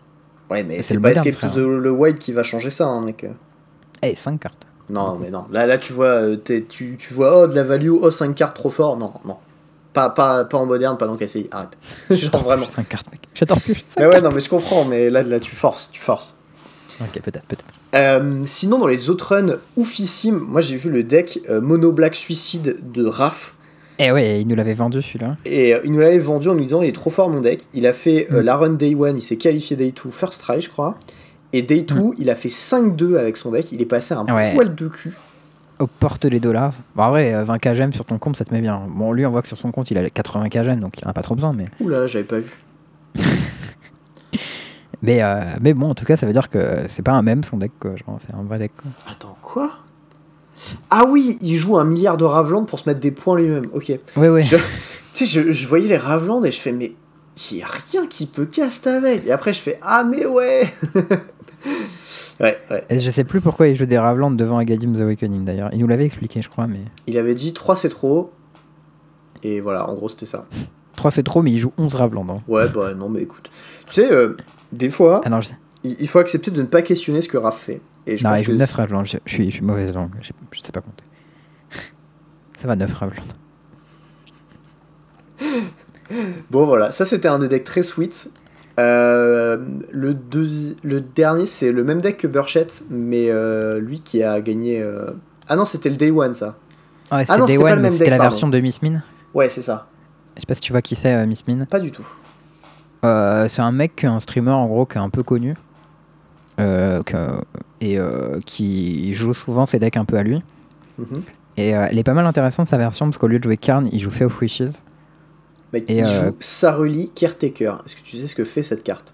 Ouais, mais C'est pas moderne, Escape to frère. the le Wild qui va changer ça, hein, mec. Eh, 5 cartes. Non, mais non. Là, là tu vois, euh, tu, tu vois, oh, de la value, oh, 5 cartes trop fort. Non, non. Pas, pas, pas en moderne, pas dans KCI, arrête. (laughs) Genre vraiment. 5 cartes, mec. J'adore plus. Mais ouais, non, mais je comprends, mais là, là tu forces, tu forces. Ok, peut-être, peut-être. Euh, sinon, dans les autres runs oufissimes, moi j'ai vu le deck euh, Mono Black Suicide de Raph. Eh ouais, il nous l'avait vendu celui-là. Et euh, il nous l'avait vendu en nous disant il est trop fort mon deck. Il a fait euh, Mm. la run Day 1, il s'est qualifié Day 2, First try je crois. Et Day 2, il a fait 5-2 avec son deck. Il est passé à un Mm. Ouais. poil de cul. Aux portes des dollars. Bon, en vrai, euh, 20k gemmes sur ton compte, ça te met bien. Bon, lui, on voit que sur son compte, il a 80k gemmes, donc il en a pas trop besoin, mais. Oula, j'avais pas vu. (laughs) Mais, euh, mais bon, en tout cas, ça veut dire que c'est pas un même son deck, quoi. Genre, c'est un vrai deck, quoi. Attends, quoi? Ah oui, il joue un milliard de Ravland pour se mettre des points lui-même. Ok. Ouais, ouais. Je- Tu sais, je, je voyais les Ravland et je fais, mais il a rien qui peut caster avec. Et après, je fais, ah, mais ouais (laughs) Ouais, ouais. Et je sais plus pourquoi il joue des Ravland devant Agadim The Awakening d'ailleurs. Il nous l'avait expliqué, je crois, mais. Il avait dit 3 c'est trop. Et voilà, en gros, c'était ça. 3 c'est trop, mais il joue 11 Ravland. hein. Ouais, bah non, mais écoute. Tu sais, euh, des fois, Ah non, je sais. il, il faut accepter de ne pas questionner ce que Raph fait. Et je non, pense il joue que 9 Ravland. Je, je suis, je suis mauvaise langue. Je, je sais pas compter. (laughs) ça va, 9 Ravland. Bon, voilà, ça c'était un des decks très sweet. Euh, le, deuxi- le dernier, c'est le même deck que Burchett, mais euh, lui qui a gagné. euh, Ah non, c'était le Day One, ça. Ah, ouais, Ah non, c'était Day c'était pas One, le mais même c'était la pardon. version de Miss Min. Ouais, c'est ça. Je sais pas si tu vois qui c'est, Miss Min. Pas du tout. C'est un mec, un streamer en gros, qui est un peu connu. Que- et euh, qui joue souvent ses decks un peu à lui. Mhm. Et euh, elle est pas mal intéressante sa version parce qu'au lieu de jouer Karn, il joue Fate of Wishes. Mec, Et, il euh, joue Saruli Caretaker. Est-ce que tu sais ce que fait cette carte?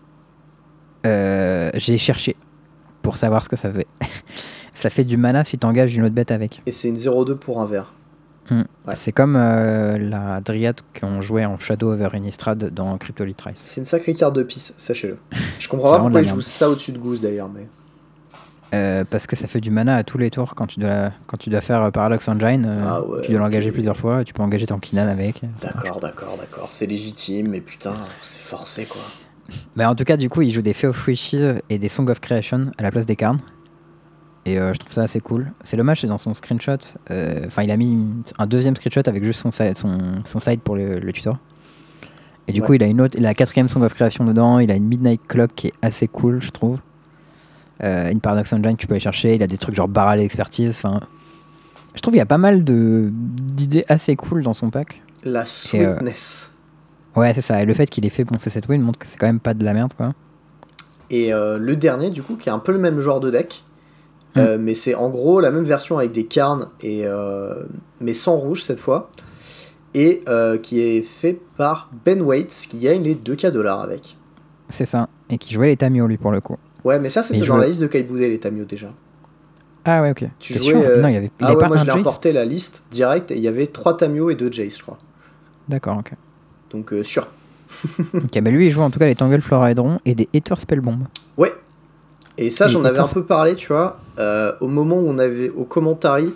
J'ai cherché pour savoir ce que ça faisait. (laughs) ça fait du mana si t'engages une autre bête avec. Et c'est une 0-2 pour un vert. Ouais. C'est comme euh, la Dryad qu'on jouait en Shadow over Innistrad dans Cryptolith Rise. C'est une sacrée carte de pisse, sachez-le. (laughs) Je comprends pas pourquoi la il joue merde. ça au-dessus de Goose d'ailleurs, mais. Euh, parce que ça fait du mana à tous les tours quand tu dois, quand tu dois faire euh, Paradox Engine. euh, Ah ouais, tu dois l'engager plusieurs fois. Tu peux engager ton Kinan avec. D'accord, d'accord, d'accord. C'est légitime, mais putain, c'est forcé quoi. Mais en tout cas, du coup, il joue des Fate of Wishes et des Song of Creation à la place des carnes. Et euh, je trouve ça assez cool. C'est dommage, c'est dans son screenshot. Enfin, il a mis un deuxième screenshot avec juste son side, son, son side pour le, le tutor. Et du Ouais. coup, il a une autre, il a la quatrième Song of Creation dedans. Il a une Midnight Clock qui est assez cool, je trouve. Euh, une Paradox Engine, tu peux aller chercher. Il a des trucs genre barrel expertise. Enfin, je trouve qu'il y a pas mal d'idées assez cool dans son pack. La sweetness. Ouais, c'est ça. Et le fait qu'il ait fait bon C7 win montre que c'est quand même pas de la merde, quoi. Et euh, le dernier, du coup, qui est un peu le même genre de deck, euh, mais c'est en gros la même version avec des carnes, et, euh, mais sans rouge cette fois, et qui est fait par Ben Waits, qui gagne les 2K dollars avec. C'est ça. Et qui jouait les Tamio, lui, pour le coup. Ouais, mais ça, c'était dans la liste de Kaiboudet, les Tamio, déjà. Ah ouais, ok. Tu jouais. Non, il y avait. Il ah ouais, moi, je l'ai importé la liste direct, et il y avait 3 Tamio et 2 Jace, je crois. D'accord, ok. Donc, sûr. (laughs) ok, bah lui il joue en tout cas les Tangle Floraedron et des Hater Spellbomb. Ouais. Et ça, j'en avais un peu parlé, tu vois, euh, au moment où on avait au commentary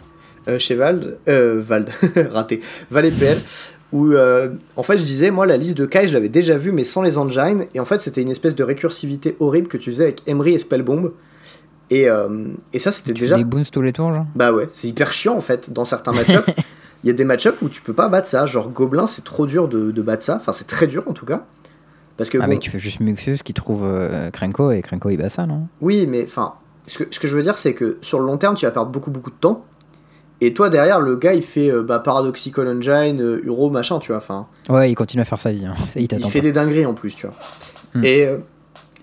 euh, chez Vald, euh, Vald, (laughs) raté, Val PL, où en fait je disais, moi la liste de Kai je l'avais déjà vue mais sans les engines, et en fait c'était une espèce de récursivité horrible que tu faisais avec Emery et Spellbomb. Et, et ça c'était déjà. Des boons tous les tours, genre Bah ouais, c'est hyper chiant en fait dans certains match-ups. (laughs) Il y a des match-ups où tu peux pas battre ça. Genre Gobelin, c'est trop dur de, de, battre ça. Enfin, c'est très dur en tout cas. Parce que, ah, mais tu fais juste Muxus qui trouve euh, Krenko et Krenko il bat ça, non? Oui, mais enfin, ce que, ce que je veux dire, c'est que sur le long terme, tu vas perdre beaucoup, beaucoup de temps. Et toi, derrière, le gars, il fait euh, bah, Paradoxical Engine, euh, Euro, machin, tu vois. Enfin, ouais, il continue à faire sa vie. Hein. Il, il fait des dingueries en plus, tu vois. Hmm. Et,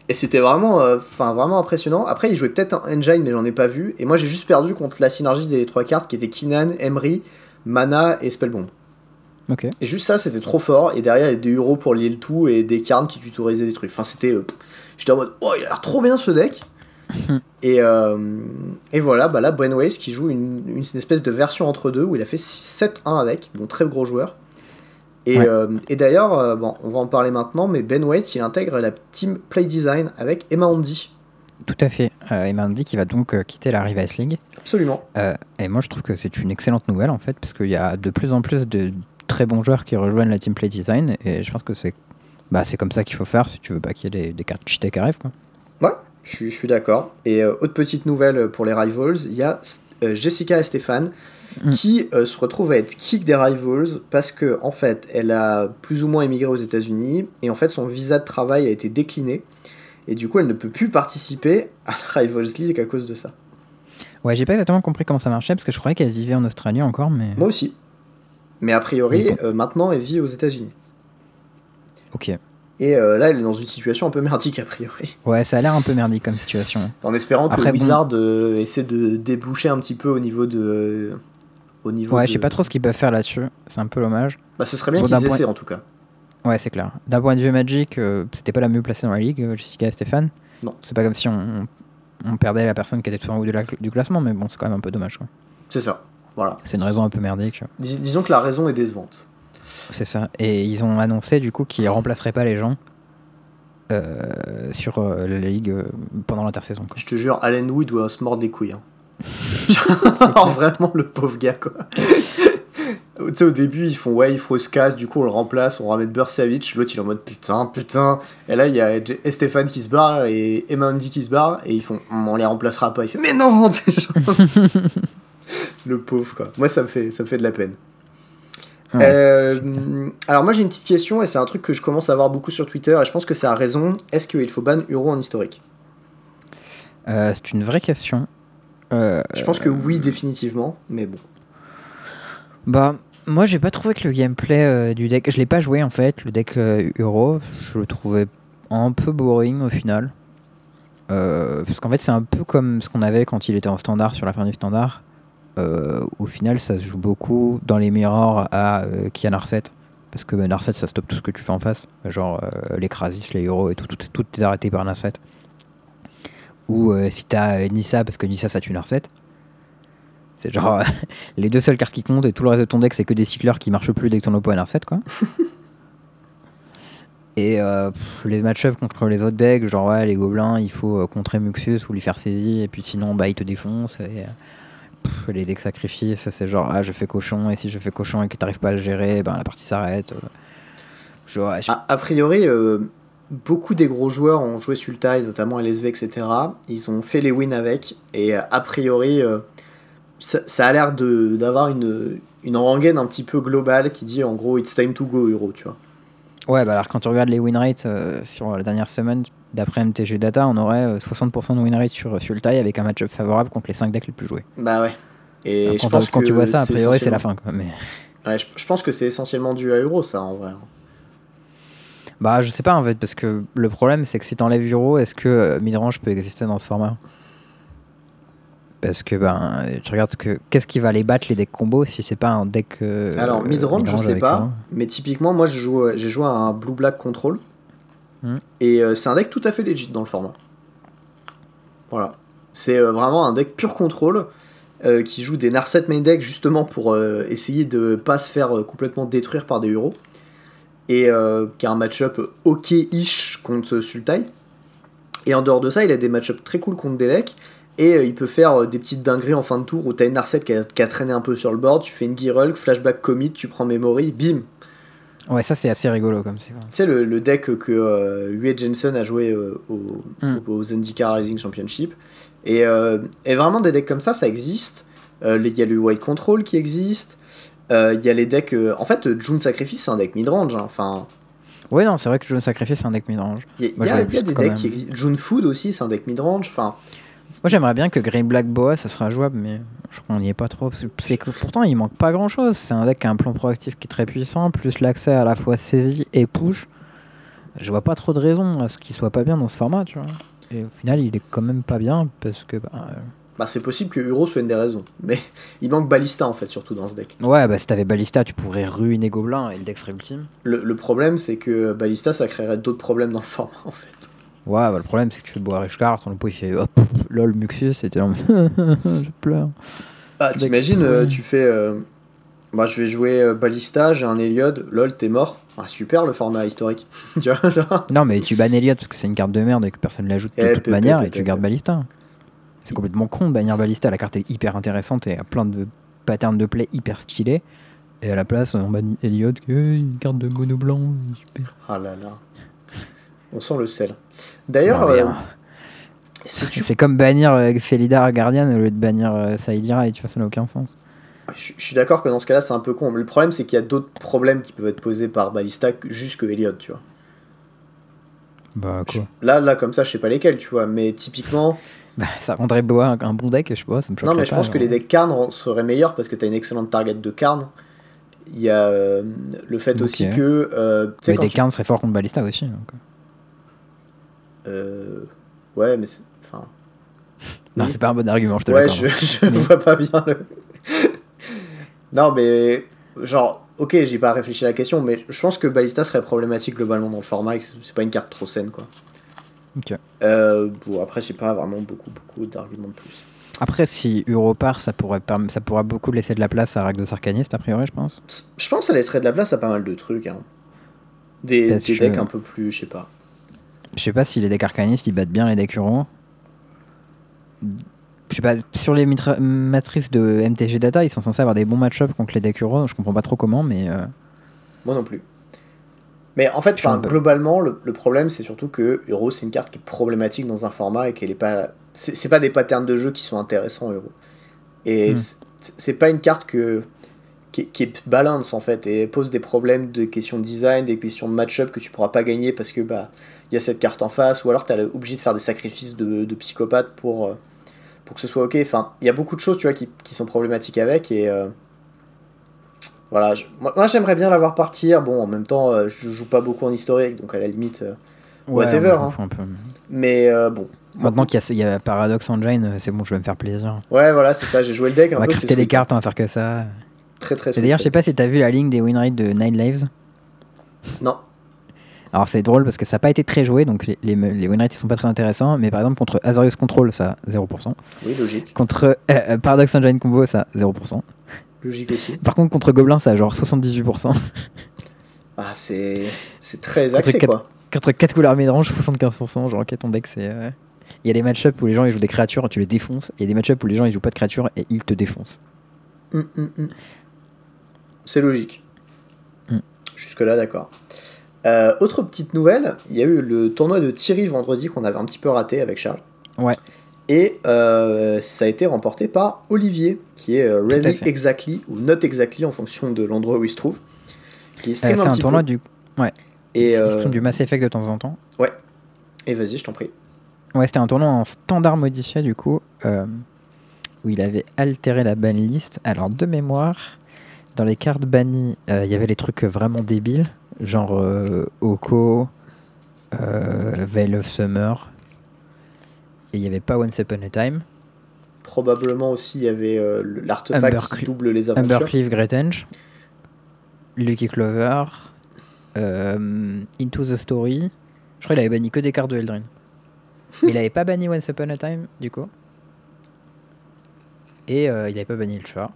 et c'était vraiment, enfin vraiment impressionnant. Après, il jouait peut-être un engine, mais j'en ai pas vu. Et moi, j'ai juste perdu contre la synergie des trois cartes qui étaient Kinan, Emery, Mana et Spellbomb. Ok. Et juste ça, c'était trop fort. Et derrière, il y a des euros pour lier le tout et des cartes qui tutorisaient des trucs. Enfin, c'était. Euh, j'étais en mode, oh, il a l'air trop bien ce deck. (laughs) et, euh, et voilà, bah là, Brainways qui joue une, une, espèce de version entre deux où il a fait 7-1 avec. Bon, très gros joueur. Et, euh, et d'ailleurs, bon, on va en parler maintenant, mais Ben Waits, il intègre la team Play Design avec Emma Andy. Tout à fait. Euh, Emma Andy qui va donc quitter la Rivals League. Absolument. et moi, je trouve que c'est une excellente nouvelle en fait, parce qu'il y a de plus en plus de très bons joueurs qui rejoignent la team play design et je pense que c'est bah, comme ça qu'il faut faire si tu veux pas qu'il y ait des, des cartes cheatées qui arrivent. Quoi. Ouais, je suis, je suis d'accord. Et euh, autre petite nouvelle pour les Rivals, il y a euh, Jessica et Stéphane mm. qui euh, se retrouvent à être kick des Rivals parce que en fait elle a plus ou moins émigré aux États-Unis et en fait son visa de travail a été décliné et du coup elle ne peut plus participer à la Rivals League à cause de ça. Ouais, j'ai pas exactement compris comment ça marchait parce que je croyais qu'elle vivait en Australie encore, mais. Moi aussi. Mais a priori, euh, maintenant, elle vit aux États-Unis. Ok. Et euh, là, elle est dans une situation un peu merdique, a priori. Ouais, ça a l'air un peu merdique comme situation. En espérant que Après, Wizard euh, essaie de déboucher un petit peu au niveau de. Au niveau ouais, je sais pas trop ce qu'ils peuvent faire là-dessus. C'est un peu dommage. Bah, ce serait bien qu'ils essaient en tout cas. Ouais, c'est clair. D'un point de vue Magic, c'était pas la mieux placée dans la ligue, Jessica et Stéphane. Non. C'est pas comme si on, on, perdait la personne qui était tout en haut du classement, mais bon, c'est quand même un peu dommage. C'est ça. C'est une raison un peu merdique. disons que la raison est décevante. C'est ça. Et ils ont annoncé du coup qu'ils remplaceraient pas les gens euh, sur euh, la ligue euh, pendant l'intersaison. Je te jure, Allen Wood doit se mordre des couilles. Hein. (laughs) vraiment le pauvre gars quoi. tu sais, au début, ils font ouais, il faut se casse, du coup on le remplace, on ramène Burr Savage. L'autre il est en mode putain, putain. Et là, il y a Stéphane qui se barre et Emma Andy qui se barre et ils font on les remplacera pas. Il fait mais non (laughs) (laughs) le pauvre, quoi. Moi, ça me fait, ça me fait de la peine. Euh, alors moi j'ai une petite question et c'est un truc que je commence à voir beaucoup sur Twitter et je pense que ça a raison. Est-ce qu'il faut ban Euro en historique? Euh, C'est une vraie question. Euh, je pense que oui définitivement, mais bon. Bah moi j'ai pas trouvé que le gameplay du deck, je l'ai pas joué en fait, le deck Euro, je le trouvais un peu boring au final. parce qu'en fait c'est un peu comme ce qu'on avait quand il était en standard sur la fin du standard euh, au final, ça se joue beaucoup dans les mirrors à euh, Kian Arset. Parce que Narset, ça stoppe tout ce que tu fais en face. Genre euh, les Krasis, les Euro et tout, tout, tout est arrêté par Narset. Ou si t'as Nissa, parce que Nissa ça tue Narset. C'est genre (laughs) les deux seules cartes qui comptent et tout le reste de ton deck, c'est que des cycleurs qui marchent plus dès que ton oppo a Narset, quoi. (laughs) Et les match-ups contre les autres decks, genre ouais, les gobelins, il faut contrer Muxus ou lui faire saisie, et puis sinon, bah, il te défonce. Et, les decks sacrifices, c'est genre, ah, je fais cochon, et si je fais cochon et que t'arrives pas à le gérer, ben, la partie s'arrête. a, priori, euh, beaucoup des gros joueurs ont joué Sultai, notamment LSV, etc. Ils ont fait les wins avec, et euh, a priori, euh, ça, a l'air d'avoir une, une rengaine un petit peu globale qui dit en gros, it's time to go, Euro, tu vois. Ouais, bah alors quand tu regardes les win rates euh, sur la dernière semaine, d'après MTG Data, on aurait euh, 60% de win rate sur Sultai avec un match-up favorable contre les 5 decks les plus joués. Bah ouais. Et Alors, je quand, pense quand que tu vois ça, a priori, c'est la fin. Quoi. Mais... Ouais, je, je pense que c'est essentiellement dû à Euro, ça, en vrai. Bah, je sais pas en fait, parce que le problème, c'est que si t'enlèves Euro, est-ce que euh, midrange peut exister dans ce format? Parce que, ben, tu regardes ce que. Qu'est-ce qui va les battre les decks combo si c'est pas un deck. euh, Alors, midrange, je sais pas, mais typiquement, moi, euh, j'ai joué à un Blue Black Control. Hmm. Et euh, c'est un deck tout à fait legit dans le format. Voilà. C'est euh, vraiment un deck pur contrôle euh, qui joue des Narset main deck justement pour essayer de pas se faire complètement détruire par des euros. Et qui a un match-up ok-ish contre Sultai. Et en dehors de ça, il a des match-ups très cool contre des decks. Et il peut faire des petites dingueries en fin de tour où t'as une Narset qui a, traîné un peu sur le board, tu fais une Gear flashback commit, tu prends memory, bim, Ouais, ça, c'est assez rigolo comme c'est. tu sais, le, le deck que euh, Yue Jensen a joué euh, au, Mm. au- Zendikar Rising Championship. Et, euh, et vraiment, des decks comme ça, ça existe. Euh, Il y a le White Control qui existe. Il y a les decks. en fait, June Sacrifice, c'est un deck midrange. hein. Enfin, Ouais, non, c'est vrai que June Sacrifice, c'est un deck midrange. il y a, y y des decks même. qui existent. June Food aussi, c'est un deck midrange. Enfin, Moi, j'aimerais bien que Green Black Boa, ça sera jouable, mais je crois qu'on n'y est pas trop. C'est que pourtant, il manque pas grand chose. C'est un deck qui a un plan proactif qui est très puissant, plus l'accès à la fois saisie et push. Je vois pas trop de raison à ce qu'il soit pas bien dans ce format, tu vois. Et au final, il est quand même pas bien parce que. Bah, euh, bah, c'est possible que Uro soit une des raisons. Mais (laughs) il manque Ballista, en fait, surtout dans ce deck. Ouais, bah si t'avais Ballista, tu pourrais ruiner Gobelin et le deck serait ultime. Le, le problème, c'est que Ballista, ça créerait d'autres problèmes dans le format, en fait. Ouais, bah le problème, c'est que tu fais boire Richcard, ton oppo il fait hop, (laughs) lol, Muxus, et t'es là, (laughs) je pleure. Ah, t'imagines, euh, tu fais. euh, Moi, je vais jouer euh, Ballista, j'ai un Eliod, lol, t'es mort. Ah, super le format historique. (laughs) tu vois, genre. Non, mais tu bannes Elliot parce que c'est une carte de merde et que personne ne l'ajoute de Eh, toute manière et tu gardes. Ballista. C'est complètement con de bannir Ballista. La carte est hyper intéressante et a plein de patterns de play hyper stylés. Et à la place, on bannit Elliot, qui est une carte de mono blanc. Super. Ah là là. On sent le sel. D'ailleurs, euh, hein, si tu. (laughs) C'est comme bannir euh, Felidar Guardian au lieu de bannir euh, Saïdira et tu vois, ça n'a aucun sens. Je, je suis d'accord que dans ce cas-là, c'est un peu con. Mais le problème, c'est qu'il y a d'autres problèmes qui peuvent être posés par Ballista juste que Eliod, tu vois. Bah quoi? Là, là, comme ça, je sais pas lesquels, tu vois. Mais typiquement. (laughs) Bah, ça rendrait Boa un, un bon deck, je sais pas, ça me Non, mais je pas, pense que genre. les decks Karn seraient meilleurs parce que t'as une excellente target de Karn. Il y a euh, le fait aussi que. euh, Mais des tu- carnes seraient forts contre Ballista aussi. donc. Euh, Ouais, mais c'est. Enfin. (laughs) Non, Oui. c'est pas un bon argument, je te Ouais, je, je vois pas bien le. (laughs) non, mais. Genre, ok, j'ai pas réfléchi à la question, mais je pense que Ballista serait problématique globalement dans le format et que c'est pas une carte trop saine, quoi. Ok. Euh, bon, après, j'ai pas vraiment beaucoup, beaucoup d'arguments de plus. Après, si Euro part, ça pourrait, ça pourra beaucoup laisser de la place à Ragdos Arcanist, a priori, je pense. Je pense que ça laisserait de la place à pas mal de trucs, hein. Des, des decks un peu plus, je sais pas. Je sais pas si les decks Arcanistes, ils battent bien les decks Euro. Je sais pas, sur les matrices de MTG Data, ils sont censés avoir des bons match-ups contre les decks Euro, je comprends pas trop comment, mais... euh, Moi non plus. Mais en fait, globalement, le, le problème, c'est surtout que Euro, c'est une carte qui est problématique dans un format et qu'elle est pas. C'est pas des patterns de jeu qui sont intéressants, Euro. Et Hmm. c'est- c'est pas une carte que, qui, qui est balance en fait et pose des problèmes de questions de design, des questions de match-up que tu pourras pas gagner parce que bah il y a cette carte en face ou alors tu es obligé de faire des sacrifices de, de psychopathe pour, euh, pour que ce soit ok. Enfin, il y a beaucoup de choses tu vois qui, qui sont problématiques avec et euh, voilà. je- moi, j'aimerais bien la voir partir. Bon, en même temps, euh, je joue pas beaucoup en historique donc à la limite. euh, Whatever, hein. fous un peu. mais euh, bon. Maintenant qu'il y y a Paradox Engine, c'est bon, je vais me faire plaisir. Ouais, voilà, c'est ça. J'ai joué le deck un On va peu. c'est les cartes, on va faire que ça. Très très. D'ailleurs, je sais pas si t'as vu la ligne des win rates de Nine Lives. Non. Alors c'est drôle parce que ça n'a pas été très joué, donc les, les, les win rates ils sont pas très intéressants, mais par exemple contre Azorius Control, ça 0%. Oui, logique. Contre euh, euh, Paradox Engine Combo, ça 0%. Logique aussi. Par contre, contre Goblin, ça a genre 78%. Ah, c'est c'est très axé quoi. contre 4 couleurs midrange, 75%. Genre, ok, ton deck, c'est. euh, Il y a des match-ups où les gens ils jouent des créatures, tu les défonces. Et il y a des match-ups où les gens ils jouent pas de créatures et ils te défoncent. Hum, hum, hum. C'est logique. Jusque-là, d'accord. Euh, autre petite nouvelle, il y a eu le tournoi de Thierry vendredi qu'on avait un petit peu raté avec Charles. Ouais. Et euh, ça a été remporté par Olivier, qui est euh, Really. Exactly, ou Not Exactly en fonction de l'endroit où il se trouve. Qui Euh, stream un un petit tournoi peu. du. Et, Il stream du Mass Effect de temps en temps. et vas-y, je t'en prie. Ouais, c'était un tournoi en standard modifié du coup, où il avait altéré la banlist. Alors de mémoire, dans les cartes bannies, il y avait les trucs vraiment débiles, genre euh, Oko, euh, Veil of Summer, et il n'y avait pas Once Upon a Time, Probablement aussi, il y avait euh, l'artefact qui double les aventures. Umbercleave Great Henge, Lucky Clover, Into the Story. Je crois qu'il avait banni que des cartes de Eldrin. (laughs) Mais il avait pas banni Once Upon a Time, du coup. Et euh, il avait pas banni le chat.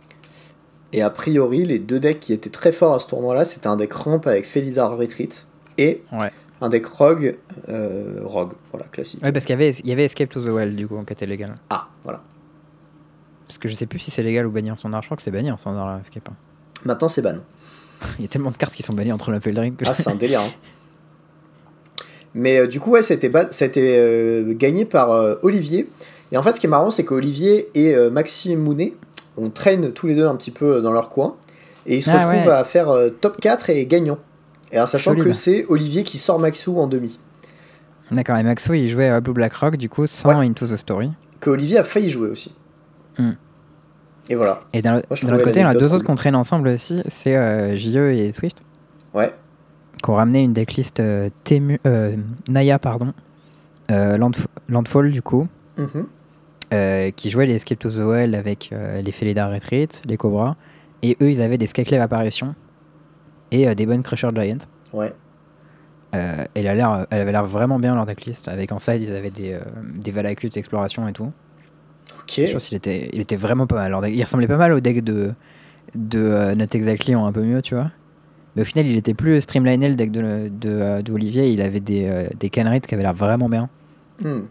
Et a priori, les deux decks qui étaient très forts à ce tournoi-là, c'était un deck ramp avec Felidar Retreat et Ouais. un deck Rogue. euh, Rogue, voilà, classique. Ouais, parce qu'il y avait, il y avait Escape to the Wild, du coup, qui était légal. Ah, voilà. Parce que je sais plus si c'est légal ou bannir son art. Je crois que c'est bannir son art, Escape. hein. Maintenant, c'est ban. (laughs) Il y a tellement de cartes qui sont bannies entre la Eldrin que Ah, c'est un délire. hein. Mais euh, du coup, ouais, ça a été, ba- ça a été, euh, gagné par euh, Olivier. Et en fait, ce qui est marrant, c'est qu'Olivier et euh, Maxime Mounet, on traîne tous les deux un petit peu dans leur coin. Et ils se Ah, retrouvent ouais. à faire euh, top 4 et gagnant. Et en sachant Solide. que c'est Olivier qui sort Maxou en demi. D'accord, et Maxo, il jouait à Blue Black Rock, du coup, sans Into the Story. Que Olivier a failli jouer aussi. Hmm. Et voilà. Et d'un Moi, je d'un trouvais autre côté, il y en a deux cool. autres qu'on traîne ensemble aussi. C'est euh, JE et Swift. Ouais. qui ont ramené une decklist euh, Temu- euh, Naya, pardon, euh, Landf- Landfall du coup, Mhm. Euh, qui jouait les Escape to the Well avec euh, les Felidar Retreat, les Cobras, et eux ils avaient des Skyclave Apparition et euh, des bonnes Crusher Giant. Ouais. Euh, elle, a l'air, elle avait l'air vraiment bien leur decklist. Avec en side, ils avaient des, des Valakut Exploration et tout. Ok. Je pense qu'il était, il était vraiment pas mal. deck. Il ressemblait pas mal au deck de, de Not Exactly en un peu mieux, tu vois. Mais au final, il était plus streamliné le deck de, de, de Olivier. Il avait des, des qui avaient l'air vraiment bien. Hmm.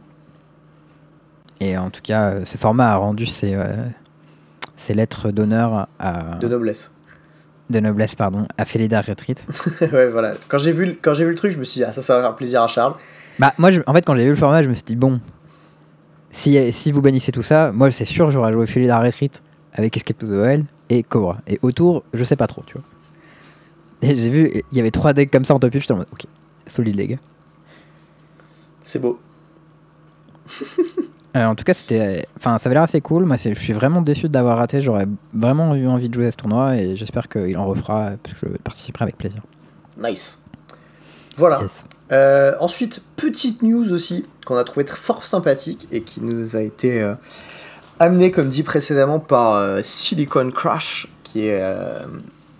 Et en tout cas, euh, ce format a rendu ses, euh, ses lettres d'honneur à, De noblesse. de noblesse pardon, à Felidar Retreat. (laughs) ouais, voilà. Quand j'ai vu, le- quand j'ai vu le truc, je me suis dit, ah, ça, ça va faire plaisir à Charles. bah, moi, je- en fait, quand j'ai vu le format, je me suis dit, bon, si, si vous bannissez tout ça, moi, c'est sûr, j'aurais joué Felidar Retreat avec Escape to the Wild et Cobra. Et autour, je sais pas trop, tu vois. Et j'ai vu, il y avait trois decks comme ça en top 8, j'étais en mode, ok, solide les gars. C'est beau. (laughs) Euh, en tout cas, c'était, enfin, ça avait l'air assez cool. Moi, je suis vraiment déçu de l'avoir raté. J'aurais vraiment eu envie de jouer à ce tournoi et j'espère qu'il en refera. Parce que je participerai avec plaisir. Nice. Voilà. Yes. Euh, ensuite, petite news aussi qu'on a trouvé très fort sympathique et qui nous a été euh, amenée, comme dit précédemment, par euh, Silicon Crash, qui est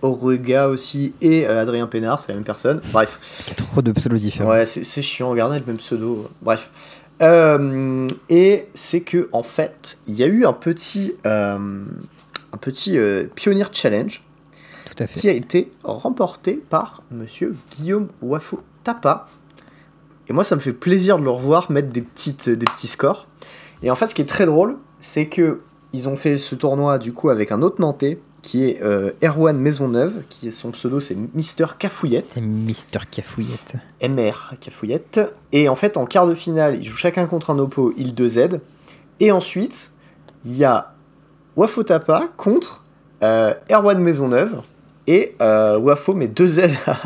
Oruga aussi, et euh, Adrien Pénard, c'est la même personne. Bref, Il y a trop de pseudos différents. ouais, c'est chiant, regardez le même pseudo. Bref. Euh, et c'est que en fait, il y a eu un petit, euh, un petit euh, Pioneer Challenge Tout à fait. qui a été remporté par monsieur Guillaume Wafo Tapa. Et moi, ça me fait plaisir de le revoir mettre des, petites, des petits scores. Et en fait, ce qui est très drôle, c'est que ils ont fait ce tournoi du coup avec un autre Nantais qui est euh, Erwan Maisonneuve, qui est son pseudo, c'est Mister Cafouillette, C'est Mister Cafouillette. MR Cafouillette. Et en fait, en quart de finale, ils jouent chacun contre un oppo, il 2Z. Et ensuite, il y a Wafo Tapa contre euh, Erwan Maisonneuve. Et euh, Wafo met 2Z à,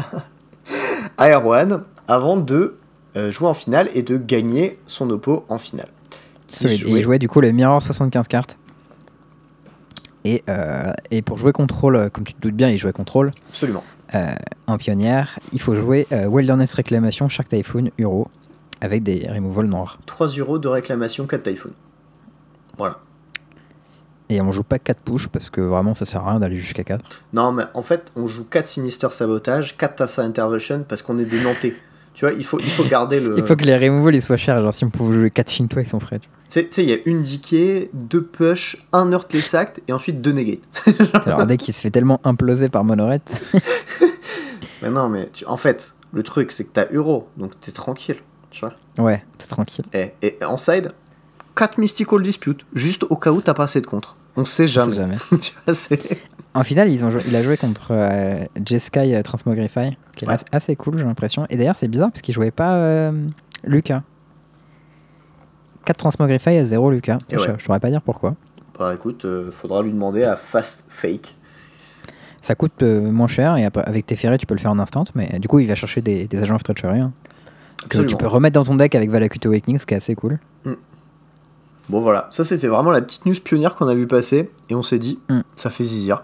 à Erwan avant de jouer en finale et de gagner son oppo en finale. Qui jouait- il jouait du coup le Mirror 75 cartes. Et, euh, et pour jouer contrôle, euh, comme tu te doutes bien, il jouait contrôle Absolument. euh, en pionnière. Il faut jouer euh, Wilderness Réclamation, Shark Typhoon, Uro, avec des removals noirs. 3 euros de réclamation 4 Typhoon. Voilà. Et on joue pas 4 push parce que vraiment ça sert à rien d'aller jusqu'à 4. Non, mais en fait, on joue 4 Sinister Sabotage, 4 Tassa Intervention parce qu'on est des Nantais. Tu vois, il faut, il faut garder le. Il faut que les removals ils soient chers. Genre si on pouvait jouer 4 Shinto, ils sont frais. tu sais- il y a une Decay, deux Push, un Earthless Act et ensuite deux Negate. (laughs) Alors un deck qui se fait tellement imploser par Monorette. (laughs) mais non, mais tu- en fait, le truc, c'est que t'as Euro, donc t'es tranquille. Tu vois ouais, c'est tranquille. et, et en side, 4 Mystical Dispute, juste au cas où t'as pas assez de contre. On sait On jamais. sait jamais. (laughs) tu vois, c'est. En finale, ils ont joué- il a joué contre euh, Jeskai euh, Transmogrify, qui est Ouais. assez cool, j'ai l'impression. Et d'ailleurs, c'est bizarre parce qu'il jouait pas euh, Lucas. 4 Transmogrify à 0 Lucas. Je, je saurais pas dire pourquoi. Bah écoute, euh, faudra lui demander à Fast Fake. Ça coûte euh, moins cher et après, avec tes ferrets, tu peux le faire en instant. Mais du coup, il va chercher des, des agents of treachery hein, que tu peux remettre dans ton deck avec Valakut Awakening, ce qui est assez cool. Bon voilà, ça c'était vraiment la petite news pionnière qu'on a vu passer et on s'est dit, Mm. ça fait zizir.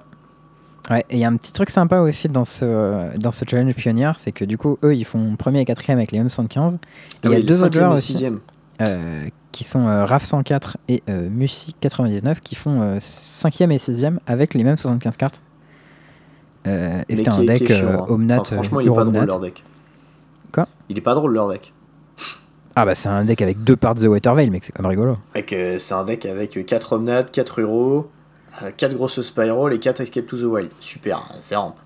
Ouais, et il y a un petit truc sympa aussi dans ce, dans ce challenge pionnière, c'est que du coup, eux, ils font premier et quatrième avec les M75. Et il y a deux autres joueurs aussi. sixième. euh, qui sont euh, RAF 104 et euh, Music 99 qui font 5e et 6e avec les mêmes 75 cartes. Euh, et c'était un est- deck chiant, euh, hein. Omnat, Enfin, franchement, euh, il est pas drôle leur deck. Quoi? Il est pas drôle leur deck. Ah bah c'est un deck avec deux parts de Waterveil, mec, c'est quand même rigolo. Euh, c'est un deck avec 4 Omnat, 4 Euro, 4 grosses Spiral et 4 Escape to the Wild. Super, c'est rampe.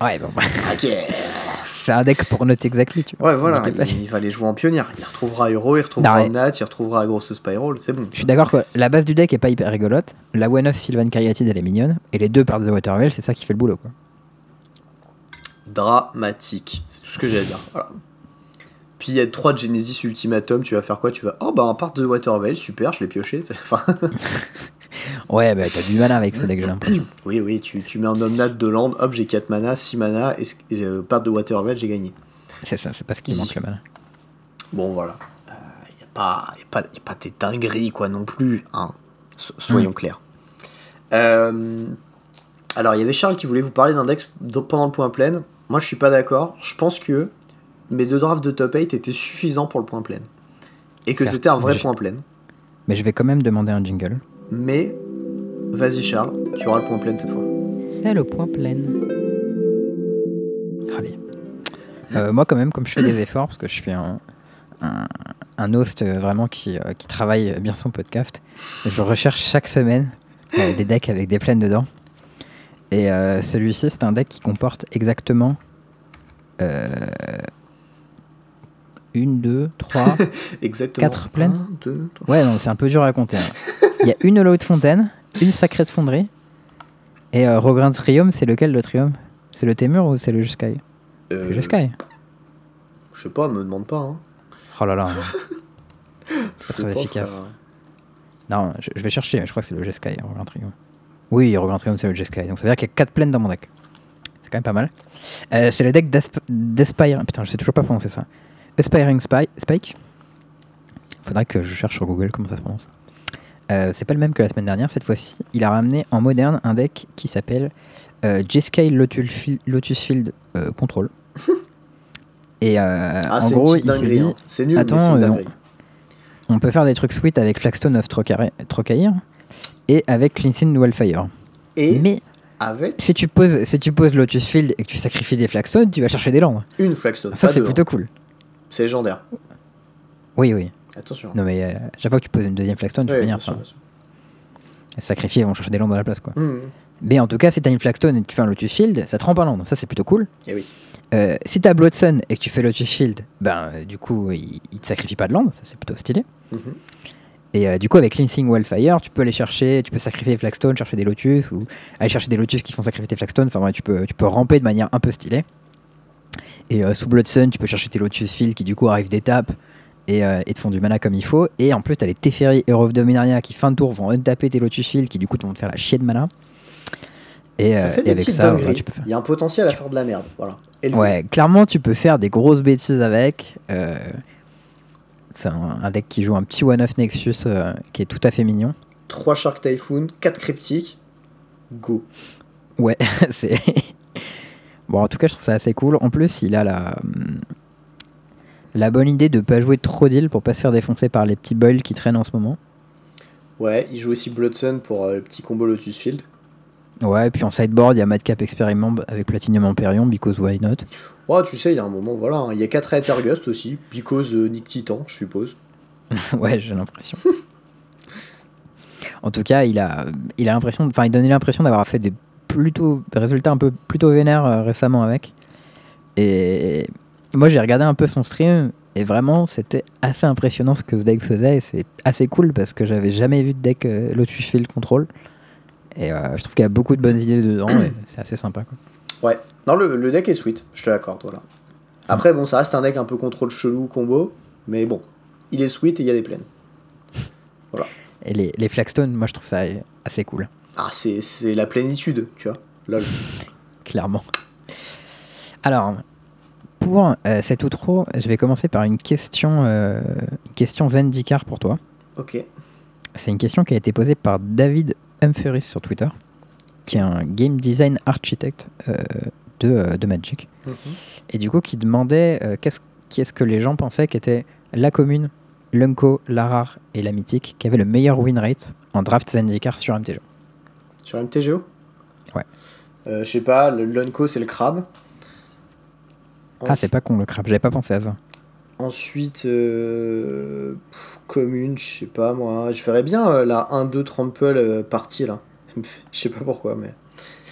Ouais, bon, Ok. (laughs) c'est un deck pour noter exactly, tu vois. Ouais, voilà, il, il va les jouer en pionnière. Il retrouvera Euro, il Non, retrouvera ouais. Omnat, il retrouvera grosse Spiral, c'est bon. Je suis d'accord que la base du deck est pas hyper rigolote. La One of Sylvan Caryatid, elle est mignonne. Et les deux parts de Waterveil, c'est ça qui fait le boulot, quoi. Dramatique, c'est tout ce que j'ai à dire. Voilà. Puis il y a 3 Genesis Ultimatum, tu vas faire quoi? Tu vas. Oh bah un part de Waterveil, super, je l'ai pioché. (laughs) Enfin, (laughs) Ouais, bah t'as du mana avec ce deck, j'ai l'impression. (coughs) oui, oui, tu, tu mets un Omnat de land, hop, j'ai 4 mana, 6 mana, et, euh, part de Waterveil, j'ai gagné. C'est ça, c'est pas ce qui Easy. manque le mana. Bon, voilà. Il n'y a, pas- y a, pas- y a pas des dingueries, quoi, non plus. Hein. So- soyons clairs. Euh, alors, il y avait Charles qui voulait vous parler d'un deck pendant le point plein. Moi, je suis pas d'accord. Je pense que mes deux drafts de top 8 étaient suffisants pour le point plein. Et que c'était un vrai point plein. Mais je vais quand même demander un jingle. Mais, vas-y, Charles, tu auras le point plein cette fois. C'est le point plein. Allez. Euh, moi, quand même, comme je fais des efforts, parce que je suis un, un, un host euh, vraiment qui, euh, qui travaille bien son podcast, je recherche chaque semaine euh, des decks avec des plaines dedans. Et euh, celui-ci, c'est un deck qui comporte exactement euh, une, deux, trois. (laughs) Exactement. Quatre plaines Un, deux, trois. Ouais, non, c'est un peu dur à compter. hein. Il y a une Hollow de Fontaine, une Sacrée de Fonderie, et euh, Rogrin Triumph, c'est lequel le Triumph C'est le Témur ou c'est le Jeskai Euh, Le Jeskai Je sais pas, me demande pas. Hein. Oh là là. (laughs) Je très pas, efficace. frère. Non, je, je vais chercher, mais je crois que c'est le Rogrin Triumph. Oui, Rogrin Triumph, c'est le Jeskai. Donc ça veut dire qu'il y a 4 plaines dans mon deck. C'est quand même pas mal. Euh, c'est le deck d'Asp- d'Aspire. Putain, je sais toujours pas prononcer ça. Aspiring Spy- Spike. Faudrait que je cherche sur Google comment ça se prononce. Euh, c'est pas le même que la semaine dernière. Cette fois-ci, il a ramené en moderne un deck qui s'appelle euh, J-Scale Lotus, Field- Lotus Field euh, Control. (laughs) Et euh, Ah, en gros, il s'est dinguerie. dit hein. C'est nul, Attends, mais on peut faire des trucs sweet avec Flagstone of Trocaire et avec Cleansing Wildfire. Et Mais avec si tu poses si tu poses Lotus Field et que tu sacrifies des Flagstones, tu vas chercher des landes. une Flagstone. Ça c'est plutôt hein. cool. C'est légendaire. Oui oui. Attention. Non mais euh, chaque fois que tu poses une deuxième Flagstone, tu peux venir sacrifier, ils vont chercher des landes dans la place quoi. Mmh. Mais en tout cas, si t'as une Flagstone et que tu fais un Lotus Field, ça te rend pas land. Ça c'est plutôt cool. Et oui. Euh, si t'as Bloodsun et que tu fais Lotus Field, ben euh, du coup il, il te sacrifie pas de land, ça c'est plutôt stylé. Mhm. Et euh, du coup, avec Cleansing Wildfire, tu peux aller chercher, tu peux sacrifier des Flagstone, chercher des Lotus, ou aller chercher des Lotus qui font sacrifier tes Flagstone. Enfin, ouais, tu peux, tu peux ramper de manière un peu stylée. Et euh, sous Blood Sun, tu peux chercher tes Lotus Field qui, du coup, arrivent d'étape et, euh, et te font du mana comme il faut. Et en plus, t'as les Teferi Hero of Dominaria qui, fin de tour, vont untaper tes Lotus Field qui, du coup, te vont te faire la chier de mana. Et, ça euh, fait et des avec petites ça, dingueries. ouais, tu peux faire. Il y a un potentiel à faire de la merde. Voilà. Ouais, clairement, tu peux faire des grosses bêtises avec. C'est un, un deck qui joue un petit one-off Nexus qui est tout à fait mignon. 3 Shark Typhoon, 4 cryptiques. Go. Ouais, (laughs) c'est. Bon, en tout cas, je trouve ça assez cool. En plus, il a la. La bonne idée de pas jouer trop d'îles pour pas se faire défoncer par les petits boils qui traînent en ce moment. Ouais, il joue aussi Bloodsun pour euh, le petit combo Lotus Field. Ouais, et puis en sideboard, il y a Madcap Experiment avec Platinum Empyrean, because why not? Ouais, tu sais, il y a un moment, voilà. hein. Il y a 4 Aethergust aussi. Because euh, Nick Titan, je suppose. (laughs) Ouais, j'ai l'impression. (laughs) en tout cas, il a, il a l'impression, enfin, il donnait l'impression d'avoir fait des plutôt des résultats un peu plutôt vénères euh, récemment avec. Et moi, j'ai regardé un peu son stream et vraiment, c'était assez impressionnant ce que ce deck faisait. Et c'est assez cool parce que j'avais jamais vu de deck euh, Lotus Field Control. Et euh, je trouve qu'il y a beaucoup de bonnes idées dedans et (coughs) c'est assez sympa. Quoi. Ouais. Non, le, le deck est sweet, je te l'accorde, voilà. Après, bon, ça reste un deck un peu contrôle chelou, combo. Mais bon, il est sweet et il y a des plaines. Et les, les Flagstone, moi, je trouve ça assez cool. Ah, c'est la plénitude, tu vois. Lol. (laughs) clairement. Alors, pour euh, cet outro, je vais commencer par une question, euh, une question Zendikar pour toi. Ok. C'est une question qui a été posée par David Humphreys sur Twitter, qui est un game design architect euh, de, euh, de Magic. Mhm. Et du coup, qui demandait qu'est-ce qu'est-ce que les gens pensaient qu'était la commune, l'unco, la rare et la mythique qui avait le meilleur win rate en draft Zendikar sur MTG. Sur MTGO Ouais. Euh, je sais pas, le Lunko c'est le crabe. Ah, c'est pas con le crabe, j'avais pas pensé à ça. Ensuite, euh, pff, commune, je sais pas moi. Je ferais bien euh, la 1-2 trample partie là. Je sais pas pourquoi, mais.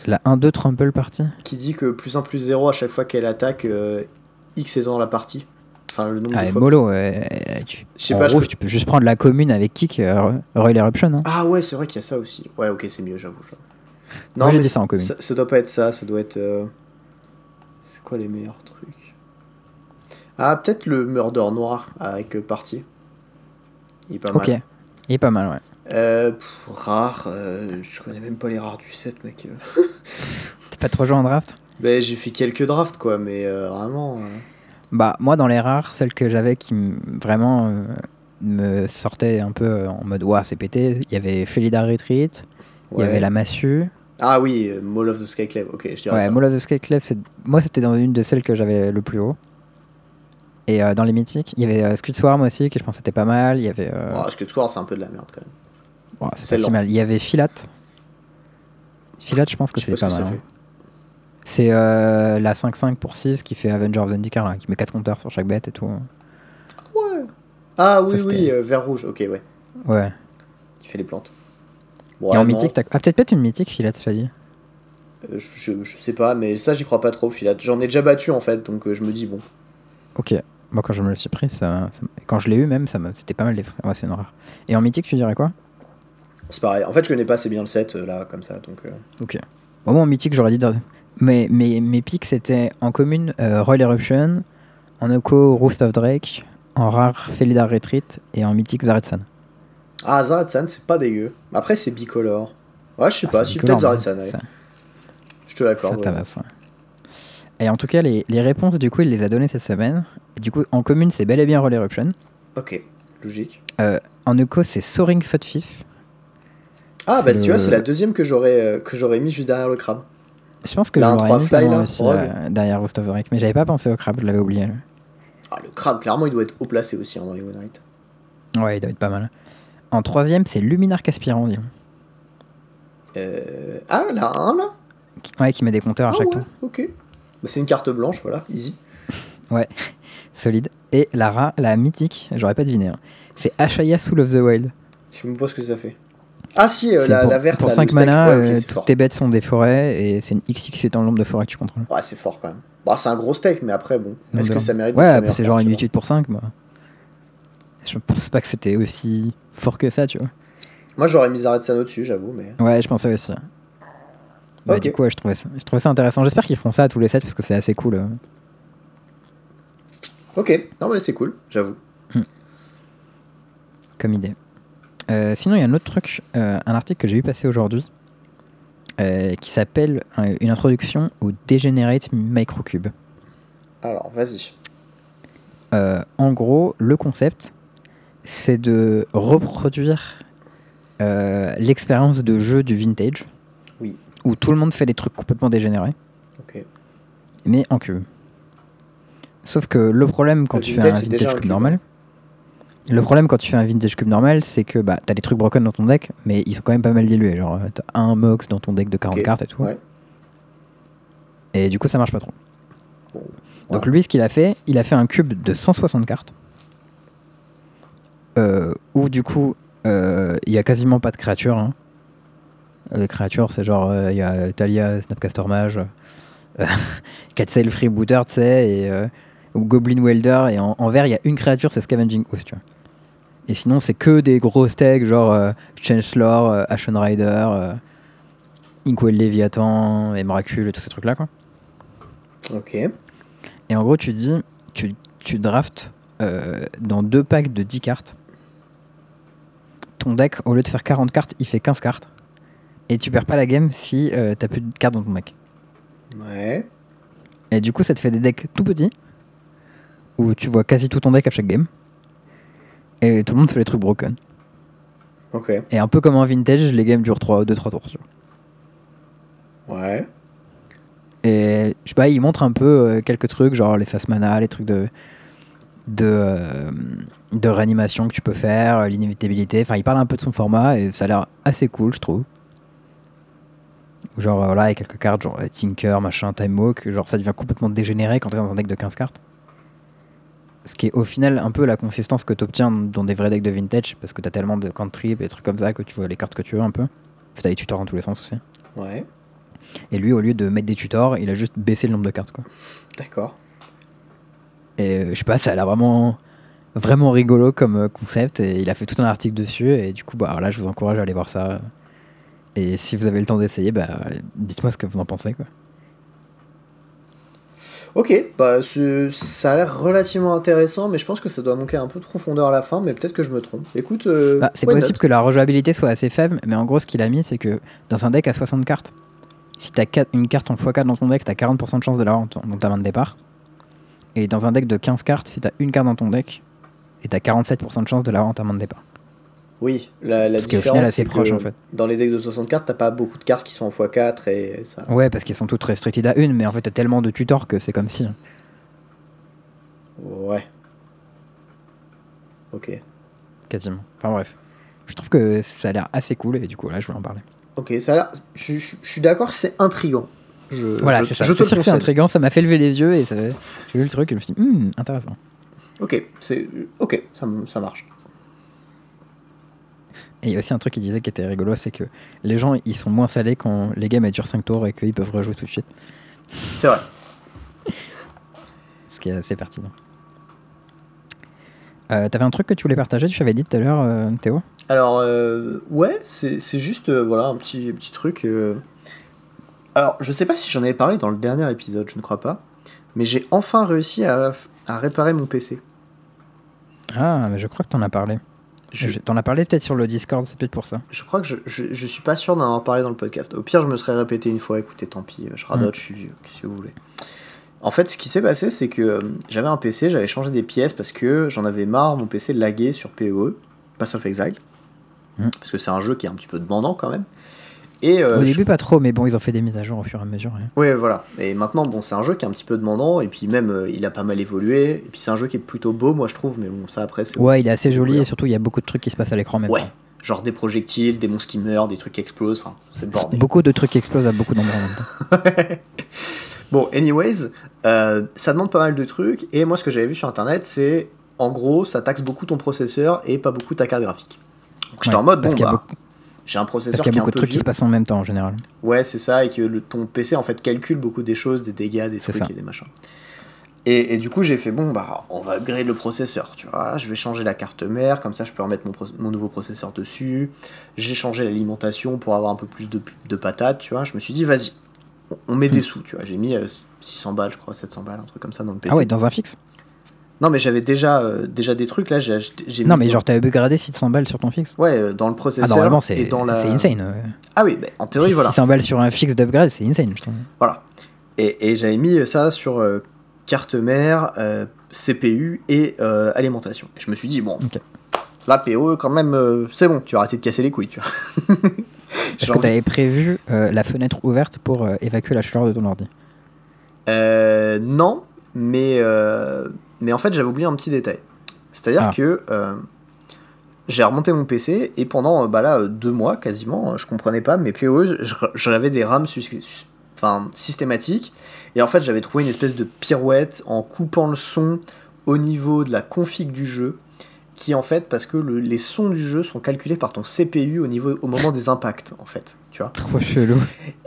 La 1-2 Trample partie? Qui dit que plus 1 plus 0 à chaque fois qu'elle attaque, X est dans la partie. Enfin, le nombre Ah, de fois. mollo, euh, tu, Je sais pas, rouge, tu peux juste prendre la commune avec kick, euh, Royal Eruption. Hein. Ah ouais, c'est vrai qu'il y a ça aussi. Ouais, ok, c'est mieux, j'avoue. j'avoue. Moi, j'ai mais dit ça en commune. Ça, ça doit pas être ça, ça doit être. euh, C'est quoi les meilleurs trucs? Ah, peut-être le Murder Noir avec partie. Il est pas Ok, mal. il est pas mal, ouais. Euh, pff, rare, euh, je connais même pas les rares du set, mec. (laughs) T'es pas trop joué en draft? Ben, j'ai fait quelques drafts, quoi, mais euh, vraiment. Bah, moi, dans les rares, celle que j'avais qui vraiment euh, me sortait un peu en mode ouah, c'est pété, il y avait Felidar Retreat, il y avait la Massue. Ah oui, euh, Mall of the Skyclave, ok, je dirais Ouais, ça. Of the Skyclave, moi, c'était dans une de celles que j'avais le plus haut. Et euh, dans les mythiques, il y avait euh, Scud Swarm aussi, que je pensais était pas mal. Il y avait. Oh, que c'est un peu de la merde, quand même. c'est pas si mal. Il y avait Filat. Filat, je pense que c'est pas pas, que mal. C'est euh, la 5-5 pour 6 qui fait Avenger of Zendikar, là, qui met 4 compteurs sur chaque bête et tout. fait. Ouais. Ah oui, Ça, oui, euh, vert rouge, ok, ouais. Ouais. Qui fait les plantes. et en non, mythique, t'as. Ah, peut-être peut-être une mythique, Filat, tu l'as dit. euh, je, je- sais pas, mais ça, j'y crois pas trop, Filat. J'en ai déjà battu, en fait, donc euh, je me dis, bon. Ok. Moi, quand je me le suis pris, ça, ça- quand je l'ai eu même, ça me- c'était pas mal des Ouais, c'est une rare. Et en mythique, tu dirais quoi? C'est pareil. En fait, je connais pas assez bien le set, euh, là, comme ça, donc. euh, Ok. Au moins en mythique, j'aurais dit. Mais mes, mes pics, c'était en commune euh, Royal Eruption, en Oko Roost of Drake, en rare Felidar Retreat et en mythique Zaretsan. Ah, Zaretsan, c'est pas dégueu. Après, c'est bicolore. Ouais, je sais Ah, pas, c'est si peut-être Zaretsan, allez. Ça, Je te l'accorde. ça ouais. ouais. Et en tout cas, les, les réponses, du coup, il les a données cette semaine. Du coup, en commune, c'est bel et bien Royal Eruption. Ok, logique. En Oko, c'est Soaring Futfif. Ah, C'est bah tu vois, c'est la deuxième que j'aurais euh, que j'aurais mis juste derrière le crabe. Je pense que Là, un j'aurais 3 mis fly, là, aussi euh, derrière Roost of. Mais j'avais pas pensé au crabe, je l'avais oublié. Ah, le crabe, clairement, il doit être haut placé aussi hein, dans les One Night. Ouais, il doit être pas mal. En troisième, c'est Luminarque Aspirant, dis donc. Euh... Ah, la 1 là Ouais, qui met des compteurs à Ah chaque ouais, tour. ok. Bah, c'est une carte blanche, voilà, easy. (laughs) Solide. Et la ra, la mythique, j'aurais pas deviné. hein. C'est Ashaya Soul of the Wild. Je sais même pas ce que ça fait. Ah si, euh, la, pour, la verte Pour là, 5 le steak. mana, Ouais, toutes fort. tes bêtes sont des forêts et c'est une XX dans le nombre de forêts que tu contrôles. Ouais, c'est fort quand même. Bah, c'est un gros steak, mais après, bon. Est-ce que ça mérite Ouais, c'est genre une tu vois 8 pour 5. Moi. Je pense pas que c'était aussi fort que ça, tu vois. Moi, j'aurais mis Zaretsan au-dessus, j'avoue, mais. Ouais, je pensais aussi. Bah, Ok. Du coup, ouais, je, trouvais ça, je trouvais ça intéressant. J'espère qu'ils feront ça à tous les sets parce que c'est assez cool. euh. Ok, non, mais c'est cool, j'avoue. comme idée. Euh, sinon, il y a un autre truc, euh, un article que j'ai vu passer aujourd'hui, euh, qui s'appelle Une introduction au Degenerate Microcube. Alors, vas-y. En gros, le concept, c'est de reproduire l'expérience de jeu du vintage, Oui. où tout le monde fait des trucs complètement dégénérés, Ok. mais en cube. Sauf que le problème quand Le tu fais vintage, un vintage cube, normal, le problème quand tu fais un vintage cube normal, c'est que bah, t'as des trucs broken dans ton deck, mais ils sont quand même pas mal dilués. Genre, euh, t'as un mox dans ton deck de 40 Ok, cartes et tout. Ouais. Et du coup, ça marche pas trop. Donc, lui, ce qu'il a fait, il a fait un cube de 160 cartes. Euh, où du coup, euh, il y a quasiment pas de créatures. hein. Les créatures, c'est genre, euh, il y a Talia, Snapcaster Mage, euh, (laughs) Catsail Freebooter, tu sais, et, euh, ou Goblin Welder, et en, en vert, il y a une créature, c'est Scavenging Ooze, tu vois. Et sinon, c'est que des gros stacks, genre euh, Chancellor, euh, Ashen Rider, euh, Inkwell Leviathan, Emrakul, et tous ces trucs-là, quoi. Ok. Et en gros, tu dis, tu, tu draftes euh, dans deux packs de 10 cartes. Ton deck, au lieu de faire 40 cartes, il fait 15 cartes. Et tu perds pas la game si euh, t'as plus de cartes dans ton deck. Ouais. Et du coup, ça te fait des decks tout petits, où tu vois quasi tout ton deck à chaque game. Et tout le monde fait les trucs broken. Ok. Et un peu comme en vintage, les games durent 2-3 tours. Ouais. Et je sais pas, il montre un peu euh, quelques trucs, genre les fast mana, les trucs de, de, euh, de réanimation que tu peux faire, euh, l'inévitabilité. Enfin, il parle un peu de son format et ça a l'air assez cool, je trouve. Genre, voilà, avec quelques cartes, genre Tinker, machin, Time Walk, genre ça devient complètement dégénéré quand t'es dans un deck de 15 cartes. Ce qui est au final un peu la consistance que t'obtiens dans des vrais decks de vintage, parce que t'as tellement de cantrips et des trucs comme ça que tu vois les cartes que tu veux un peu. T'as les tutors dans tous les sens aussi. Ouais. Et lui, au lieu de mettre des tutors, il a juste baissé le nombre de cartes, quoi. D'accord. Et euh, je sais pas, ça a l'air vraiment, vraiment rigolo comme euh, concept. Et il a fait tout un article dessus. Et du coup, bah, là, je vous encourage à aller voir ça. Et si vous avez le temps d'essayer, bah, dites-moi ce que vous en pensez. Quoi. Ok, bah ça a l'air relativement intéressant, mais je pense que ça doit manquer un peu de profondeur à la fin, mais peut-être que je me trompe. Écoute, euh, Bah, c'est possible que la rejouabilité soit assez faible. Mais en gros, ce qu'il a mis, c'est que dans un deck à 60 cartes, si tu as une carte en x4 dans ton deck, tu as 40% de chance de l'avoir dans ta main de départ. Et dans un deck de 15 cartes, si tu as une carte dans ton deck, et tu as 47% de chance de l'avoir dans ta main de départ. Oui, la, la Parce différence, final, assez proche, que en fait. dans les decks de 60 cartes, t'as pas beaucoup de cartes qui sont en x4 et ça. Ouais, parce qu'elles sont toutes restricted à une, mais en fait, t'as tellement de tutors que c'est comme si. hein. Ouais. Ok. quasiment. Enfin bref. Je trouve que ça a l'air assez cool et du coup là je voulais en parler. Ok, ça a l'air. Je, je- je suis d'accord, c'est intriguant. Je, voilà, c'est ça. Je C'est intriguant, ça m'a fait lever les yeux et ça... j'ai vu le truc et je me suis dit, Hmm, intéressant. Ok, c'est ok, ça, ça marche. Et il y a aussi un truc qui disait qui était rigolo, c'est que les gens ils sont moins salés quand les games elles durent 5 tours et qu'ils peuvent rejouer tout de suite. C'est vrai. (laughs) Ce qui est assez pertinent. Euh, T'avais un truc que tu voulais partager, tu avais dit tout à l'heure, euh, Théo? Alors, euh, ouais, c'est juste, voilà, un petit, petit truc. Alors, je sais pas si j'en avais parlé dans le dernier épisode, je ne crois pas. Mais j'ai enfin réussi à, à réparer mon PC. Ah, mais je crois que t'en as parlé. Je, T'en as parlé peut-être sur le Discord, c'est peut-être pour ça. je crois que je, je, je suis pas sûr d'en avoir parlé dans le podcast. Au pire, je me serais répété une fois, écoutez, tant pis, je radote, je suis vieux, que vous voulez. En fait, ce qui s'est passé, c'est que euh, j'avais un PC, j'avais changé des pièces parce que j'en avais marre, mon PC laguait sur PoE, Pass of Exile. Mm. Parce que c'est un jeu qui est un petit peu demandant quand même. Et, euh, Au je- début pas trop, mais bon, ils ont fait des mises à jour au fur et à mesure. hein. Ouais, voilà. Et maintenant, bon, c'est un jeu qui est un petit peu demandant, et puis même, euh, il a pas mal évolué, et puis c'est un jeu qui est plutôt beau, moi je trouve, mais bon, ça après, c'est. Ouais, il est assez joli et surtout il y a beaucoup de trucs qui se passent à l'écran même Ouais. Genre des projectiles, des monstres qui meurent, des trucs qui explosent, enfin, c'est bordel. Beaucoup de trucs qui explosent à beaucoup d'endroits en même temps. (laughs) Bon, anyways, euh, ça demande pas mal de trucs, et moi ce que j'avais vu sur internet, c'est en gros, ça taxe beaucoup ton processeur et pas beaucoup ta carte graphique. Donc j'étais Ouais, en mode, parce bon, qu'il y a bah, beaucoup- j'ai un Parce processeur qu'il qui y a beaucoup de trucs qui se passent en même temps en général. Ouais, c'est ça, et que le- ton PC en fait calcule beaucoup des choses, des dégâts, des trucs ça. et des machins. Et, et du coup, j'ai fait bon, bah, on va upgrade le processeur, tu vois. Je vais changer la carte mère, comme ça je peux remettre mon, mon nouveau processeur dessus. J'ai changé l'alimentation pour avoir un peu plus de, de patates, tu vois. Je me suis dit, vas-y, on, on met des Hmm. sous, tu vois. J'ai mis euh, 600 balles, je crois, 700 balles, un truc comme ça dans le PC. Ah ouais, dans un fixe? Non, mais j'avais déjà, euh, déjà des trucs, là, j'ai Non, mais genre t'as upgradé 600 balles sur ton fixe Ouais, euh, dans le Ah, processeur. et c'est dans la... c'est insane. ouais. Ah oui, bah, en théorie, Si- voilà. 600 balles sur un fixe d'upgrade, c'est insane, je trouve. Voilà. Et, et j'avais mis ça sur euh, carte mère, CPU et alimentation. Et je me suis dit, bon, Ok. la PO, quand même, c'est bon, tu vas arrêter de casser les couilles, tu vois. (laughs) Est-ce que t'avais prévu la fenêtre ouverte pour évacuer la chaleur de ton ordi? Euh, non, mais, euh, mais en fait, j'avais oublié un petit détail. C'est-à-dire Ah. que euh, j'ai remonté mon PC et pendant euh, bah là, euh, deux mois quasiment, je comprenais pas mes POE, j'avais des rames enfin, systématiques. Et en fait, j'avais trouvé une espèce de pirouette en coupant le son au niveau de la config du jeu. Qui en fait, parce que le- les sons du jeu sont calculés par ton CPU au, niveau, au moment des impacts, en fait. Tu vois Trop chelou.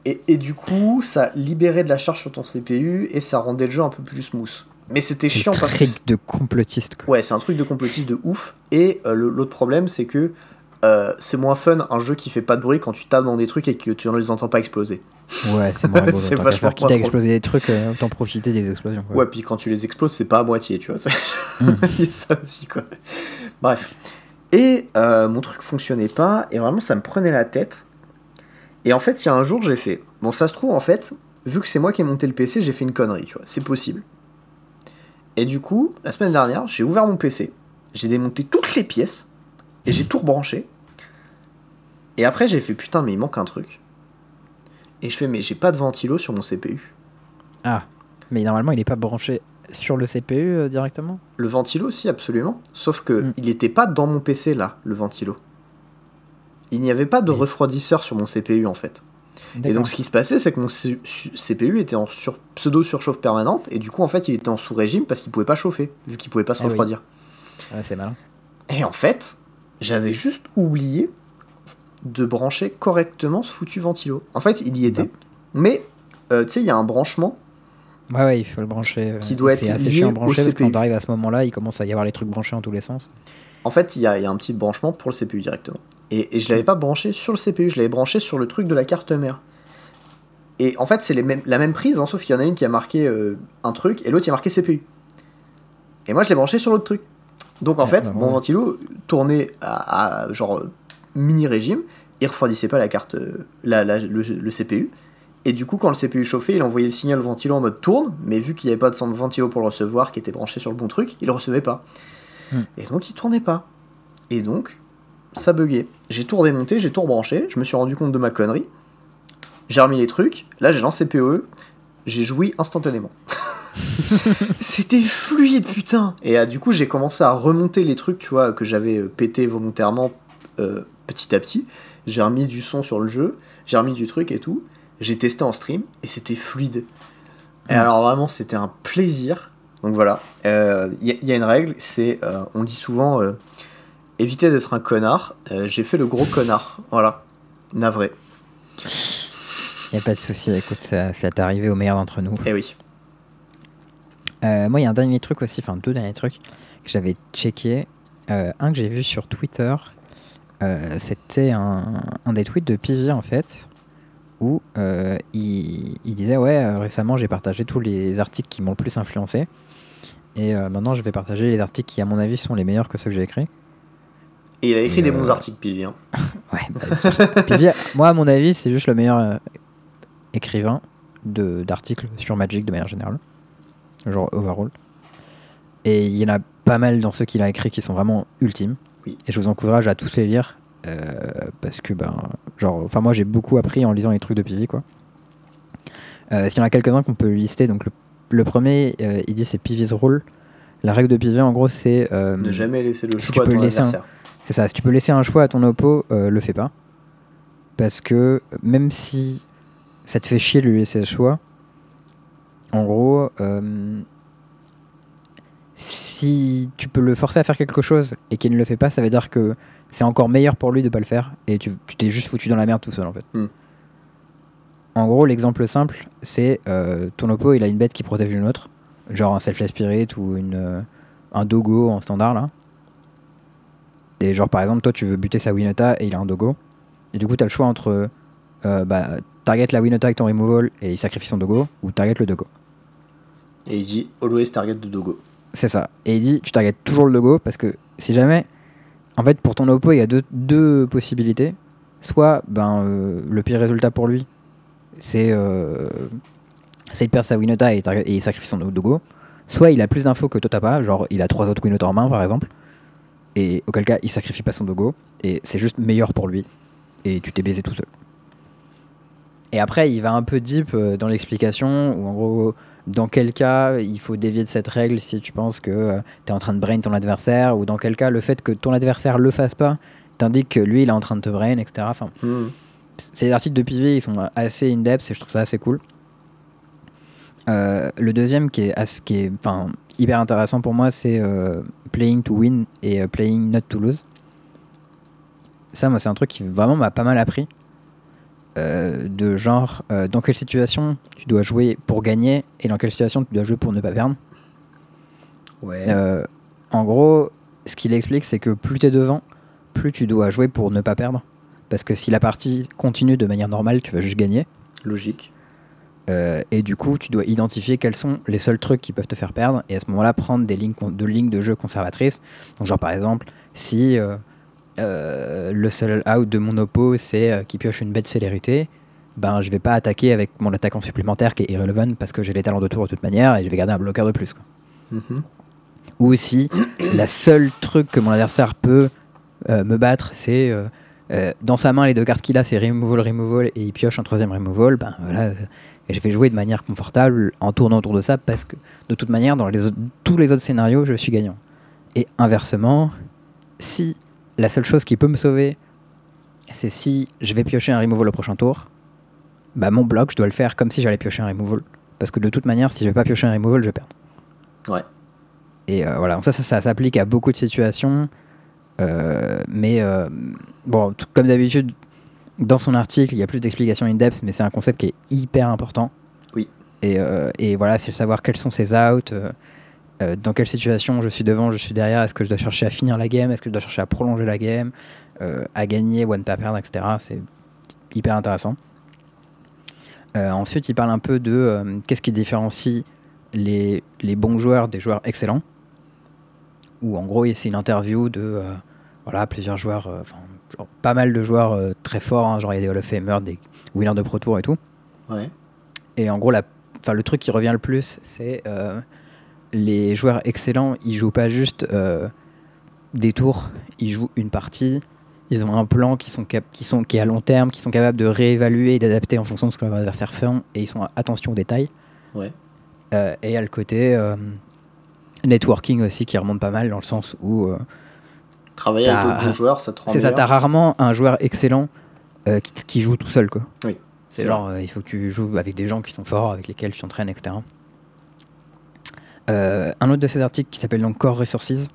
et, et du coup, ça libérait de la charge sur ton CPU et ça rendait le jeu un peu plus smooth. Mais c'était chiant parce que. Trick de complotiste quoi. Ouais, c'est un truc de complotiste de ouf. Et euh, l'autre problème, c'est que euh, c'est moins fun un jeu qui fait pas de bruit quand tu tapes dans des trucs et que tu ne les entends pas exploser. Ouais, c'est moins (laughs) rigolo. C'est vachement quitte à exploser des trucs, euh, autant profiter des explosions. quoi. Ouais, puis quand tu les exploses, c'est pas à moitié, tu vois. Mm. Il y a ça aussi, quoi. Bref. Et euh, mon truc fonctionnait pas, et vraiment, ça me prenait la tête. Et en fait, il y a un jour, j'ai fait. Bon, ça se trouve, en fait, vu que c'est moi qui ai monté le PC, j'ai fait une connerie, tu vois. C'est possible. Et du coup, la semaine dernière, j'ai ouvert mon PC, j'ai démonté toutes les pièces, et j'ai tout rebranché. Et après, j'ai fait putain, mais il manque un truc. Et je fais, mais j'ai pas de ventilo sur mon CPU. Ah, mais normalement, il n'est pas branché sur le CPU euh, directement? Le ventilo, si, absolument. Sauf que Mm. il n'était pas dans mon PC, là, le ventilo. Il n'y avait pas de refroidisseur sur mon CPU, en fait. Et donc, ce qui se passait, c'est que mon CPU était en sur- pseudo-surchauffe permanente, et du coup, en fait, il était en sous-régime parce qu'il pouvait pas chauffer, vu qu'il pouvait pas se Ah oui. refroidir. Ouais, c'est malin. Et en fait, j'avais juste oublié de brancher correctement ce foutu ventilo. En fait, il y était. Bah. Mais, euh, tu sais, il y a un branchement. Ouais, ouais, il faut le brancher. euh, Qui doit être assez lié chiant brancher parce quand t'arrives à ce moment-là, il commence à y avoir les trucs branchés en tous les sens. En fait, il y a, il y a un petit branchement pour le CPU directement. Et, et je l'avais pas branché sur le CPU, je l'avais branché sur le truc de la carte mère. Et en fait, c'est la même prise, hein, sauf qu'il y en a une qui a marqué euh, un truc et l'autre qui a marqué CPU. Et moi, je l'ai branché sur l'autre truc. Donc en Ouais, fait, bah, mon ouais. ventilo tournait à, à, genre mini régime, il refroidissait pas la carte, euh, la, la- le, le CPU. Et du coup, quand le CPU chauffait, il envoyait le signal au ventilo en mode tourne, mais vu qu'il n'y avait pas de son ventilo pour le recevoir qui était branché sur le bon truc, il le recevait pas. Hmm. Et donc, il tournait pas. Et donc, ça buguait. J'ai tout redémonté, j'ai tout rebranché, je me suis rendu compte de ma connerie. J'ai remis les trucs, là j'ai lancé PoE, j'ai joui instantanément. (laughs) C'était fluide, putain Et euh, du coup, j'ai commencé à remonter les trucs, tu vois, que j'avais euh, pété volontairement euh, petit à petit. J'ai remis du son sur le jeu, j'ai remis du truc et tout. J'ai testé en stream et c'était fluide. Et alors vraiment, c'était un plaisir. Donc voilà, il y, a- y a une règle, c'est, euh, on dit souvent, éviter d'être un connard. Euh, j'ai fait le gros connard, voilà, navré. Y a pas de souci, écoute, ça, ça t'est arrivé au meilleur d'entre nous. Eh oui. Euh, moi, il y a un dernier truc aussi, enfin deux derniers trucs que j'avais checké. Euh, un que j'ai vu sur Twitter, c'était un, un des tweets de Pivi en fait, où il, il disait Ouais, récemment j'ai partagé tous les articles qui m'ont le plus influencé. Et maintenant je vais partager les articles qui, à mon avis, sont les meilleurs que ceux que j'ai écrits. Et il a écrit Et, des euh, bons articles, Pivi. hein. (laughs) Ouais, bah, Pivi, moi, à mon avis, c'est juste le meilleur euh, écrivain d'articles sur Magic de manière générale. Genre overall. Et il y en a pas mal dans ceux qu'il a écrits qui sont vraiment ultimes. Oui. Et je vous encourage à tous les lire. euh, parce que, ben, genre, enfin, moi j'ai beaucoup appris en lisant les trucs de Pivi, quoi. Euh, S'il y en a quelques-uns qu'on peut lister, donc le, le premier, euh, il dit c'est Pivi's rule. La règle de Pivi, en gros, c'est. euh, Ne jamais laisser le si choix tu à peux ton laisser un-. C'est ça, si tu peux laisser un choix à ton oppo, euh, le fais pas. Parce que même si ça te fait chier de lui laisser le choix, en gros, euh, si tu peux le forcer à faire quelque chose et qu'il ne le fait pas, ça veut dire que c'est encore meilleur pour lui de pas le faire et tu t'es juste foutu dans la merde tout seul en fait. Hmm. En gros, l'exemple simple, c'est euh, ton oppo, il a une bête qui protège une autre, genre un Selfless Spirit ou une, un Dogo en standard là. Et genre par exemple, toi tu veux buter sa Winota et il a un Dogo. Et du coup, tu as le choix entre euh, bah, target la Winota avec ton removal et il sacrifie son Dogo, ou target le Dogo. Et il dit always target de Dogo. C'est ça. Et il dit tu targetes toujours le Dogo parce que si jamais. En fait, pour ton oppo, il y a deux, deux possibilités. Soit ben, euh, le pire résultat pour lui, c'est euh, de perdre sa Winota et, et il sacrifie son Dogo. Soit il a plus d'infos que toi t'as pas, genre il a trois autres Winota en main par exemple. Et auquel cas il sacrifie pas son Dogo. Et c'est juste meilleur pour lui. Et tu t'es baisé tout seul. Et après, il va un peu deep euh, dans l'explication, où en gros, dans quel cas il faut dévier de cette règle si tu penses que tu es en train de brain ton adversaire, ou dans quel cas le fait que ton adversaire le fasse pas t'indique que lui il est en train de te brain, etc. Enfin, Hmm. ces articles de PV ils sont assez in-depth et je trouve ça assez cool. Euh, le deuxième qui est, qui est hyper intéressant pour moi, c'est euh, Playing to Win et euh, Playing Not to Lose. Ça, moi, c'est un truc qui vraiment m'a pas mal appris. Euh, de genre, euh, dans quelle situation tu dois jouer pour gagner et dans quelle situation tu dois jouer pour ne pas perdre. Ouais. Euh, en gros, ce qu'il explique, c'est que plus tu es devant, plus tu dois jouer pour ne pas perdre. Parce que si la partie continue de manière normale, tu vas juste gagner. Logique. Euh, et du coup, tu dois identifier quels sont les seuls trucs qui peuvent te faire perdre. Et à ce moment-là, prendre des lignes, de lignes de jeu conservatrices. Donc, genre par exemple, si euh, euh, le seul out de mon oppo, c'est qu'il pioche une bête célérité, ben je vais pas attaquer avec mon attaquant supplémentaire qui est irrelevant parce que j'ai les talents de tour de toute manière et je vais garder un bloqueur de plus. quoi. Mhm. Ou aussi, la seule truc que mon adversaire peut me battre, c'est dans sa main, les deux cartes qu'il a, c'est removal, removal, et il pioche un troisième removal. Ben voilà, et je vais jouer de manière confortable en tournant autour de ça parce que de toute manière, dans les autres- tous les autres scénarios, je suis gagnant. Et inversement, si la seule chose qui peut me sauver, c'est si je vais piocher un removal au prochain tour, bah mon bloc, je dois le faire comme si j'allais piocher un removal. Parce que de toute manière, si je vais pas piocher un removal, je vais perdre. Ouais. Et euh, voilà, donc ça, ça, ça s'applique à beaucoup de situations. Euh, mais euh, bon, tout- comme d'habitude, dans son article, il y a plus d'explications in-depth, mais c'est un concept qui est hyper important. Oui. Et, euh, et voilà, c'est savoir quels sont ses outs, euh, euh, dans quelle situation je suis devant, je suis derrière, est-ce que je dois chercher à finir la game, est-ce que je dois chercher à prolonger la game, à gagner ou à ne pas perdre, etc. C'est hyper intéressant. Ensuite, il parle un peu de qu'est-ce qui différencie les, les bons joueurs des joueurs excellents. Où en gros, c'est une interview de voilà, plusieurs joueurs, enfin, genre, pas mal de joueurs euh, très forts, hein, genre il y a des Hall of Famers, des winners de Pro Tour et tout. Ouais. Et en gros, la, le truc qui revient le plus, c'est euh, les joueurs excellents, ils jouent pas juste euh, des tours, ils jouent une partie. Ils ont un plan qui, sont cap- qui, sont, qui est à long terme, qui sont capables de réévaluer et d'adapter en fonction de ce que leur adversaire fait, et ils sont attention aux détails. Ouais. Et il y a le côté networking aussi qui remonte pas mal dans le sens où Travailler avec d'autres bons joueurs, ça te rend c'est ça, t'as rarement un joueur excellent euh, qui, qui joue tout seul quoi. Oui, C'est genre euh, il faut que tu joues avec des gens qui sont forts, avec lesquels tu t'entraînes, etc. Euh, un autre de ces articles qui s'appelle donc Core Resources,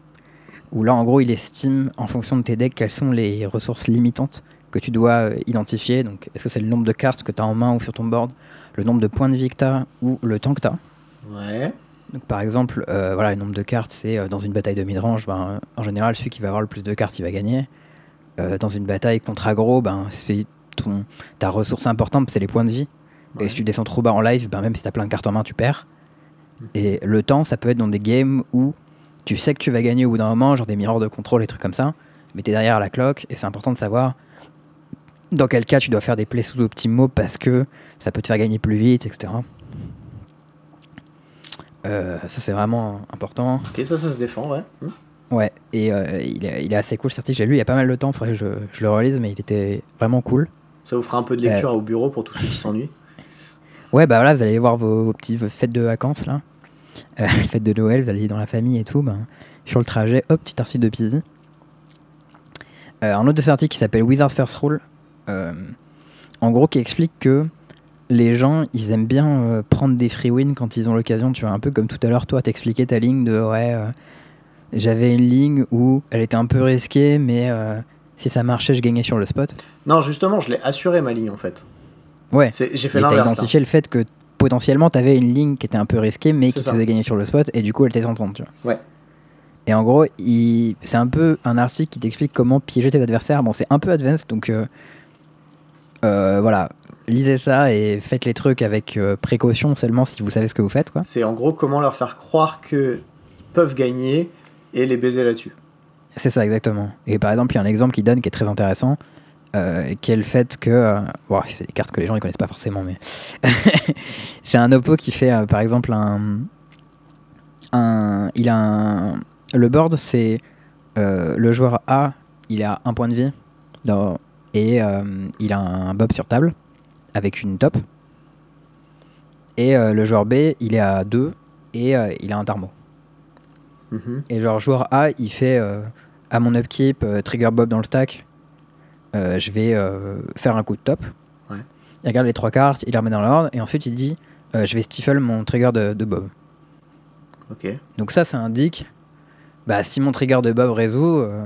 où là en gros il estime en fonction de tes decks quelles sont les ressources limitantes que tu dois euh, identifier. Donc est-ce que c'est le nombre de cartes que tu as en main ou sur ton board, le nombre de points de vie que tu as ou le temps que tu as. Ouais. Donc, par exemple, euh, voilà, le nombre de cartes, c'est euh, dans une bataille de midrange, ben, en général, celui qui va avoir le plus de cartes, il va gagner. Euh, dans une bataille contre aggro, ben, c'est ton, ta ressource importante, c'est les points de vie. Ouais. Et si tu descends trop bas en live, ben, même si tu as plein de cartes en main, tu perds. Et le temps, ça peut être dans des games où tu sais que tu vas gagner au bout d'un moment, genre des miroirs de contrôle, des trucs comme ça, mais tu es derrière la cloque, et c'est important de savoir dans quel cas tu dois faire des plays sous optimaux parce que ça peut te faire gagner plus vite, etc. Euh, ça, c'est vraiment important. Ok, ça, ça se défend, ouais. Hmm. Ouais, et euh, il, est, il est assez cool cet article. J'ai lu il y a pas mal de temps, il faudrait que je, je le relise, mais il était vraiment cool. Ça vous fera un peu de lecture au bureau pour tous ceux qui s'ennuient. Ouais, bah voilà, vous allez voir vos, vos petites fêtes de vacances là, euh, (laughs) fêtes de Noël, vous allez dans la famille et tout. Ben, sur le trajet, hop, petit article de Pivi. Euh, un autre de ces articles qui s'appelle Wizard First Rule, euh, en gros, qui explique que les gens, ils aiment bien euh, prendre des free wins quand ils ont l'occasion. Tu vois, un peu comme tout à l'heure, toi, t'expliquais ta ligne de ouais, euh, j'avais une ligne où elle était un peu risquée, mais euh, si ça marchait, je gagnais sur le spot. Non, justement, je l'ai assuré ma ligne en fait. Ouais. C'est- J'ai fait t'as l'inverse. là. identifié le fait que potentiellement t'avais une ligne qui était un peu risquée mais qui te faisait gagner sur le spot et du coup elle était tentante tu vois. Ouais. Et en gros, il... c'est un peu un article qui t'explique comment piéger tes adversaires. Bon, c'est un peu advanced donc euh, voilà, lisez ça et faites les trucs avec euh, précaution seulement si vous savez ce que vous faites quoi. C'est en gros comment leur faire croire qu'ils peuvent gagner et les baiser là-dessus. C'est ça exactement. Et par exemple, il y a un exemple qui donne qui est très intéressant. Euh, qui est le fait que euh, bon, c'est des cartes que les gens ne connaissent pas forcément mais (laughs) c'est un oppo qui fait euh, par exemple un, un il a un le board c'est le joueur A il a un point de vie dans- et il a un bob sur table avec une top et euh, le joueur B il est à 2 et euh, il a un tarmo Mhm. et genre joueur A, il fait euh, à mon upkeep, trigger bob dans le stack, je vais faire un coup de top. Ouais. Il regarde les trois cartes, il les remet dans l'ordre, et ensuite il dit je vais stifle mon trigger de, de bob. Ok. Donc ça, ça indique bah, si mon trigger de bob résout, euh,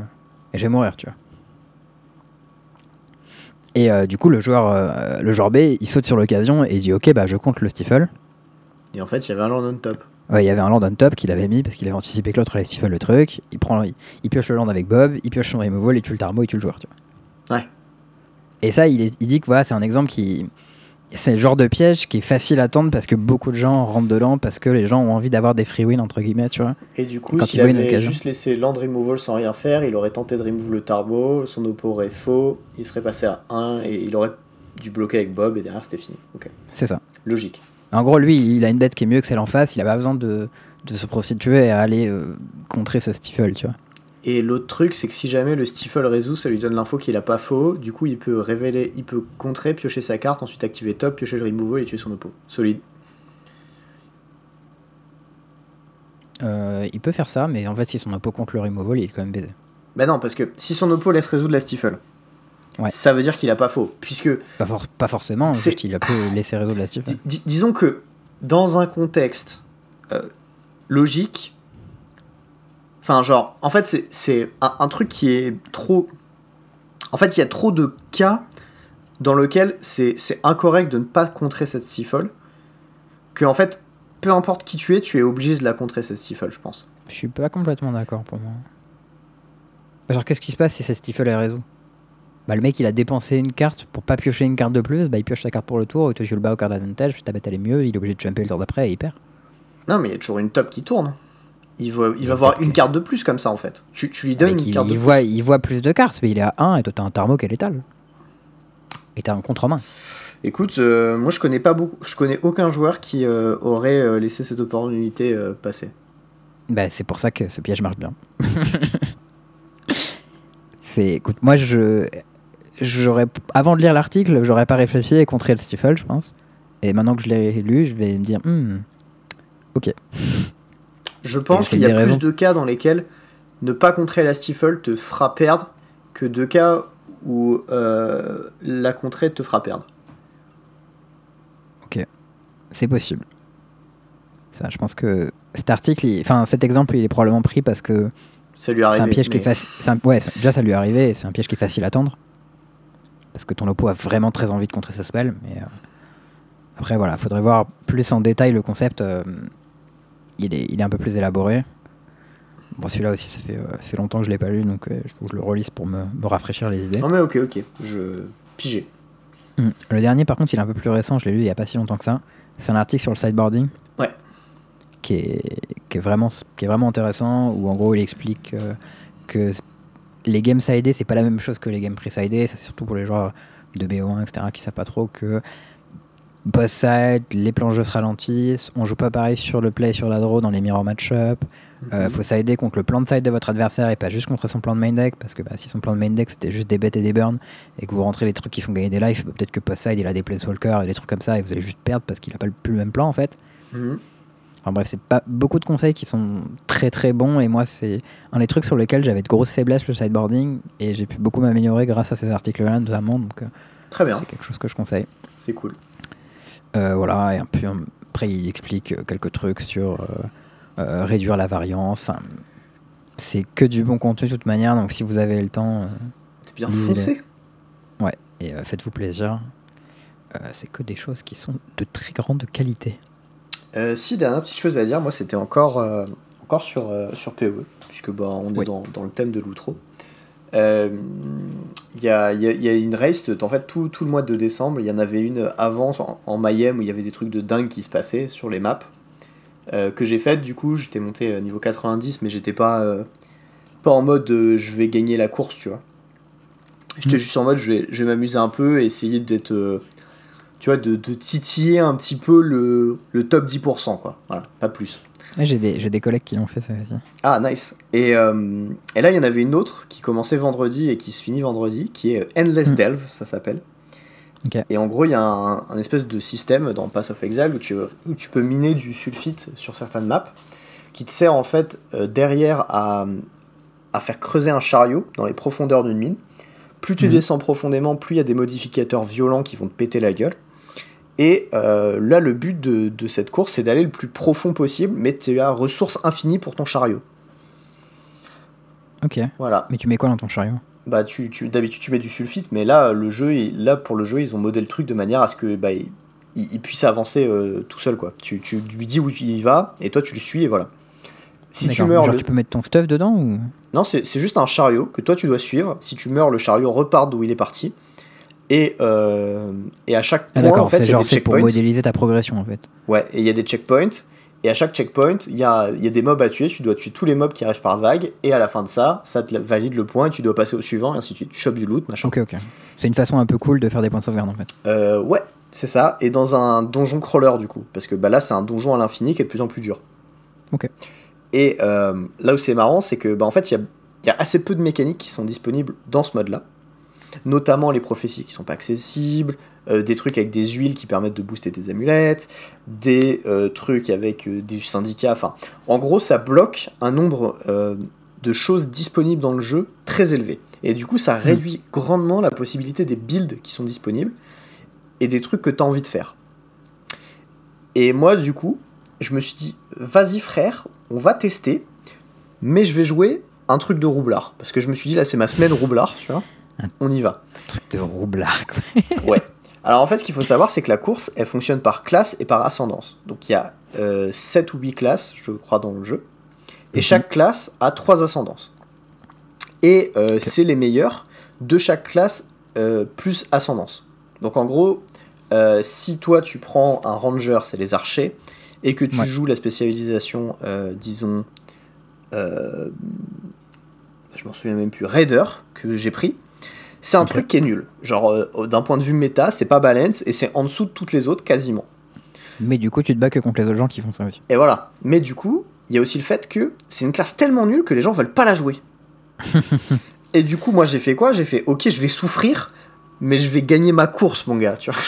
je vais mourir, tu vois. Et euh, du coup, le joueur, euh, le joueur B, il saute sur l'occasion et il dit ok, bah, je compte le stifle. Et en fait, il y avait un land on top. Ouais, il y avait un land on top qu'il avait mis parce qu'il avait anticipé que l'autre allait stifle le truc. Il, prend, il, il pioche le land avec Bob, il pioche son removal, il tue le tarmo, il tue le joueur. Tu vois. Ouais. Et ça, il, est- il dit que voilà, c'est un exemple qui, c'est le genre de piège qui est facile à tendre parce que beaucoup de gens rentrent dedans parce que les gens ont envie d'avoir des free wins entre guillemets, tu vois. Et du coup, Quand s'il avait juste laissé land removal sans rien faire, il aurait tenté de remove le tarbo, son oppo aurait faux, il serait passé à 1 et il aurait dû bloquer avec Bob et derrière c'était fini. Ok, C'est ça. logique. En gros, lui, il a une bête qui est mieux que celle en face. Il a pas besoin de, de se prostituer et aller euh, contrer ce stifle, tu vois. Et l'autre truc, c'est que si jamais le Stifle résout, ça lui donne l'info qu'il a pas faux. Du coup, il peut révéler, il peut contrer, piocher sa carte, ensuite activer top, piocher le removal et tuer son oppo. Solide. Euh, il peut faire ça, mais en fait, si son oppo contre le removal, il est quand même baisé. Bah non, parce que si son oppo laisse résoudre la Stifle, Ouais. ça veut dire qu'il a pas faux. Puisque, Pas, for- pas forcément, juste il a pu laisser résoudre la stifle. di- di- disons que dans un contexte euh, logique, enfin, genre, en fait, c'est- c'est un, un truc qui est trop. En fait, il y a trop de cas dans lequel c'est c'est incorrect de ne pas contrer cette Stifle. Que, en fait, peu importe qui tu es, tu es obligé de la contrer cette Stifle, je pense. Je suis pas complètement d'accord pour moi. Genre, qu'est-ce qui se passe si cette stifle elle résout Bah, le mec il a dépensé une carte pour pas piocher une carte de plus, bah il pioche sa carte pour le tour, et toi tu le bats au card advantage, puis ta bête elle est mieux, il est obligé de jumper le tour d'après et il perd. Non, mais il y a toujours une top qui tourne. Il va, il va avoir une carte de plus comme ça, en fait. Tu, tu lui donnes une il, carte il de voit, il voit plus de cartes, mais il est à 1 et toi t'as un Tarmo qui est létal. Et t'as un contre-main. Écoute, euh, moi je connais pas beaucoup, je connais aucun joueur qui euh, aurait euh, laissé cette opportunité passer. Bah, c'est pour ça que ce piège marche bien. (laughs) c'est, écoute, moi je, j'aurais, avant de lire l'article, j'aurais pas réfléchi et contré le stifle, je pense. Et maintenant que je l'ai lu, je vais me dire, Hmm, ok. Je pense qu'il y a plus raisons. de cas dans lesquels ne pas contrer la stifle te fera perdre que de cas où euh, la contrer te fera perdre. C'est possible. Ça, je pense que cet article, il- enfin cet exemple, il est probablement pris parce que Ça lui est c'est un piège qui est facile. un- Ouais, déjà ça lui est arrivé. C'est un piège qui est facile à tendre parce que ton oppo a vraiment très envie de contrer ce spell. Mais euh, après, voilà, faudrait voir plus en détail le concept. euh, il est, il est un peu plus élaboré. Bon, celui-là aussi, ça fait, euh, ça fait longtemps que je l'ai pas lu, donc euh, je, je le relise pour me, me rafraîchir les idées. Non mais ok, ok, je pigé. Hmm. Le dernier, par contre, il est un peu plus récent. Je l'ai lu il y a pas si longtemps que ça. C'est un article sur le sideboarding. Ouais. Qui est, qui est, vraiment, qui est vraiment intéressant. Où en gros, il explique euh, que les games sided, c'est pas la même chose que les games pre-sided. C'est surtout pour les joueurs de BO1, etc., qui savent pas trop que boss side, les plans de jeu se ralentissent. On joue pas pareil sur le play et sur la draw dans les mirror match-up. Euh, faut sider contre le plan de side de votre adversaire et pas juste contre son plan de main deck parce que bah, si son plan de main deck c'était juste des bêtes et des burns et que vous rentrez les trucs qui font gagner des lives, bah, peut-être que post side il a des planeswalkers et des trucs comme ça et vous allez juste perdre parce qu'il a pas le- plus le même plan en fait. Mhm. Enfin bref, c'est pas beaucoup de conseils qui sont très très bons et moi c'est un des trucs sur lesquels j'avais de grosses faiblesses le sideboarding et j'ai pu beaucoup m'améliorer grâce à ces articles-là notamment donc euh, Très bien, c'est quelque chose que je conseille. c'est cool. Euh, voilà, et un peu, après il explique euh, quelques trucs sur euh, réduire la variance. Enfin, c'est que du bon contenu de toute manière, donc si vous avez le temps, C'est bien foncé. et euh, faites-vous plaisir. C'est que des choses qui sont de très grande qualité. Si, dernière petite chose à dire, moi c'était encore, encore sur, sur PoE, puisque bah, on est dans, dans le thème de l'outro. Euh, Il y, a, il y a- il y a une race, en fait tout, tout le mois de décembre, il y en avait une avant en, en Mayhem où il y avait des trucs de dingue qui se passaient sur les maps, euh, que j'ai faite du coup, j'étais monté euh, niveau 90, mais j'étais pas, euh, pas en mode euh, je vais gagner la course, tu vois. J'étais Mm. juste en mode je vais, je vais m'amuser un peu et essayer d'être... euh, tu vois, de, de titiller un petit peu le, le top 10%, quoi. Voilà, pas plus. Ouais, j'ai des, j'ai des collègues qui l'ont fait ça aussi. Ah, nice. Et, euh, et là, il y en avait une autre qui commençait vendredi et qui se finit vendredi, qui est Endless Hmm. Delve, ça s'appelle. Et en gros, il y a un, un espèce de système dans Pass of Exile où tu, où tu peux miner du sulfite sur certaines maps, qui te sert en fait euh, derrière à, à faire creuser un chariot dans les profondeurs d'une mine. Plus tu Mhm. descends profondément, plus il y a des modificateurs violents qui vont te péter la gueule. Et euh, là, le but de, de cette course, c'est d'aller le plus profond possible, mais tu as ressources infinies pour ton chariot. Ok. Voilà. Mais tu mets quoi dans ton chariot? Bah, tu, tu, d'habitude, tu mets du sulfite, mais là, le jeu, là, pour le jeu, ils ont modé le truc de manière à ce que bah, il, il puisse avancer euh, tout seul, quoi. Tu, tu lui dis où il va, et toi, tu le suis, et voilà. Si tu meurs, Genre, le- tu peux mettre ton stuff dedans ou? Non, c'est c'est juste un chariot que toi, tu dois suivre. Si tu meurs, le chariot repart d'où il est parti. Et, euh, et à chaque Ah, point, en d'accord, fait, c'est il y a genre des c'est pour modéliser ta progression en fait. Ouais, et il y a des checkpoints. Et à chaque checkpoint, il y a, y a des mobs à tuer. Tu dois tuer tous les mobs qui arrivent par vague. Et à la fin de ça, ça te valide le point et tu dois passer au suivant. Et ainsi de suite. Tu chopes du loot, machin. Ok, ok. C'est une façon un peu cool de faire des points de sauvegarde en fait. Euh, ouais, c'est ça. Et dans un donjon crawler, du coup. Parce que bah, là, c'est un donjon à l'infini qui est de plus en plus dur. Ok. Et euh, là où c'est marrant, c'est que bah, en fait, il y a, il y a assez peu de mécaniques qui sont disponibles dans ce mode-là. Notamment les prophéties qui sont pas accessibles, euh, des trucs avec des huiles qui permettent de booster tes amulettes, des euh, trucs avec euh, des syndicats. Enfin, en gros, ça bloque un nombre de choses disponibles dans le jeu très élevé. Et du coup, ça réduit grandement la possibilité des builds qui sont disponibles et des trucs que tu as envie de faire. Et moi, du coup, je me suis dit, vas-y frère, on va tester, mais je vais jouer un truc de roublard. Parce que je me suis dit, là, c'est ma semaine roublard, tu vois. On y va. Truc de roublard quoi. (laughs) Ouais. Alors en fait, ce qu'il faut savoir, c'est que la course, elle fonctionne par classe et par ascendance. Donc il y a euh, 7 ou 8 classes, je crois, dans le jeu. Et Mhm. chaque classe a 3 ascendances. Et euh, c'est les meilleurs de chaque classe euh, plus ascendance. Donc en gros, euh, si toi tu prends un ranger, c'est les archers, et que tu Ouais. joues la spécialisation, disons, je m'en souviens même plus, raider, que j'ai pris, c'est un truc qui est nul. Genre, euh, d'un point de vue méta, c'est pas balance, et c'est en dessous de toutes les autres quasiment. Mais du coup, tu te bats que contre les autres gens qui font ça aussi. Et voilà. Mais du coup, il y a aussi le fait que c'est une classe tellement nulle que les gens veulent pas la jouer. (laughs) et du coup, moi j'ai fait quoi? J'ai fait ok, je vais souffrir, mais je vais gagner ma course, mon gars. Tu vois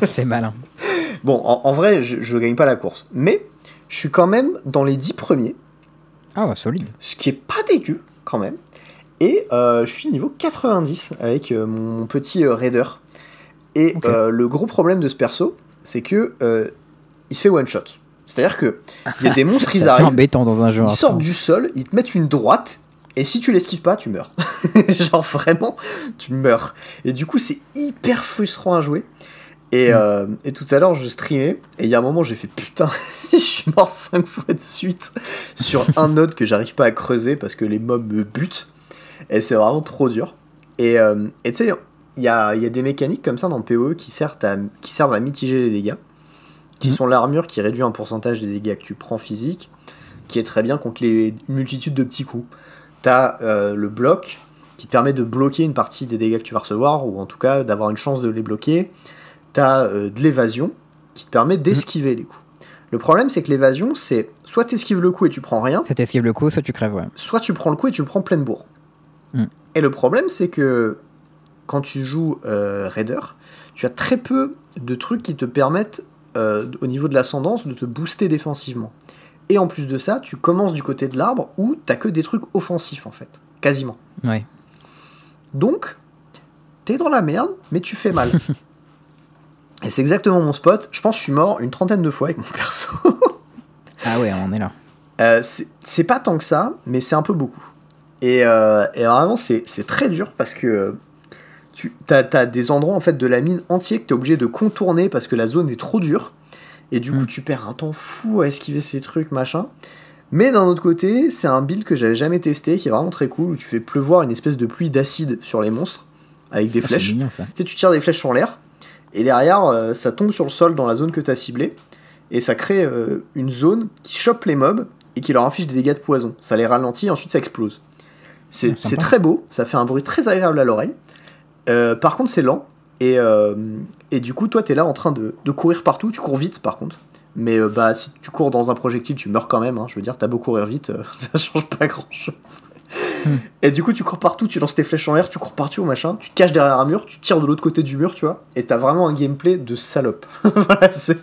(laughs) C'est malin. bon, en, en vrai, je, je gagne pas la course, mais je suis quand même dans les 10 premiers, Ah ouais, solide. ce qui est pas dégueu quand même. Et euh, je suis niveau 90 avec euh, mon petit euh, raider. Et le gros problème de ce perso, c'est que il se fait one shot. C'est-à-dire que il y a des (laughs) monstres, ils arrivent. embêtant dans un jeu. Ils sortent du sol, ils te mettent une droite, et si tu l'esquives pas, tu meurs. (laughs) Genre vraiment, tu meurs. Et du coup, c'est hyper frustrant à jouer. Et, Mm. euh, et tout à l'heure, je streamais, et il y a un moment, j'ai fait putain, si (laughs) je suis mort 5 fois de suite sur un node que j'arrive pas à creuser parce que les mobs me butent. Et c'est vraiment trop dur. Et euh, tu sais, il y a, il y a des mécaniques comme ça dans le PoE qui servent à, qui servent à mitiger les dégâts. Qui Mhm. sont l'armure qui réduit un pourcentage des dégâts que tu prends physique, qui est très bien contre les multitudes de petits coups. T'as euh, le bloc qui te permet de bloquer une partie des dégâts que tu vas recevoir, ou en tout cas d'avoir une chance de les bloquer. T'as euh, de l'évasion qui te permet d'esquiver les coups. Le problème, c'est que l'évasion, c'est soit t'esquives le coup et tu prends rien, t'esquive le coup, soit tu crèves, ouais. soit tu prends le coup et tu le prends pleine bourre. Mm. Et le problème, c'est que quand tu joues euh, Raider, tu as très peu de trucs qui te permettent, euh, au niveau de l'ascendance, de te booster défensivement. Et en plus de ça, tu commences du côté de l'arbre où t'as que des trucs offensifs en fait, quasiment. Ouais. Donc, t'es dans la merde, mais tu fais mal. (laughs) et c'est exactement mon spot. Je pense que je suis mort une trentaine de fois avec mon perso. Ah ouais, on est là. Euh, c'est c'est pas tant que ça, mais c'est un peu beaucoup. Et, euh, et vraiment, c'est très dur parce que euh, tu as, des endroits en fait de la mine entier que tu es obligé de contourner parce que la zone est trop dure. Et du coup, Mm. tu perds un temps fou à esquiver ces trucs, machin. Mais d'un autre côté, c'est un build que j'avais jamais testé, qui est vraiment très cool, où tu fais pleuvoir une espèce de pluie d'acide sur les monstres, avec des Ah, flèches. C'est mignon ça. Tu sais, tu tires des flèches en l'air, et derrière, euh, ça tombe sur le sol dans la zone que tu as ciblée, et ça crée euh, une zone qui chope les mobs et qui leur inflige des dégâts de poison. Ça les ralentit, et ensuite ça explose. C'est Ah, très beau, ça fait un bruit très agréable à l'oreille. Euh, par contre, c'est lent, et, euh, et du coup, toi, tu es là en train de, de courir partout, tu cours vite par contre. Mais euh, bah, si tu cours dans un projectile, tu meurs quand même. hein. Je veux dire, t'as beau courir vite, (laughs) ça change pas grand chose. Hmm. Et du coup, tu cours partout, tu lances tes flèches en l'air, tu cours partout, machin, tu te caches derrière un mur, tu tires de l'autre côté du mur, tu vois, et t'as vraiment un gameplay de salope. (laughs) voilà, c'est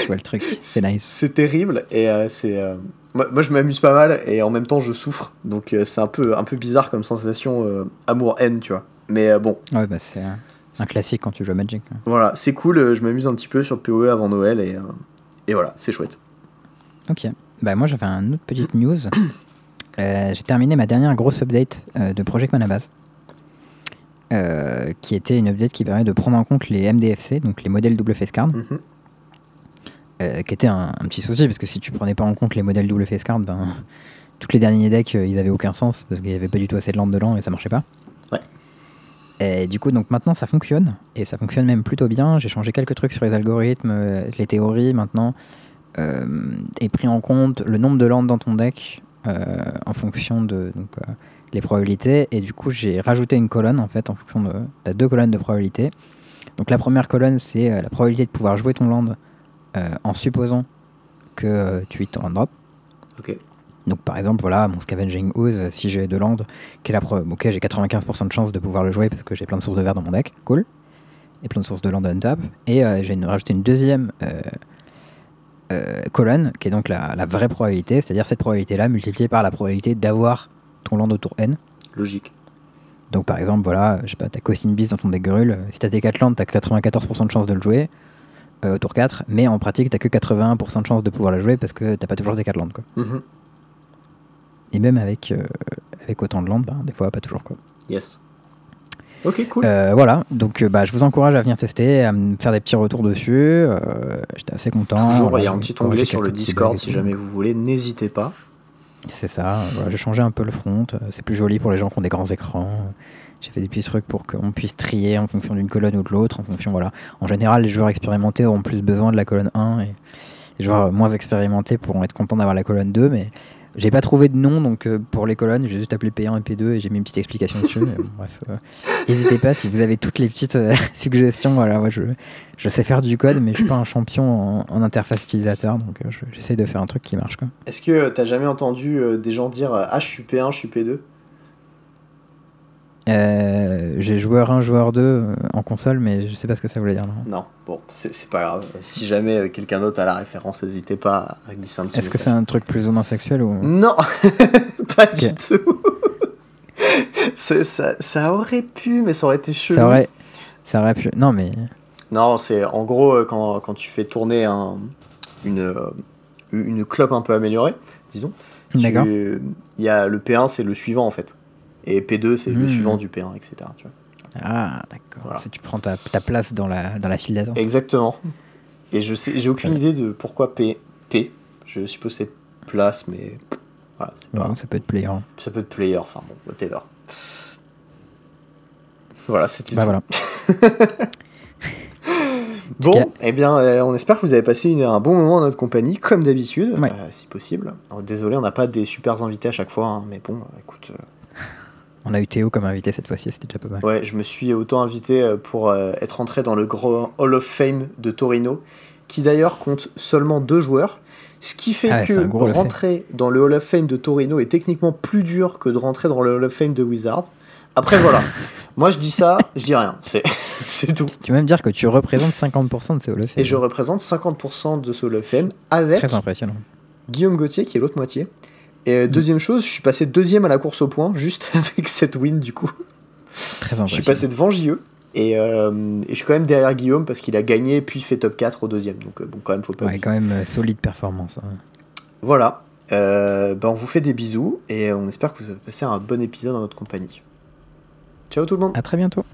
Je vois le truc. C'est nice. c'est terrible, et c'est. Moi, moi, je m'amuse pas mal, et en même temps, je souffre, donc euh, c'est un peu, un peu bizarre comme sensation euh, amour-haine, tu vois. Mais euh, bon, Ouais, bah c'est un, un classique quand tu joues à Magic. voilà, c'est cool, je m'amuse un petit peu sur PoE avant Noël, et, et voilà, c'est chouette. Ok. Bah moi j'avais une autre petite news. J'ai terminé ma dernière grosse update de Project Manabase. Qui était une update qui permet de prendre en compte les MDFC, donc les modèles double face card, Mhm. Euh, qui était un, un petit souci, parce que si tu prenais pas en compte les modèles double face card, ben, toutes les derniers decks, euh, ils avaient aucun sens, parce qu'il y avait pas du tout assez de lampes dedans et ça marchait pas. Ouais. Et du coup, donc maintenant ça fonctionne, et ça fonctionne même plutôt bien. J'ai changé quelques trucs sur les algorithmes, euh, les théories maintenant, et pris en compte le nombre de landes dans ton deck en fonction de donc, les probabilités. Et du coup, j'ai rajouté une colonne en fait en fonction de. T'as deux colonnes de probabilité. Donc la première colonne, c'est la probabilité de pouvoir jouer ton land euh, en supposant que euh, tu hits ton land drop. Ok. Donc par exemple, voilà, mon Scavenging Ooze, si j'ai deux landes, quelle est la pro- ok, j'ai 95% de chance de pouvoir le jouer parce que j'ai plein de sources de verre dans mon deck, cool. Et plein de sources de land on tap. Et euh, j'ai rajouté une deuxième colonne, qui est donc la, la vraie probabilité, c'est-à-dire cette probabilité-là multipliée par la probabilité d'avoir ton land au tour N. Logique. Donc par exemple, voilà, je sais pas, t'as Cossin Beast dans ton deck euh, si t'as tes 4 landes, t'as 94% de chance de le jouer euh, au tour 4, mais en pratique, t'as que 81% de chance de pouvoir le jouer parce que t'as pas toujours tes 4 landes, quoi. Mhm. Et même avec, euh, avec autant de landes, ben, des fois pas toujours quoi. Yes. Ok, cool. Euh, voilà, donc euh, bah, je vous encourage à venir tester, à me faire des petits retours dessus. J'étais assez content. Toujours, il y a un petit onglet sur le Discord si jamais vous voulez, n'hésitez pas. C'est ça, voilà, j'ai changé un peu le front, c'est plus joli pour les gens qui ont des grands écrans. J'ai fait des petits trucs pour qu'on puisse trier en fonction d'une colonne ou de l'autre, en fonction, voilà. En général, les joueurs expérimentés auront plus besoin de la colonne 1 et les joueurs moins expérimentés pourront être contents d'avoir la colonne 2, mais j'ai pas trouvé de nom donc euh, pour les colonnes, j'ai juste appelé P1 et P2 et j'ai mis une petite explication dessus. bref, euh, n'hésitez pas si vous avez toutes les petites euh, (laughs) suggestions. Voilà, je, sais faire du code, mais je suis pas un champion en, interface utilisateur, donc je- j'essaie de faire un truc qui marche. Est-ce que euh, t'as jamais entendu des gens dire Ah, je suis P1, je suis P2 Euh, j'ai joueur 1, joueur 2 euh, en console, mais je sais pas ce que ça voulait dire. non. Non, bon, c'est pas grave. Si jamais euh, quelqu'un d'autre a la référence, n'hésitez pas à glisser un petit Est-ce que c'est un truc plus ou moins sexuel ou... Non, (laughs) pas du tout. (laughs) Ça, ça aurait pu, mais ça aurait été chelou. Ça aurait, ça aurait pu. Non, mais Non, c'est en gros quand, quand tu fais tourner un, une, une clope un peu améliorée, disons. D'accord. Il y a le P1, c'est le suivant en fait. Et P2, c'est le Hmm. suivant du P1, etc. tu vois. ah, d'accord. Voilà. Tu prends ta, ta place dans la dans la file d'attente. Exactement. Et je sais, j'ai aucune idée de pourquoi P. P. Je suppose c'est place, mais voilà, c'est pas. Ouais, ça peut être player. hein. Ça peut être player, enfin bon, whatever. Voilà, c'était Bah voilà. (laughs) Bon, eh bien, euh, on espère que vous avez passé une- un bon moment en notre compagnie, comme d'habitude, Ouais. euh, si possible. Alors, désolé, on n'a pas des super invités à chaque fois, hein, mais bon, euh, écoute, euh, On a eu Théo comme invité cette fois-ci, c'était déjà pas mal. ouais, je me suis autant invité euh, pour euh, être entré dans le grand Hall of Fame de Torino, qui d'ailleurs compte seulement deux joueurs, ce qui fait Ah ouais, que rentrer dans le Hall of Fame de Torino est techniquement plus dur que de rentrer dans le Hall of Fame de Wizard. Après, voilà. (laughs) Moi, je dis ça, je dis rien. C'est (laughs) c'est tout. Tu peux même dire que tu représentes 50% de ces Hall of Fame. Et je représente 50% de ce Hall of Fame avec Très impressionnant. Guillaume Gauthier qui est l'autre moitié. Et euh, deuxième chose, je suis passé deuxième à la course au point, juste (laughs) avec cette win du coup. Très Je suis passé devant JE. Et, euh, et je suis quand même derrière Guillaume parce qu'il a gagné puis fait top 4 au deuxième. Donc euh, bon, quand même, faut pas Ouais, quand même euh, solide performance. hein. Voilà. Euh, ben, on vous fait des bisous et on espère que vous avez passé un bon épisode dans notre compagnie. Ciao tout le monde À très bientôt.